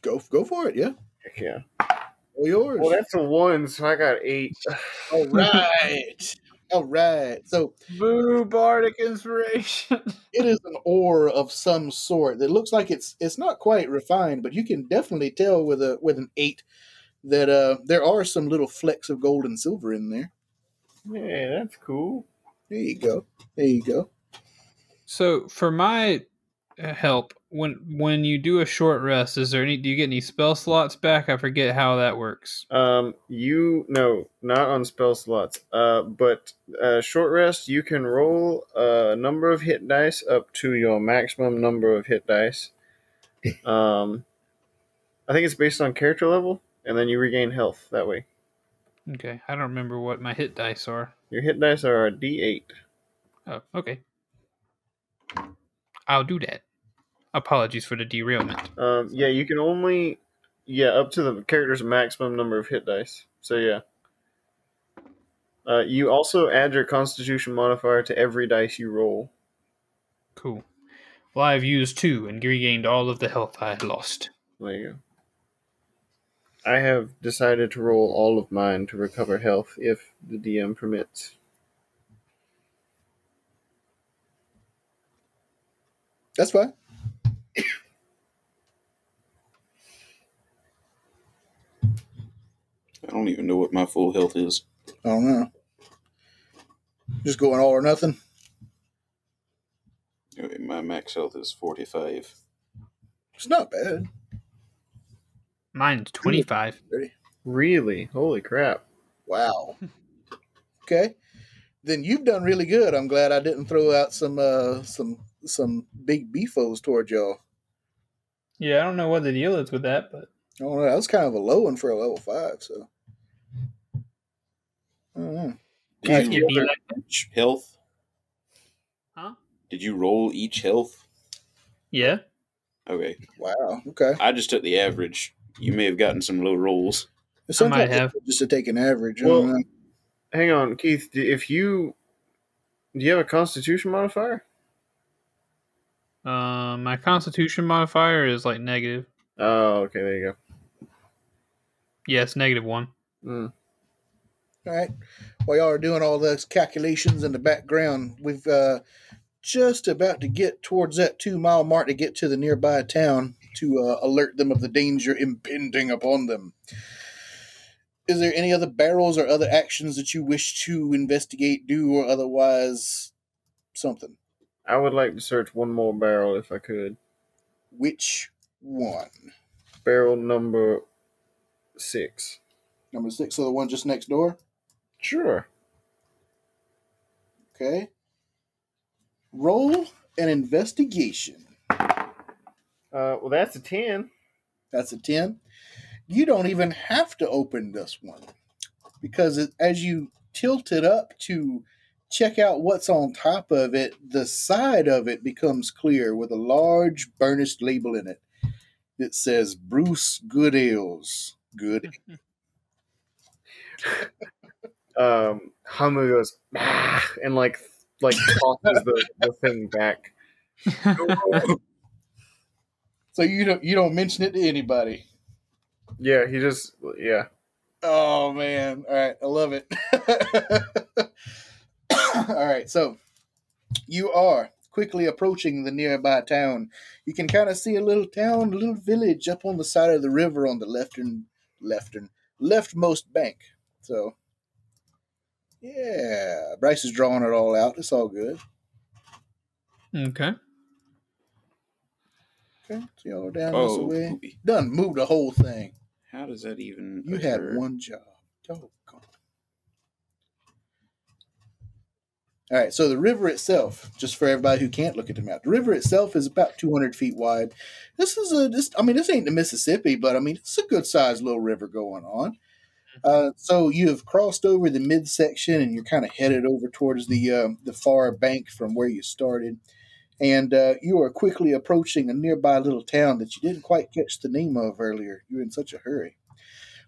go go for it. Yeah, Heck yeah. all yours. Well, that's a one, so I got eight. all right, all right. So Boo, bardic inspiration. it is an ore of some sort that looks like it's it's not quite refined, but you can definitely tell with a with an eight that uh there are some little flecks of gold and silver in there. Yeah, that's cool. There you go. There you go. So for my uh, help, when when you do a short rest, is there any? Do you get any spell slots back? I forget how that works. Um, you no, not on spell slots. Uh, but uh, short rest, you can roll a number of hit dice up to your maximum number of hit dice. Um, I think it's based on character level, and then you regain health that way. Okay, I don't remember what my hit dice are. Your hit dice are a D8. Oh, okay. I'll do that. Apologies for the derailment. Um, yeah, you can only yeah up to the character's maximum number of hit dice. So yeah. Uh, you also add your Constitution modifier to every dice you roll. Cool. Well, I've used two and regained all of the health I had lost. There you go. I have decided to roll all of mine to recover health if the DM permits. That's fine. I don't even know what my full health is. I don't know. Just going all or nothing. Okay, My max health is 45. It's not bad. Mine's 25. Really? Holy crap. Wow. Okay. Then you've done really good. I'm glad I didn't throw out some uh some some big beefos towards y'all. Yeah, I don't know what the deal is with that, but I don't know. That was kind of a low one for a level five, so I don't know. Did you roll each health? Huh? Did you roll each health? yeah. Okay. Wow. Okay. I just took the average. You may have gotten some low rolls. Sometimes have. just to take an average. Well- don't. Hang on, Keith. If you do you have a Constitution modifier? Um, my Constitution modifier is like negative. Oh, okay. There you go. Yes, negative one. Mm. All right. While y'all are doing all those calculations in the background, we've uh, just about to get towards that two mile mark to get to the nearby town to uh, alert them of the danger impending upon them. Is there any other barrels or other actions that you wish to investigate, do, or otherwise something? I would like to search one more barrel if I could. Which one? Barrel number six. Number six, so the one just next door? Sure. Okay. Roll an investigation. Uh, well, that's a ten. That's a 10. You don't even have to open this one because it, as you tilt it up to check out what's on top of it, the side of it becomes clear with a large burnished label in it that says Bruce Good Ales. Good. Um, Hamu goes ah, and like like tosses the, the thing back. So you don't you don't mention it to anybody. Yeah, he just yeah. Oh man! All right, I love it. All right, so you are quickly approaching the nearby town. You can kind of see a little town, a little village up on the side of the river on the left and leftern, leftern, leftmost bank. So, yeah, Bryce is drawing it all out. It's all good. Okay. Okay, so y'all are down Oh, this way. poopy. Done. Move the whole thing. How does that even? You had one job. Doggone. All right, so the river itself, just for everybody who can't look at the map, the river itself is about 200 feet wide. This is a, this, I mean, this ain't the Mississippi, but I mean, it's a good sized little river going on. Uh, so you have crossed over the midsection and you're kind of headed over towards the uh, the far bank from where you started, and uh, you are quickly approaching a nearby little town that you didn't quite catch the name of earlier. You're in such a hurry.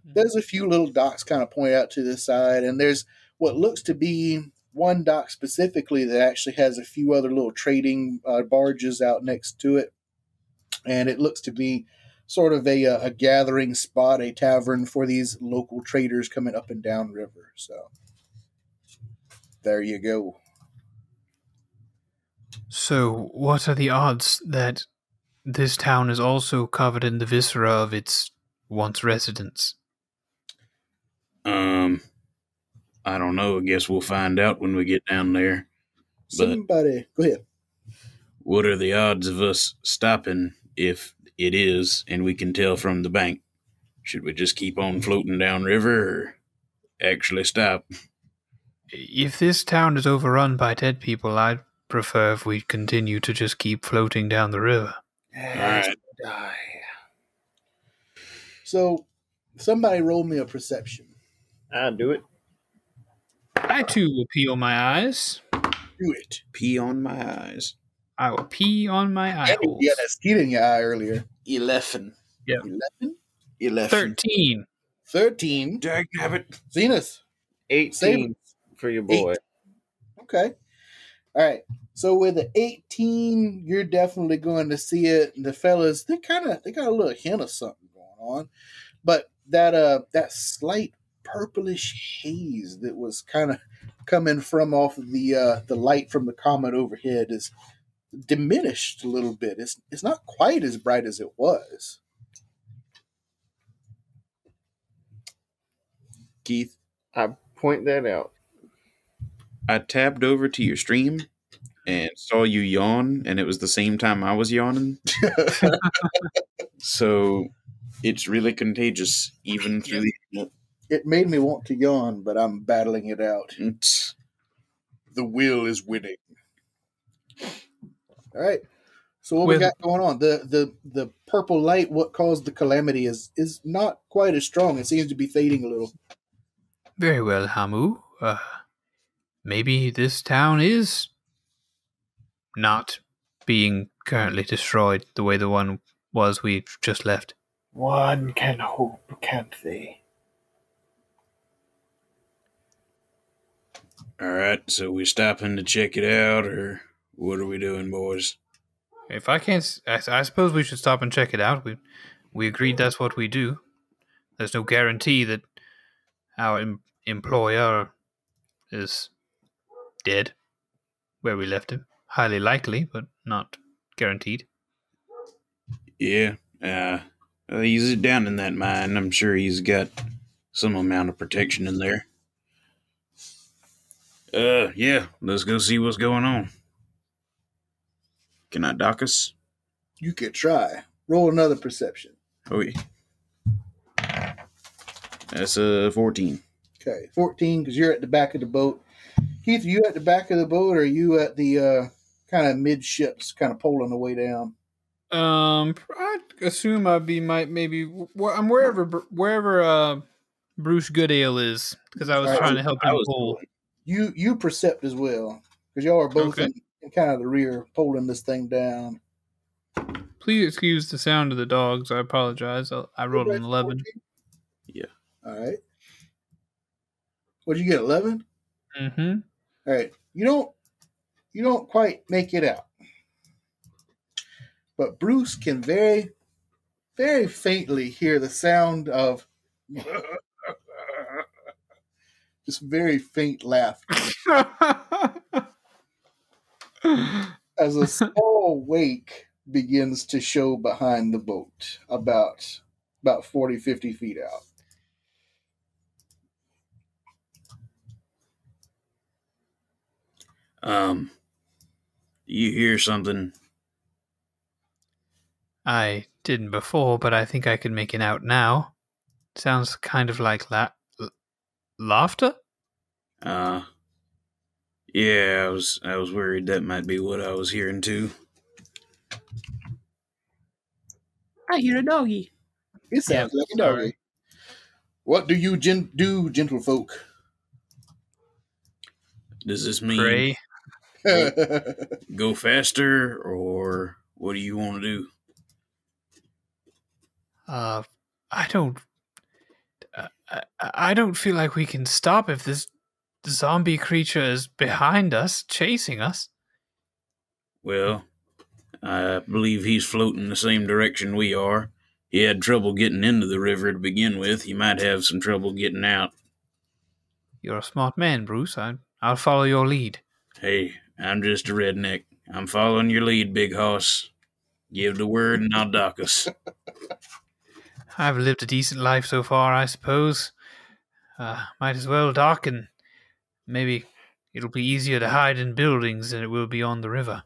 there's a few little docks kind of point out to the side, and there's what looks to be one dock specifically that actually has a few other little trading uh, barges out next to it, and it looks to be sort of a, uh, a gathering spot, a tavern for these local traders coming up and down river. So there you go. So, what are the odds that this town is also covered in the viscera of its once residents? Um, I don't know. I guess we'll find out when we get down there. But Somebody, go ahead. what are the odds of us stopping if it is, and we can tell from the bank? Should we just keep on floating downriver or actually stop? If this town is overrun by dead people, I'd prefer if we continue to just keep floating down the river. All right. Die. So, somebody roll me a perception. I'll do it. I too will pee on my eyes. Do it. Pee on my eyes. I will pee on my eyes. holes. You had that skeet in your eye earlier. Eleven. Yeah. 11? Eleven. Thirteen. 13. Dag nabbit. Zenith. 18 for your boy. Okay. All right. So with the 18, you're definitely going to see it. And the fellas, they kind of they got a little hint of something going on. But that uh that slight purplish haze that was kind of coming from off of the uh the light from the comet overhead is diminished a little bit. It's it's not quite as bright as it was. Keith, I point that out. I tabbed over to your stream and saw you yawn, and it was the same time I was yawning. so it's really contagious, even through the. It made me want to yawn, but I'm battling it out. It's- The will is winning. All right. So what we got going on? The the the purple light, what caused the calamity, is is not quite as strong. It seems to be fading a little. Very well, Hamu. Uh, maybe this town is not being currently destroyed the way the one was we just left. One can hope, can't they? All right. So we stopping to check it out, or what are we doing, boys? If I can't, I suppose we should stop and check it out. We we agreed that's what we do. There's no guarantee that our em- employer is dead where we left him. Highly likely, but not guaranteed. Yeah. Uh, he's down in that mine. I'm sure he's got some amount of protection in there. Uh, yeah. Let's go see what's going on. Can I dock us? You could try. Roll another perception. Oh, yeah. That's a 14. Okay, fourteen because you're at the back of the boat. Keith, are you at the back of the boat, or are you at the uh, kind of midships, kind of pulling the way down? Um, I assume I'd be might maybe wh- I'm wherever wherever uh Bruce Goodale is because I was Alright, trying to help I him was pull. You you percept as well because y'all are both Okay. in, in kind of the rear, pulling this thing down. Please excuse the sound of the dogs. I apologize. I, I rolled an eleven. Yeah. All right. What did you get? Eleven. Mm-hmm. All right. You don't you don't quite make it out. But Bruce can very very faintly hear the sound of just very faint laughter as a small wake begins to show behind the boat about about 40 50 feet out. Um, you hear something? I didn't before, but I think I can make it out now. Sounds kind of like la- l- laughter. Uh, yeah, I was I was worried that might be what I was hearing too. I hear a doggy. It sounds like a sorry. doggy. What do you gen- do, gentlefolk? Does this mean Pray. go faster, or what do you want to do? Uh, I don't. I, I don't feel like we can stop if this zombie creature is behind us, chasing us. Well, I believe he's floating the same direction we are. He had trouble getting into the river to begin with. He might have some trouble getting out. You're a smart man, Bruce. I, I'll follow your lead. Hey, I'm just a redneck. I'm following your lead, big hoss. Give the word and I'll dock us. I've lived a decent life so far, I suppose. Uh, might as well dock, and maybe it'll be easier to hide in buildings than it will be on the river.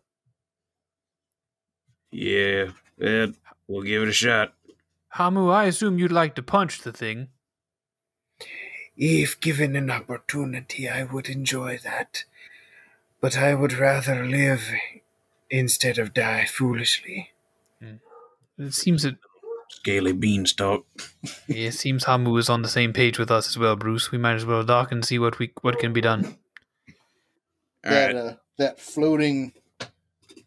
Yeah, well, we'll give it a shot. Hamu, I assume you'd like to punch the thing. If given an opportunity, I would enjoy that. But I would rather live instead of die foolishly. It seems that Scaly beanstalk. it seems Hamu is on the same page with us as well, Bruce. We might as well dock and see what we what can be done. that uh, that floating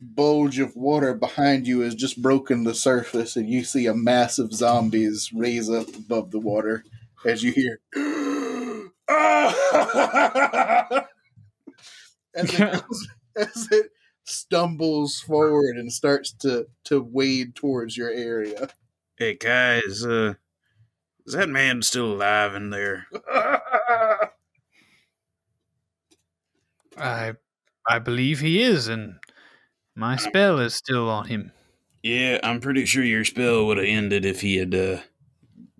bulge of water behind you has just broken the surface, and you see a mass of zombies raise up above the water as you hear. as, it goes- as it stumbles forward and starts to to wade towards your area. Hey, guys, is, uh, is that man still alive in there? I I believe he is, and my spell is still on him. Yeah, I'm pretty sure your spell would have ended if he had, uh,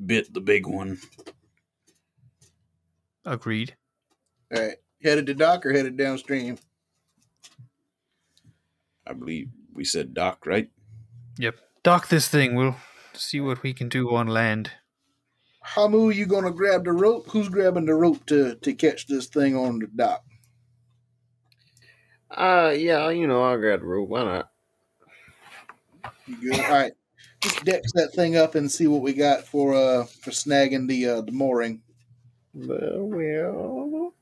bit the big one. Agreed. All right, headed to dock or headed downstream. I believe we said dock, right? Yep. Dock this thing. We'll see what we can do on land. Hamu, you gonna grab the rope? Who's grabbing the rope to to catch this thing on the dock? Uh, yeah, you know, I'll grab the rope. Why not? You good? All right, just dex that thing up and see what we got for uh for snagging the uh the mooring. Well, well.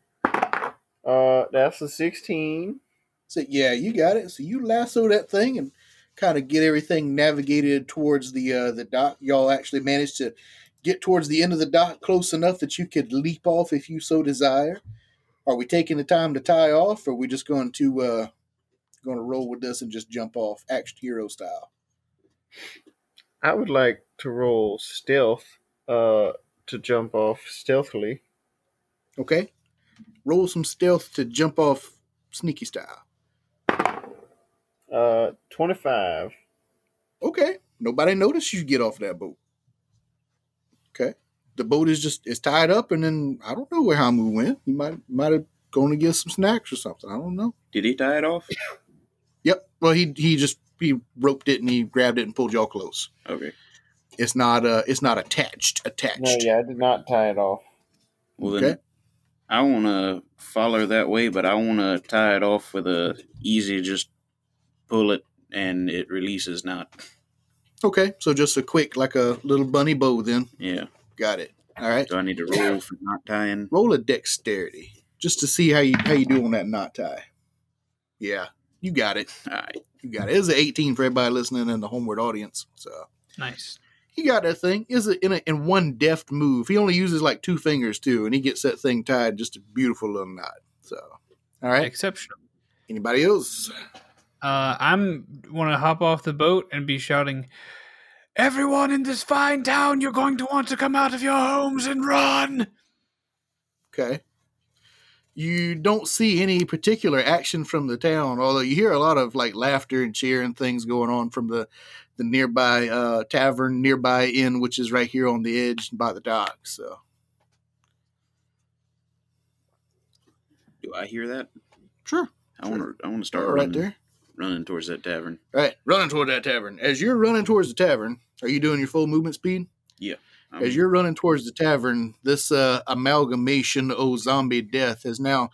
Uh, that's a 16. So yeah, you got it. So you lasso that thing and kind of get everything navigated towards the uh, the dock. Y'all actually managed to get towards the end of the dock close enough that you could leap off if you so desire. Are we taking the time to tie off, or are we just going to uh, going to roll with this and just jump off, action hero style? I would like to roll stealth uh, to jump off stealthily. Okay, roll some stealth to jump off sneaky style. Uh, 25. Okay, nobody noticed you get off that boat. Okay, the boat is just is tied up, and then I don't know where Hamu went. He might might have gone to get some snacks or something. I don't know. Did he tie it off? Yep. Well, he he just he roped it and he grabbed it and pulled y'all close. Okay. It's not uh it's not attached. Attached. No, yeah, I did not tie it off. Well, then Okay. I want to follow that way, but I want to tie it off with a easy, just pull it and it releases not. Okay. So just a quick like a little bunny bow. Then Yeah. got it. All right. Do I need to roll for not tying? Roll a dexterity just to see how you how you do on that knot tie. Yeah, you got it. All right. You got it. It was an 18 for everybody listening in the homeward audience. So Nice. He got that thing. Is it in a, in one deft move? He only uses like two fingers too, and he gets that thing tied just a beautiful little knot. So, all right. Exceptional. Anybody else? Uh, I'm want to hop off the boat and be shouting, "Everyone in this fine town, you're going to want to come out of your homes and run!" Okay. You don't see any particular action from the town, although you hear a lot of like laughter and cheer and things going on from the the nearby uh, tavern, nearby inn, which is right here on the edge by the dock. So, Do I hear that? sure, I want to. I want to start right running, there. running towards that tavern. All right, running toward that tavern. As you're running towards the tavern, are you doing your full movement speed? Um, As you're running towards the tavern, this uh, amalgamation of zombie death has now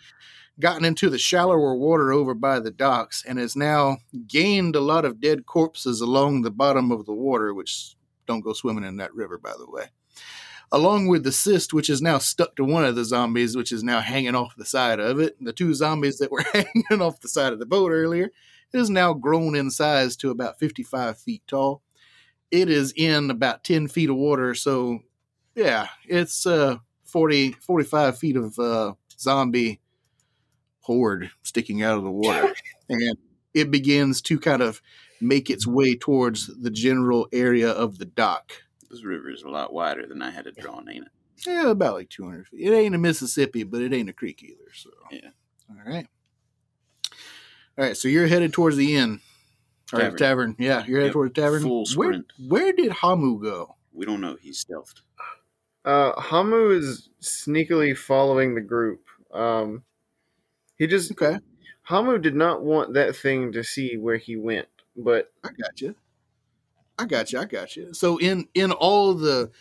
gotten into the shallower water over by the docks and has now gained a lot of dead corpses along the bottom of the water, which don't go swimming in that river, by the way. Along with the cyst, which is now stuck to one of the zombies, which is now hanging off the side of it. The two zombies that were hanging off the side of the boat earlier is now grown in size to about 55 feet tall it is in about 10 feet of water so yeah it's uh 40, 45 feet of uh, zombie horde sticking out of the water, and it begins to kind of make its way towards the general area of the dock. This river is a lot wider than I had it drawn, ain't it? Yeah, about like 200 feet. It ain't a Mississippi, but it ain't a creek either. So, Yeah. All right. All right. So you're headed towards the inn or Tavern. tavern. Yeah, you're headed Yep, towards the tavern. full Where, sprint. where did Hamu go? We don't know. He's stealthed. Uh, Hamu is sneakily following the group. Um, he just Okay, Hamu did not want that thing to see where he went, but I got you. I got you. I got you. So in in all the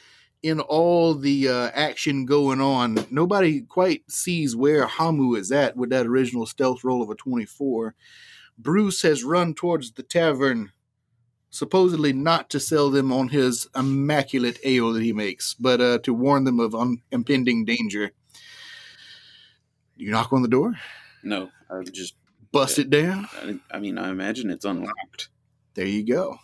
in all the uh, action going on, nobody quite sees where Hamu is at with that original stealth roll of a twenty four. Bruce has run towards the tavern, supposedly not to sell them on his immaculate ale that he makes, but uh, to warn them of un- impending danger. You knock on the door, No, I just. bust it down. I, I mean, I imagine it's unlocked. There you go.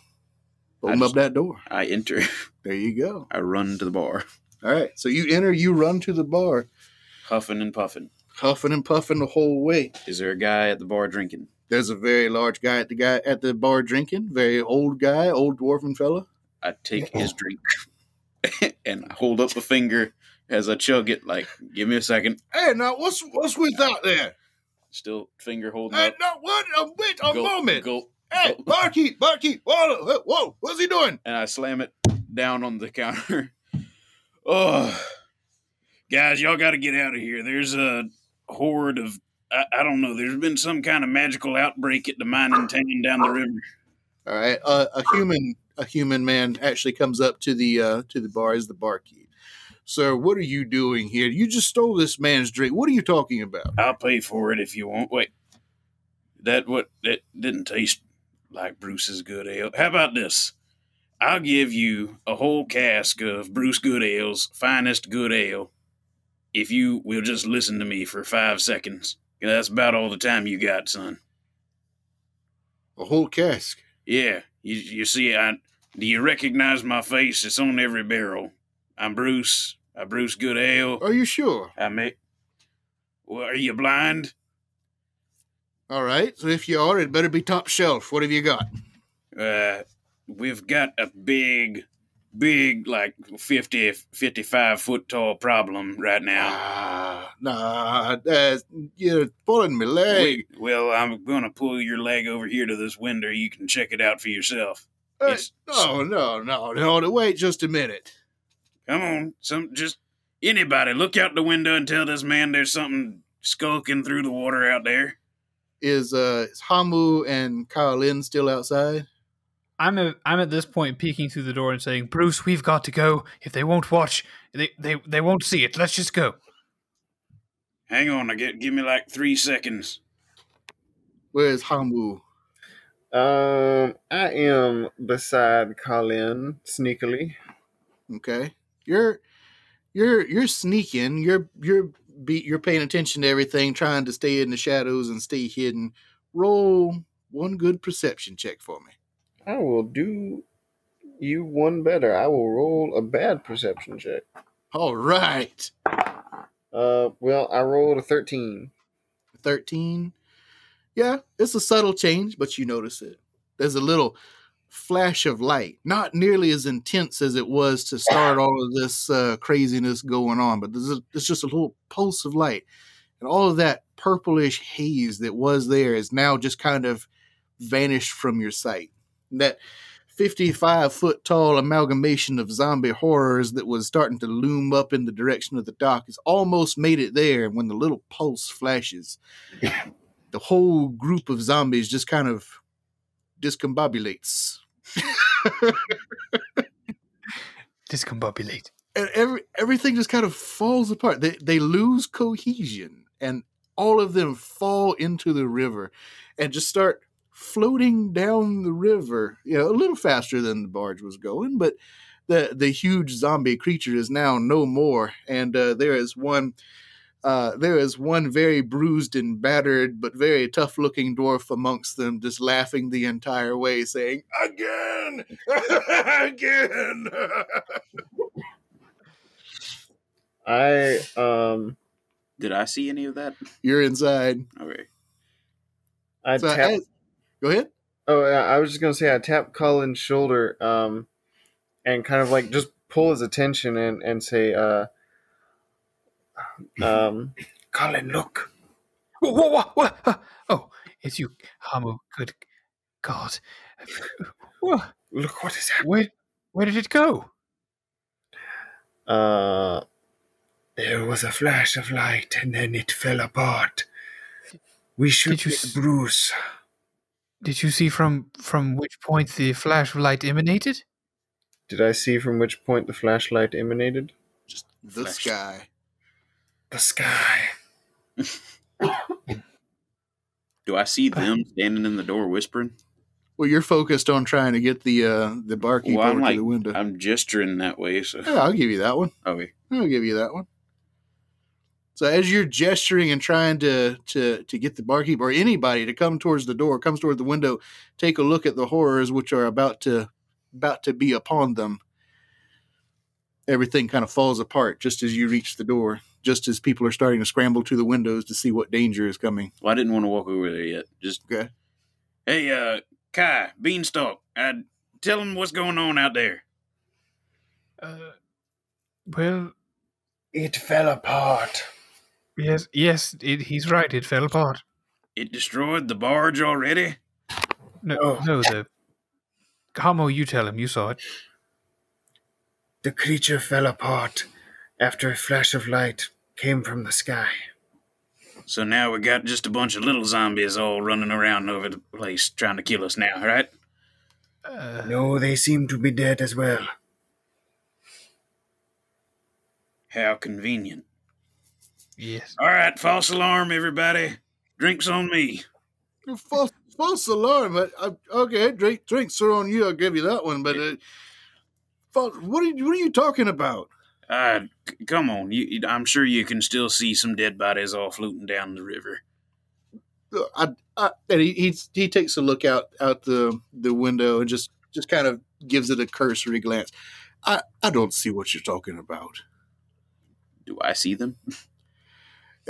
Open just- up that door. I enter. There you go. I run to the bar, All right. So you enter, you run to the bar, huffing and puffing. huffing and puffing the whole way. Is there a guy at the bar drinking? There's a very large guy at the guy at the bar drinking, very old guy, old dwarven fella. I take his drink and I hold up a finger as I chug it. Like, give me a second. Hey, now what's what's with that there? Still finger holding Hey, up. now what? A wait a Gulp, moment. gulp, Hey, gulp. barkeep, barkeep. Whoa, whoa, what's he doing? and I slam it down on the counter. oh, guys, y'all got to get out of here. There's a horde of I, I don't know. There's been some kind of magical outbreak at the mining town down the river. All right. Uh, a human, a human man actually comes up to the uh, to the bar as the barkeep. Sir, what are you doing here? You just stole this man's drink. What are you talking about? I'll pay for it if you want. Wait, that what that didn't taste like Bruce's good ale. How about this? I'll give you a whole cask of Bruce Good Ale's finest good ale if you will just listen to me for five seconds. That's about all the time you got, son. A whole cask. Yeah, you, you see, I do you recognize my face? It's on every barrel. I'm Bruce. I Bruce Good Ale. Are you sure? I make. Well, are you blind? All right. So if you are, it better be top shelf. What have you got? uh, we've got a big, big, like 50, 55 foot tall problem right now. Ah, nah, that's, you're pulling my leg. Well, I'm going to pull your leg over here to this window. You can check it out for yourself. Hey, it's- no, no, no, no. Wait just a minute. Come on, some just anybody look out the window and tell this man there's something skulking through the water out there. Is uh is Hamu and Kaolin still outside? I'm a, I'm at this point peeking through the door and saying, "Bruce, we've got to go. If they won't watch, they they, they won't see it. Let's just go." Hang on, I get give me like three seconds. Where's Hamu? um, I am beside Colin sneakily. Okay, you're you're you're sneaking. You're you're be, you're paying attention to everything, trying to stay in the shadows and stay hidden. Roll one good perception check for me. I will do you one better. I will roll a bad perception check. All right, Uh, well, I rolled a thirteen. thirteen. Yeah, it's a subtle change, but you notice it. There's a little flash of light, not nearly as intense as it was to start all of this uh, craziness going on, but there's, a, there's just a little pulse of light. And all of that purplish haze that was there is now just kind of vanished from your sight. That 55 foot tall amalgamation of zombie horrors that was starting to loom up in the direction of the dock has almost made it there. And when the little pulse flashes, the whole group of zombies just kind of discombobulates. Discombobulate. and every everything just kind of falls apart. They they lose cohesion, and all of them fall into the river, and just start floating down the river. You know, a little faster than the barge was going, but the the huge zombie creature is now no more, and uh, there is one. Uh, there is one very bruised and battered, but very tough looking dwarf amongst them, just laughing the entire way, saying, Again! Again! I um Did I see any of that? You're inside. Okay. I So tap. as- go ahead. Oh, I was just gonna say I tap Colin's shoulder, um, and kind of like just pull his attention and and say, uh, um, Colin, look. Whoa, whoa, whoa, whoa, uh, Oh, it's you, Hamu. Good God. Whoa, Look what is happening. Where, where did it go? uh, There was a flash of light and then it fell apart. We should Did you get s- Bruce. Did you see from from which point the flash of light emanated? did I see from which point the flashlight emanated? Just The flash. sky. The sky. Do I see them standing in the door whispering? Well, you're focused on trying to get the uh, the barkeep Well, I'm over like, to the window. I'm gesturing that way, so Yeah, I'll give you that one. okay. I'll give you that one. So as you're gesturing and trying to to to get the barkeep or anybody to come towards the door, comes toward the window, take a look at the horrors which are about to about to be upon them. Everything kind of falls apart just as you reach the door, just as people are starting to scramble to the windows to see what danger is coming. Well, I didn't want to walk over there yet. Just Okay. Hey, uh, Kai, Beanstalk, uh, tell him what's going on out there. Uh, well, It fell apart. yes, yes, it, he's right. It fell apart. It destroyed the barge already? No, Oh. no, the Hamo. You tell him. You saw it. The creature fell apart after a flash of light came from the sky. So now we got just a bunch of little zombies all running around over the place trying to kill us now, right? Uh, No, they seem to be dead as well. How convenient. yes. All right, false alarm, everybody. Drinks on me. False, false alarm. But, uh, okay, drink, drinks are on you. I'll give you that one. But uh, false, what are you, what are you talking about? Uh, c- come on. You, I'm sure you can still see some dead bodies all floating down the river. I, I, and he, he he takes a look out out the the window and just just kind of gives it a cursory glance. I I don't see what you're talking about. do I see them?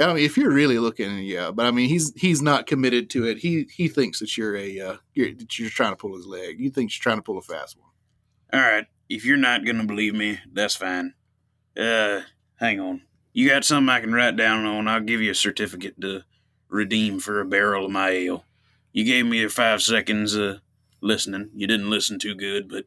I mean, if you're really looking, yeah. But I mean, he's he's not committed to it. He he thinks that you're a uh, you're, that you're trying to pull his leg. You think you're trying to pull a fast one. All right. If you're not gonna believe me, that's fine. Uh, hang on. You got something I can write down on? I'll give you a certificate to redeem for a barrel of my ale. You gave me your five seconds uh, listening. You didn't listen too good, but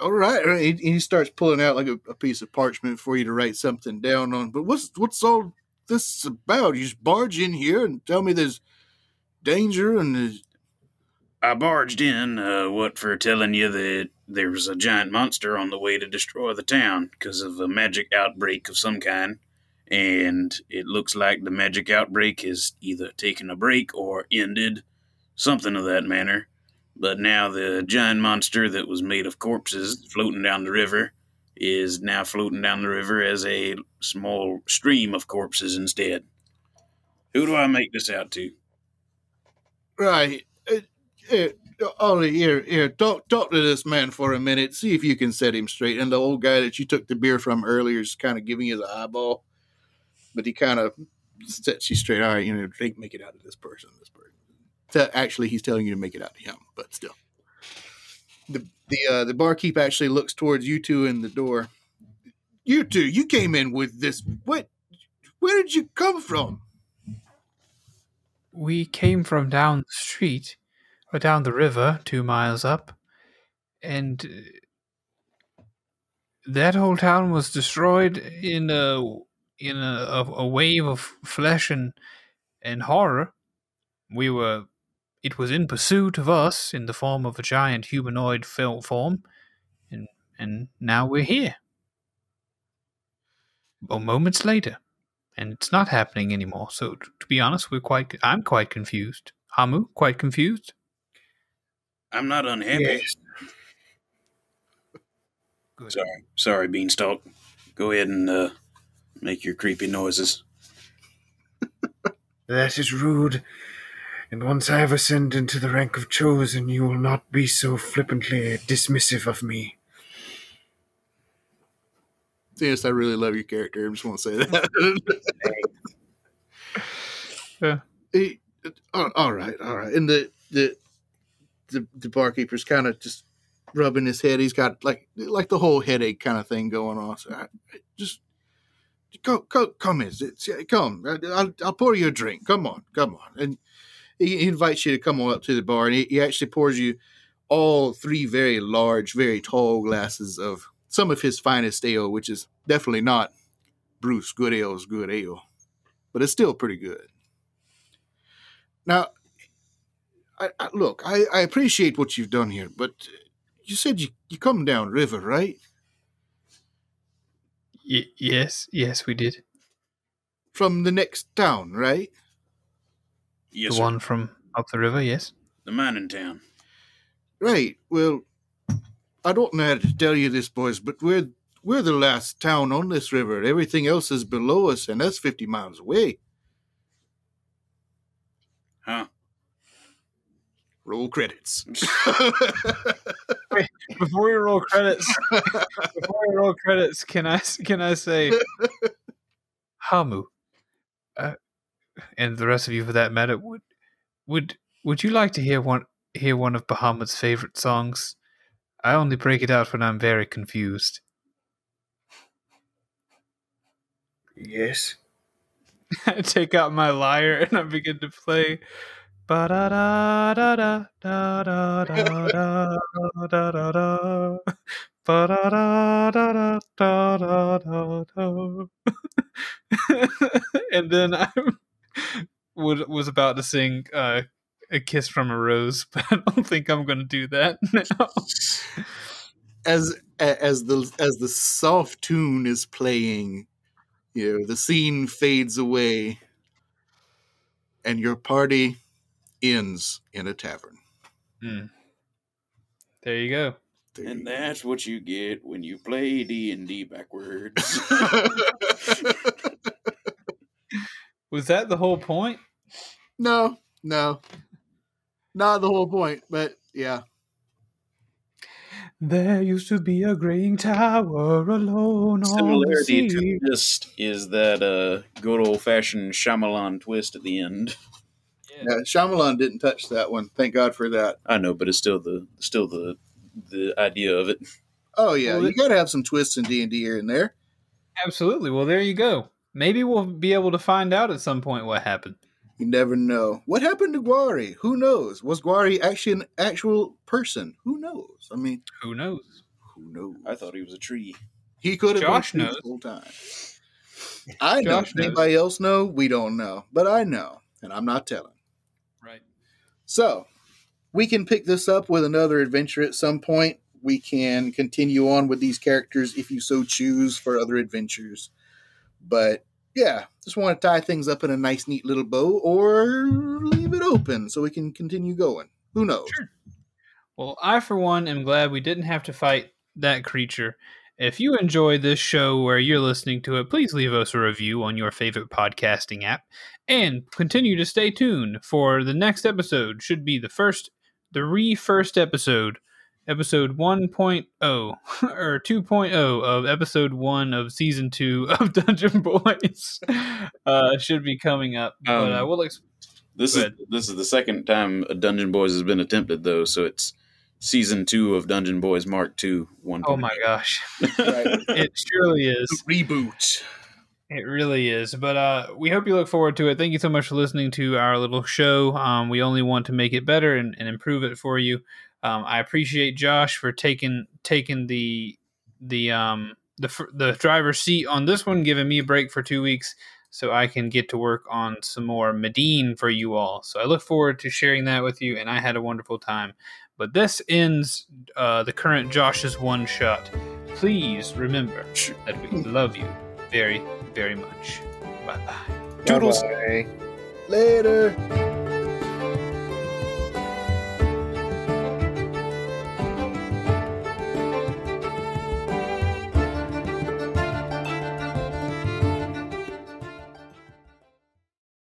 All right, all right. He, he starts pulling out like a, a piece of parchment for you to write something down on. But what's what's all this about? You just barge in here and tell me there's danger and there's I barged in, uh, what for telling you that there was a giant monster on the way to destroy the town because of a magic outbreak of some kind. And it looks like the magic outbreak has either taken a break or ended, something of that manner. But now the giant monster that was made of corpses floating down the river is now floating down the river as a small stream of corpses instead. Who do I make this out to? Right. Uh, Ollie, here, here, talk, talk to this man for a minute. See if you can set him straight. And the old guy that you took the beer from earlier is kind of giving you the eyeball, but he kind of sets you straight. All right, you know, make, make it out of this person. This person. So actually, he's telling you to make it out to him, but still. The the uh, the barkeep actually looks towards you two in the door. You two, you came in with this. What? Where did you come from? We came from down the street, or down the river, two miles up, and uh, that whole town was destroyed in a in a, a, wave of flesh and and horror. We were, it was in pursuit of us in the form of a giant humanoid form, and and now we're here. Well, moments later and it's not happening anymore. So to be honest, we're quite. I'm quite confused. Hamu, quite confused. I'm not unhappy. Yes. Sorry, sorry, Beanstalk. Go ahead and uh, make your creepy noises. That is rude. And once I have ascended into the rank of chosen, you will not be so flippantly dismissive of me. Yes, I really love your character. I just want to say that. Yeah. He- all- all right, all right. And the the the, the barkeeper's kind of just rubbing his head. He's got like like the whole headache kind of thing going on. So I, just come come come in. Come, I'll, I'll pour you a drink. Come on, come on. And he, he invites you to come on up to the bar, and he, he actually pours you all three very large, very tall glasses of some of his finest ale, which is definitely not Bruce Good Ale's good ale, but it's still pretty good. Now, I, I, look, I, I appreciate what you've done here, but you said you, you come down river, right? Y- yes, yes, we did. From the next town, right? Yes, the sir. one from up the river, yes. The mining town. Right. Well, I don't know how to tell you this, boys, but we're we're the last town on this river. Everything else is below us, and that's fifty miles away. Huh? Roll credits. Before we roll credits, before we roll credits, can I can I say Hamu, uh, and the rest of you for that matter, would would would you like to hear one hear one of Bahamut's favorite songs? I only break it out when I'm very confused. Yes. I take out my lyre and I begin to play and then I would, was about to sing uh, "A Kiss from a Rose," but I don't think I'm going to do that now. As as the as the soft tune is playing, you know the scene fades away, and your party ends in a tavern. There you go. There you And go. that's what you get when you play D and D backwards. Was that the whole point? no, no, not the whole point, but yeah. There used to be a graying tower alone on the Similarity to sea. this is that uh, good old fashioned Shyamalan twist at the end. Yeah, Shyamalan didn't touch that one. Thank God for that. I know, but it's still the still the the idea of it. Oh yeah, Well, you got to have some twists in D and D here and there. Absolutely. Well, there you go. Maybe we'll be able to find out at some point what happened. You never know. What happened to Guari? Who knows? Was Guari actually an actual person? Who knows? I mean, Who knows? who knows? I thought he was a tree. He could have Josh been knows. the whole time. I know. Knows. Anybody else know? We don't know, but I know, and I'm not telling. So we can pick this up with another adventure at some point. We can continue on with these characters if you so choose for other adventures. But yeah, just want to tie things up in a nice, neat little bow, or leave it open so we can continue going. Who knows? Well, I, for one, am glad we didn't have to fight that creature. If you enjoy this show where you're listening to it, please leave us a review on your favorite podcasting app and continue to stay tuned for the next episode. Should be the first, the re first episode, episode 1.0 or 2.0 of episode 1 of season 2 of Dungeon Boys. Uh, should be coming up. but I Um, will ex- This is this is the second time a Dungeon Boys has been attempted though, so it's season two of Dungeon Boys Mark Two. One. Oh my gosh. Right. It surely is. Reboot. It really is. But uh, we hope you look forward to it. Thank you so much for listening to our little show. Um, we only want to make it better and, and improve it for you. Um, I appreciate Josh for taking taking the the um the the driver's seat on this one, giving me a break for two weeks so I can get to work on some more Medine for you all. So I look forward to sharing that with you, and I had a wonderful time. But this ends uh, the current Josh's one shot. Please remember that we love you very, very much. Bye bye. Toodles. Bye-bye. Later.